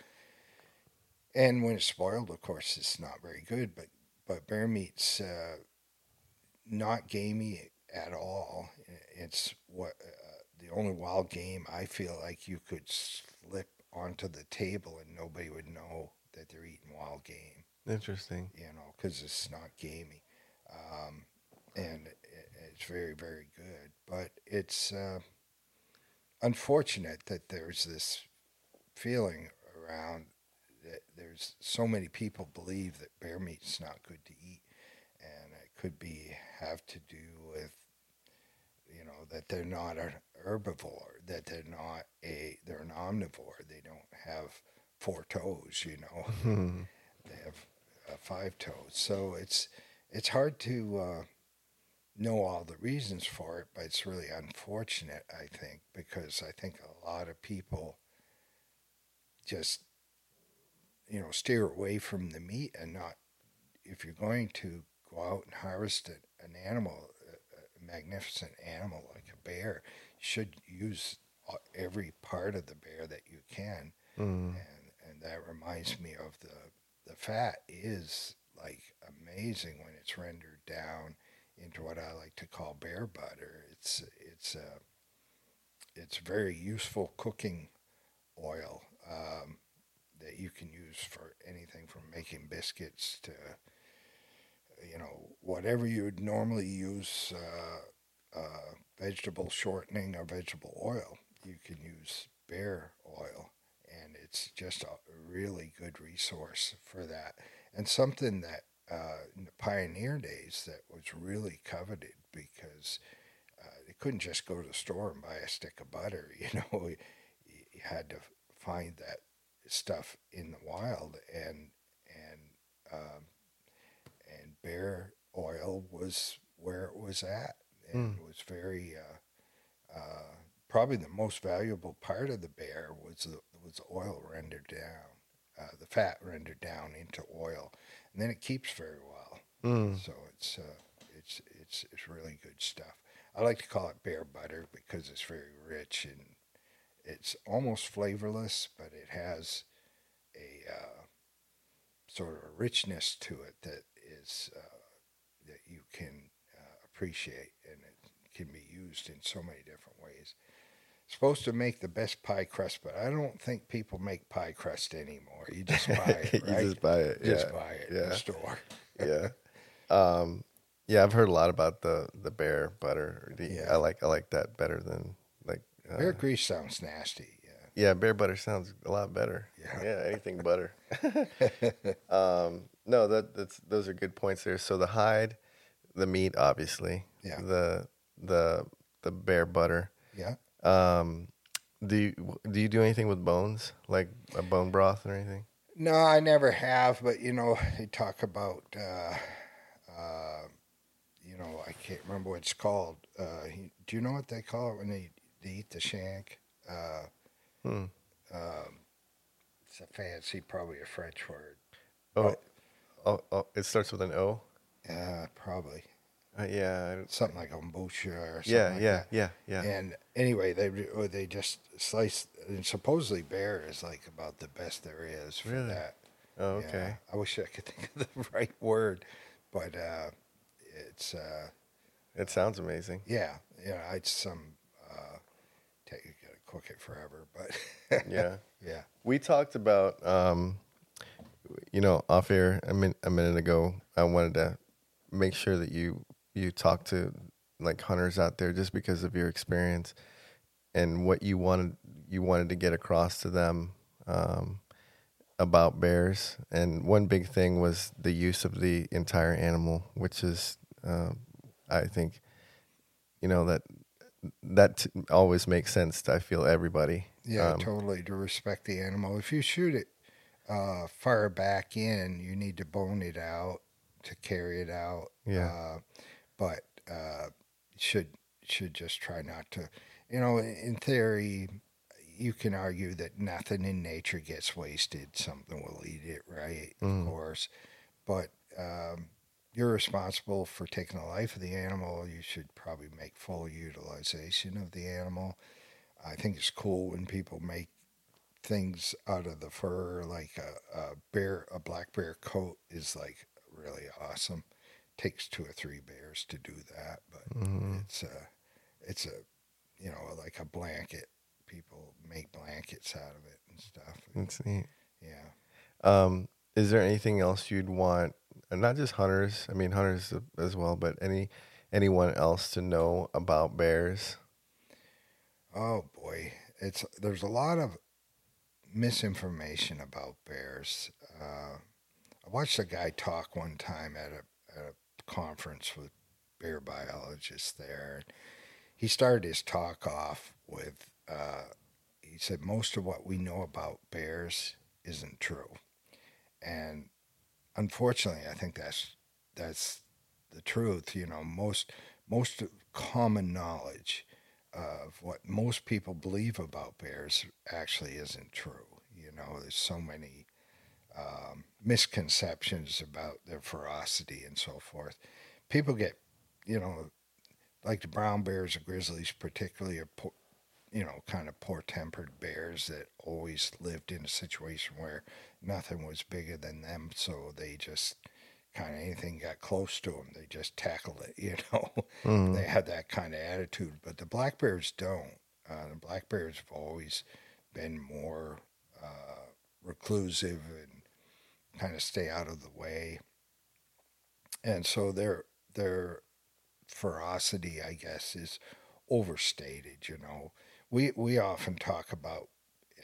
and when it's spoiled, of course, it's not very good. But but bear meat's uh, not gamey at all. It's what uh, the only wild game I feel like you could slip onto the table and nobody would know that they're eating wild game. Interesting. You know, because it's not gamey, um, and it, it's very very good. But it's uh, unfortunate that there's this feeling around there's so many people believe that bear meat's not good to eat, and it could be have to do with you know that they're not an herbivore, that they're not a they're an omnivore. They don't have four toes, you know. Mhm. They have uh, five toes, so it's it's hard to uh, know all the reasons for it, but it's really unfortunate, I think, because I think a lot of people just you know steer away from the meat and not if you're going to go out and harvest it, an animal a, magnificent animal like a bear you should use uh, every part of the bear that you can Mhm. and and that reminds me of the the fat is like amazing when it's rendered down into what I like to call bear butter. It's it's a, it's very useful cooking oil um, that you can use for anything from making biscuits to you know whatever you would normally use uh, uh, vegetable shortening or vegetable oil. You can use bear oil and it's just a really good resource for that and something that uh, in the pioneer days that was really coveted because uh, you couldn't just go to the store and buy a stick of butter you know you had to find that stuff in the wild and and um, and bear oil was where it was at and it was very uh, uh, probably the most valuable part of the bear was the was the oil rendered down, uh, the fat rendered down into oil, and then it keeps very well. Mm. So it's uh, it's it's it's really good stuff. I like to call it bear butter because it's very rich and it's almost flavorless, but it has a uh, sort of a richness to it that is uh, that you can uh, appreciate, and it can be used in so many different ways. supposed to make the best pie crust, but I don't think people make pie crust anymore. You just buy it, you just buy it. Just yeah. buy it in Yeah. the store. yeah. Um, yeah, I've heard a lot about the the bear butter. The, Yeah. I like I like that better than uh, Bear grease sounds nasty. Yeah. Yeah, bear butter sounds a lot better. Yeah. yeah anything butter. um, no, that that's those are good points there. So the hide, the meat, obviously. Yeah. The the the bear butter. Yeah. Um, do you, do you do anything with bones, like a bone broth or anything? No, I never have, but you know, they talk about, uh, uh, you know, I can't remember what it's called. Uh, do you know what they call it when they, they the shank? Uh, Hmm. um, it's a fancy, probably a French word. Oh, But- oh, oh, it starts with an O. Uh, probably Uh, yeah, something like kombucha or something. yeah, like yeah, yeah, yeah. And anyway, they they just slice. And supposedly, bear is like about the best there is for Really? that. Oh, Yeah, okay. I wish I could think of the right word, but uh, it's uh, It sounds amazing. yeah, yeah. It's some take you gotta cook it forever, but Yeah. yeah, We talked about, um, you know, off air a, min- a minute ago. I wanted to make sure that you you talk to like hunters out there, just because of your experience and what you wanted you wanted to get across to them um, about bears. And one big thing was the use of the entire animal, which is, um, I think, you know that that always makes sense. To, I feel everybody. yeah, Um, totally. To respect the animal. If you shoot it uh, far back in, you need to bone it out to carry it out. Yeah. Uh, but uh, should should just try not to. You know, in theory, you can argue that nothing in nature gets wasted. Something will eat it, right? Mm. Of course, but um, you're responsible for taking the life of the animal. You should probably make full utilization of the animal. I think it's cool when people make things out of the fur, like a, a bear, a black bear coat is like really awesome. Takes two or three bears to do that, but mhm. it's a, it's a, you know, like a blanket. People make blankets out of it and stuff. It's neat. Yeah. Um, is there anything else you'd want, and not just hunters? I mean, hunters as well, but any anyone else to know about bears? Oh boy, it's there's a lot of misinformation about bears. Uh, I watched a guy talk one time at a, at a conference with bear biologists there. He started his talk off with, uh, he said, most of what we know about bears isn't true, and unfortunately, I think that's that's the truth. You know, most most common knowledge of what most people believe about bears actually isn't true. You know, there's so many um, misconceptions about their ferocity and so forth. People get, you know, like the brown bears or grizzlies, particularly, are, po- you know, kind of poor tempered bears that always lived in a situation where nothing was bigger than them. So they just kind of anything got close to them, they just tackled it, you know Mhm. they had that kind of attitude, but the black bears don't. Uh, the black bears have always been more uh, reclusive and kind of stay out of the way, and so their their ferocity, I guess, is overstated. You know, we we often talk about,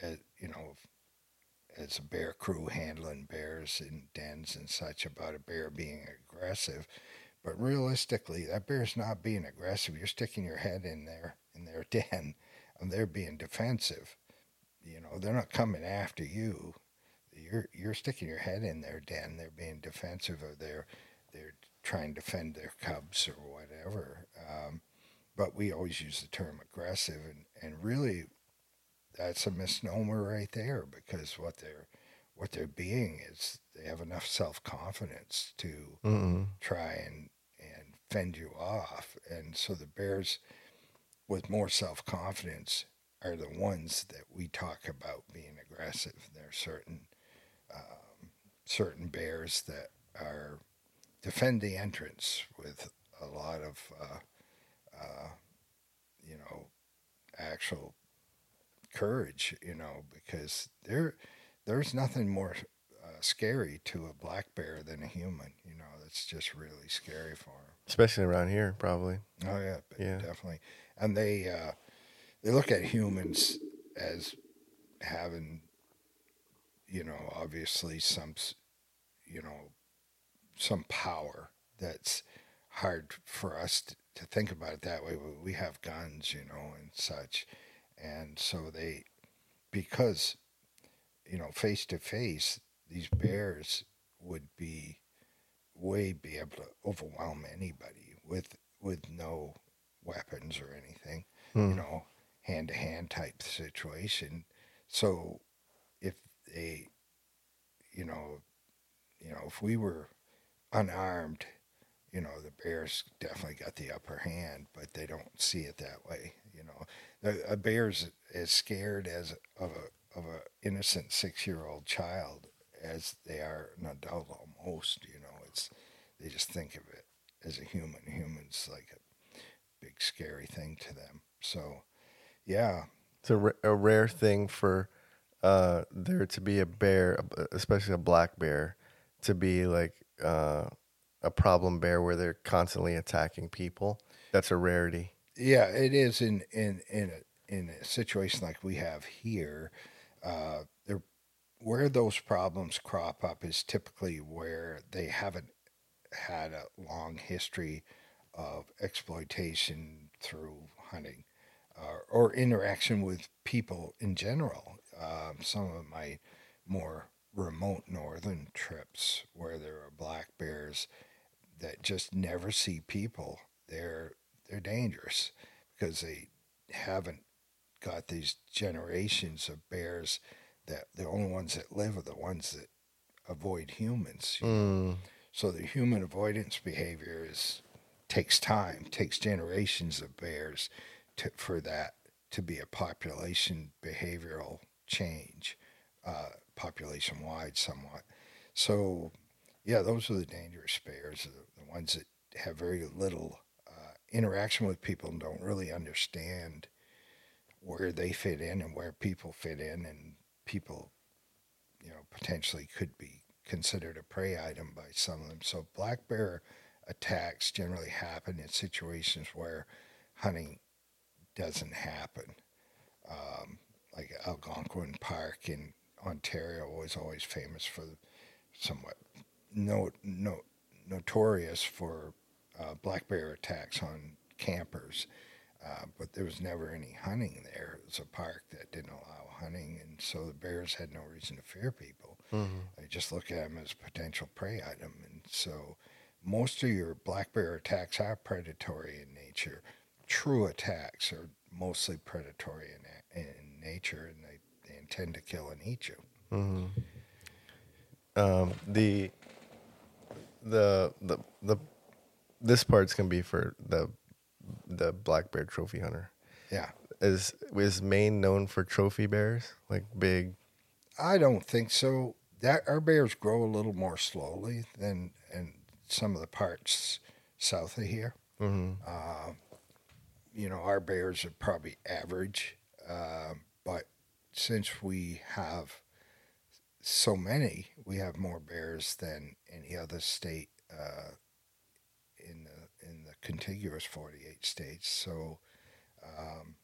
uh, you know, as a bear crew handling bears in dens and such about a bear being aggressive. But realistically, that bear's not being aggressive. You're sticking your head in there in their den, and they're being defensive. You know, they're not coming after you. You're you're sticking your head in their den. They're being defensive, or they're they're trying to defend their cubs or whatever. Um, but we always use the term aggressive, and, and really, that's a misnomer right there because what they're what they're being is they have enough self confidence to Mm-mm. try and and fend you off. And so the bears with more self confidence are the ones that we talk about being aggressive. There are certain um, certain bears that are defend the entrance with a lot of uh, uh, you know actual courage. You know because there there's nothing more uh, scary to a black bear than a human. You know that's just really scary for them. Especially around here, probably. Oh yeah, Yeah. definitely. And they uh, they look at humans as having, you know, obviously some, you know, some power that's hard for us to, to think about it that way. We- We have guns, you know, and such, and so they, because, you know, face to face, these bears would be way be able to overwhelm anybody with with no weapons or anything, Hmm. you know, hand to hand type situation. So if they, you know, you know, if we were unarmed, you know, the bears definitely got the upper hand, but they don't see it that way. You know, a, bear's as scared as of a of a innocent six year old child as they are an adult almost. You know, it's they just think of it as a human. Humans like a big scary thing to them. So, yeah, It's a, a rare thing for uh, there to be a bear, especially a black bear, to be like uh, a problem bear where they're constantly attacking people. That's a rarity. Yeah, it is in in in a, in a situation like we have here. Uh, where those problems crop up is typically where they haven't had a long history of exploitation through hunting uh, or interaction with people in general. Um, some of my more remote northern trips where there are black bears that just never see people. They're they're dangerous because they haven't got these generations of bears that the only ones that live are the ones that avoid humans. you know. Mm. So the human avoidance behavior is takes time, takes generations of bears to, for that to be a population behavioral change, uh, population wide somewhat. So, yeah, those are the dangerous bears, the, the ones that have very little interaction with people and don't really understand where they fit in and where people fit in, and people, you know, potentially could be considered a prey item by some of them. So black bear attacks generally happen in situations where hunting doesn't happen. Um, like Algonquin Park in Ontario was always famous for somewhat no, no, notorious for uh, black bear attacks on campers. Uh, but there was never any hunting there. It was a park that didn't allow hunting, and so the bears had no reason to fear people. Mhm. They just look at them as a potential prey item. And so most of your black bear attacks are predatory in nature. True attacks are mostly predatory in, in nature, and they, they intend to kill and eat you. hmm Um, the the the the this part's gonna be for the the black bear trophy hunter. Yeah. Is is Maine known for trophy bears? Like big I don't think so. That our bears grow a little more slowly than in some of the parts south of here. mhm. Uh, you know, our bears are probably average, uh, but since we have so many, we have more bears than any other state uh, in the in the contiguous forty eight states. So, um,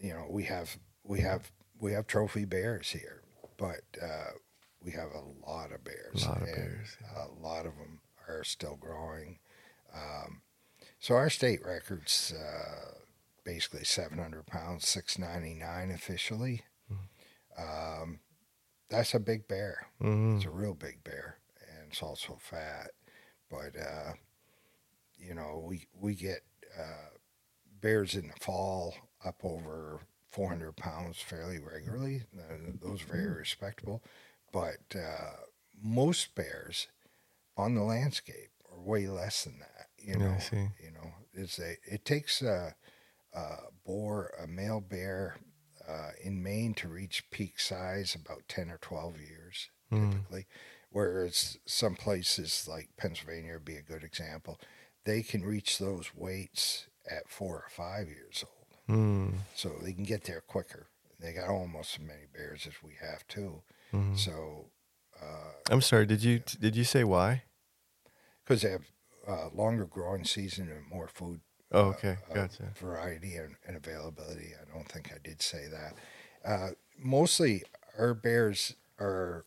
you know, we have we have we have trophy bears here, but uh, we have a lot of bears. A lot of bears, A lot of them are still growing. Um, so our state records uh, basically 700 pounds, 699 officially. Um, that's a big bear. Mhm. It's a real big bear, and it's also fat. But uh, you know, we we get uh, bears in the fall up over 400 pounds fairly regularly. Uh, those are very respectable. But uh, most bears on the landscape are way less than that. You Yeah, know, see. you know, it's a it takes a, a boar, a male bear, uh, in Maine to reach peak size about ten or twelve years Mm. typically. Whereas some places like Pennsylvania would be a good example, they can reach those weights at four or five years old, Mm. so they can get there quicker. They got almost as many bears as we have too. Mhm. So uh, I'm sorry. Did you did you say why? because they have uh, longer growing season and more food Oh, okay, uh, gotcha. variety and, and availability. I don't think I did say that. Uh, mostly, our bears are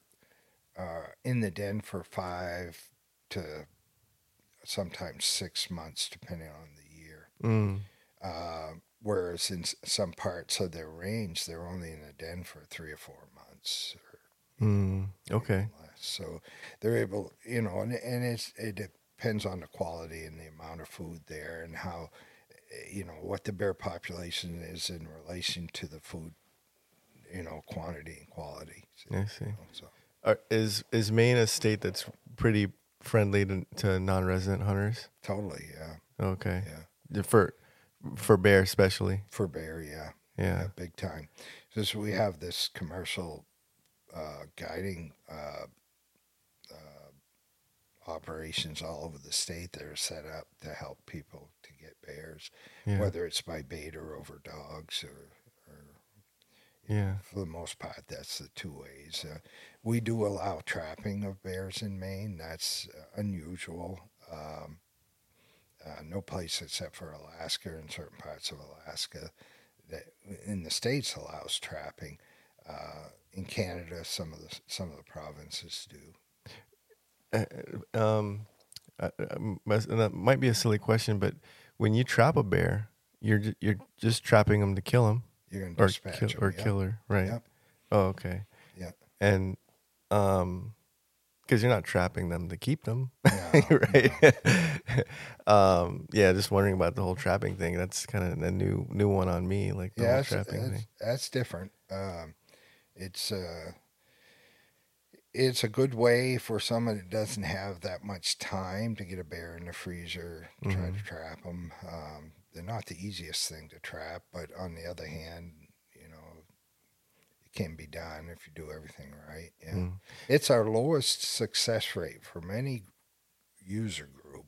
uh, in the den for five to sometimes six months, depending on the year. Mm. Uh, whereas in some parts of their range, they're only in a den for three or four months or Mm. Okay. So they're able, you know, and, and it's, it depends on the quality and the amount of food there and how, you know, what the bear population is in relation to the food, you know, quantity and quality. I see. So Are, is is Maine a state that's pretty friendly to, to non-resident hunters? totally, yeah, Okay. yeah. For for bear especially. For bear, yeah, Yeah. yeah, big time. Because we have this commercial uh, guiding uh, uh, operations all over the state that are set up to help people to get bears. Yeah. whether it's by bait or over dogs or, or Yeah. for the most part that's the two ways uh, we do allow trapping of bears in maine that's uh, unusual um, uh, no place except for alaska and certain parts of alaska that in the states allows trapping uh, in canada some of the some of the provinces do Uh, um, uh, um, that might be a silly question, but when you trap a bear, you're you're just trapping them to kill him you're going or to dispatch kill, them, or yeah. kill her, right? Yep. Oh, okay. Yeah. And um, because you're not trapping them to keep them, No, right? um, yeah. Just wondering about the whole trapping thing. That's kind of a new new one on me, like the yeah, whole that's, trapping that's, thing. that's different. Um, it's uh, it's a good way for someone that doesn't have that much time to get a bear in the freezer, try Mm-hmm. to trap them. Um, they're not the easiest thing to trap, but on the other hand, you know, it can be done if you do everything right. Yeah, Mm. it's our lowest success rate from any user group,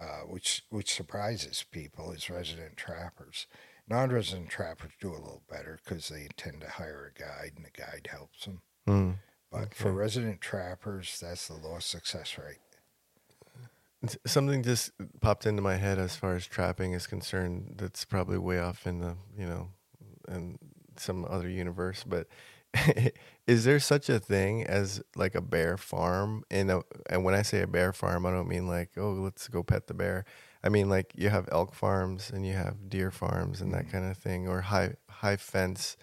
uh, which which surprises people is resident trappers. Non-resident trappers do a little better because they tend to hire a guide, and the guide helps them. Mm. But for resident trappers, that's the lowest success rate. Something just popped into my head as far as trapping is concerned. That's probably way off in the you know, in some other universe. But is there such a thing as like a bear farm? In a, uh, and when I say a bear farm, I don't mean like oh let's go pet the bear. I mean like you have elk farms and you have deer farms and that mm-hmm. kind of thing, or high high fence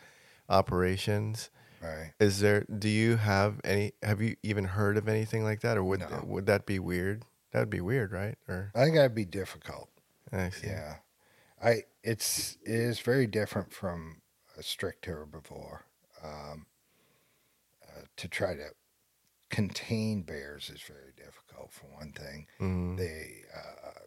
operations. Right. Is there? Do you have any? Have you even heard of anything like that, or would No. would that be weird? That would be weird, right? Or I think that'd be difficult. I see. Yeah, I it's it is very different from a strict herbivore. Um, uh, to try to contain bears is very difficult for one thing. Mm, They uh,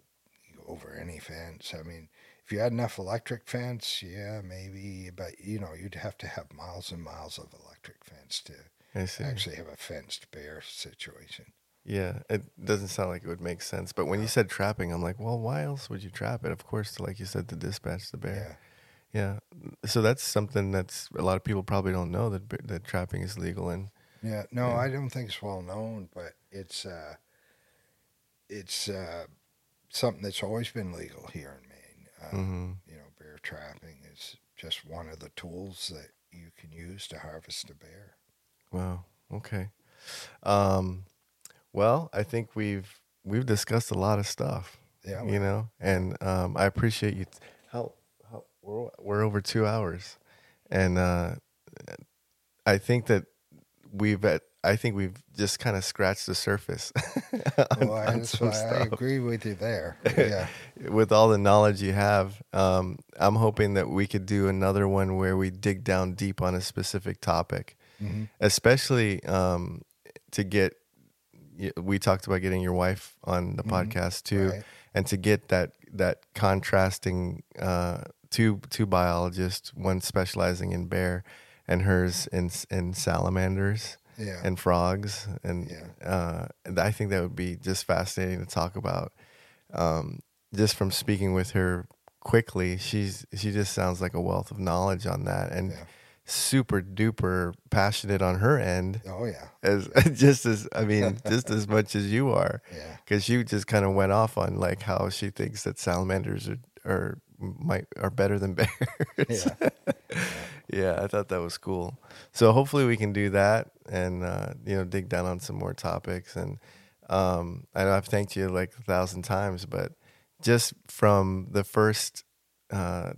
go over any fence. I mean, if you had enough electric fence, yeah, maybe, but you know, you'd have to have miles and miles of electric fence to actually have a fenced bear situation. Yeah, it doesn't sound like it would make sense. But when you said trapping, I'm like, well, why else would you trap it? Of course, like you said, to dispatch the bear. Yeah. So that's something that's a lot of people probably don't know that that trapping is legal and Yeah, no, Yeah. I don't think it's well known, but it's uh, it's uh, something that's always been legal here in Maine. Uh, hmm You know, bear trapping is just one of the tools that you can use to harvest a bear. wow. Okay. Um, well, I think we've we've discussed a lot of stuff. Yeah, you know and um, i appreciate you how we're, we're over two hours and uh, i think that we've at, i think we've just kind of scratched the surface on- well, I, on I agree with you there. Yeah, with all the knowledge you have um, i'm hoping that we could do another one where we dig down deep on a specific topic hmm especially um, to get we talked about getting your wife on the Mhm. podcast too right. and to get that that contrasting uh, two two biologists, one specializing in bear, and hers in in salamanders Yeah. and frogs, and Yeah. uh, I think that would be just fascinating to talk about. Um, just from speaking with her quickly, she's she just sounds like a wealth of knowledge on that, and Yeah. super duper passionate on her end oh yeah. as just as I mean just as much as you are Yeah. because you just kind of went off on like how she thinks that salamanders are are might are better than bears. Yeah. yeah, I thought that was cool. So hopefully we can do that and uh, you know dig down on some more topics. And um, I know I've thanked you like a thousand times, but just from the first uh,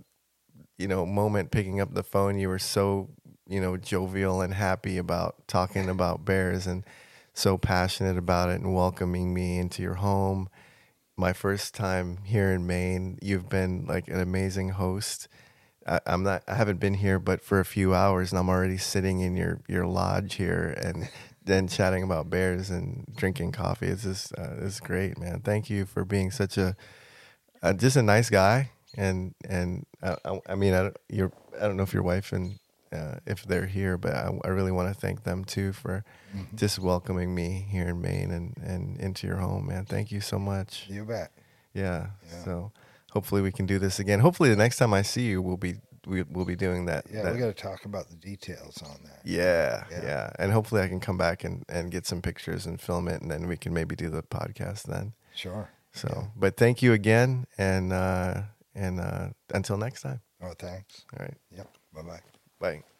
you know moment picking up the phone, you were so you know jovial and happy about talking about bears and so passionate about it and welcoming me into your home. My first time here in Maine, you've been like an amazing host. I, I'm not. I haven't been here, but for a few hours, and I'm already sitting in your your lodge here, and then chatting about bears and drinking coffee. It's just uh, it's great, man. Thank you for being such a uh, just a nice guy, and and uh, I, I mean, I, don't- you're I don't know if your wife and uh, if they're here, but I, I really want to thank them too for Mhm. just welcoming me here in Maine and and into your home, man. Thank you so much. You bet. Yeah. Yeah. So hopefully we can do this again. Hopefully the next time I see you, we'll be we, we'll be doing that. Yeah, that- we got to talk about the details on that. yeah, Yeah. yeah, and hopefully I can come back and, and get some pictures and film it, and then we can maybe do the podcast then. Sure. So, Yeah. but thank you again, and uh, and uh, until next time. Oh, thanks. All right, Yep. Bye bye. Bye.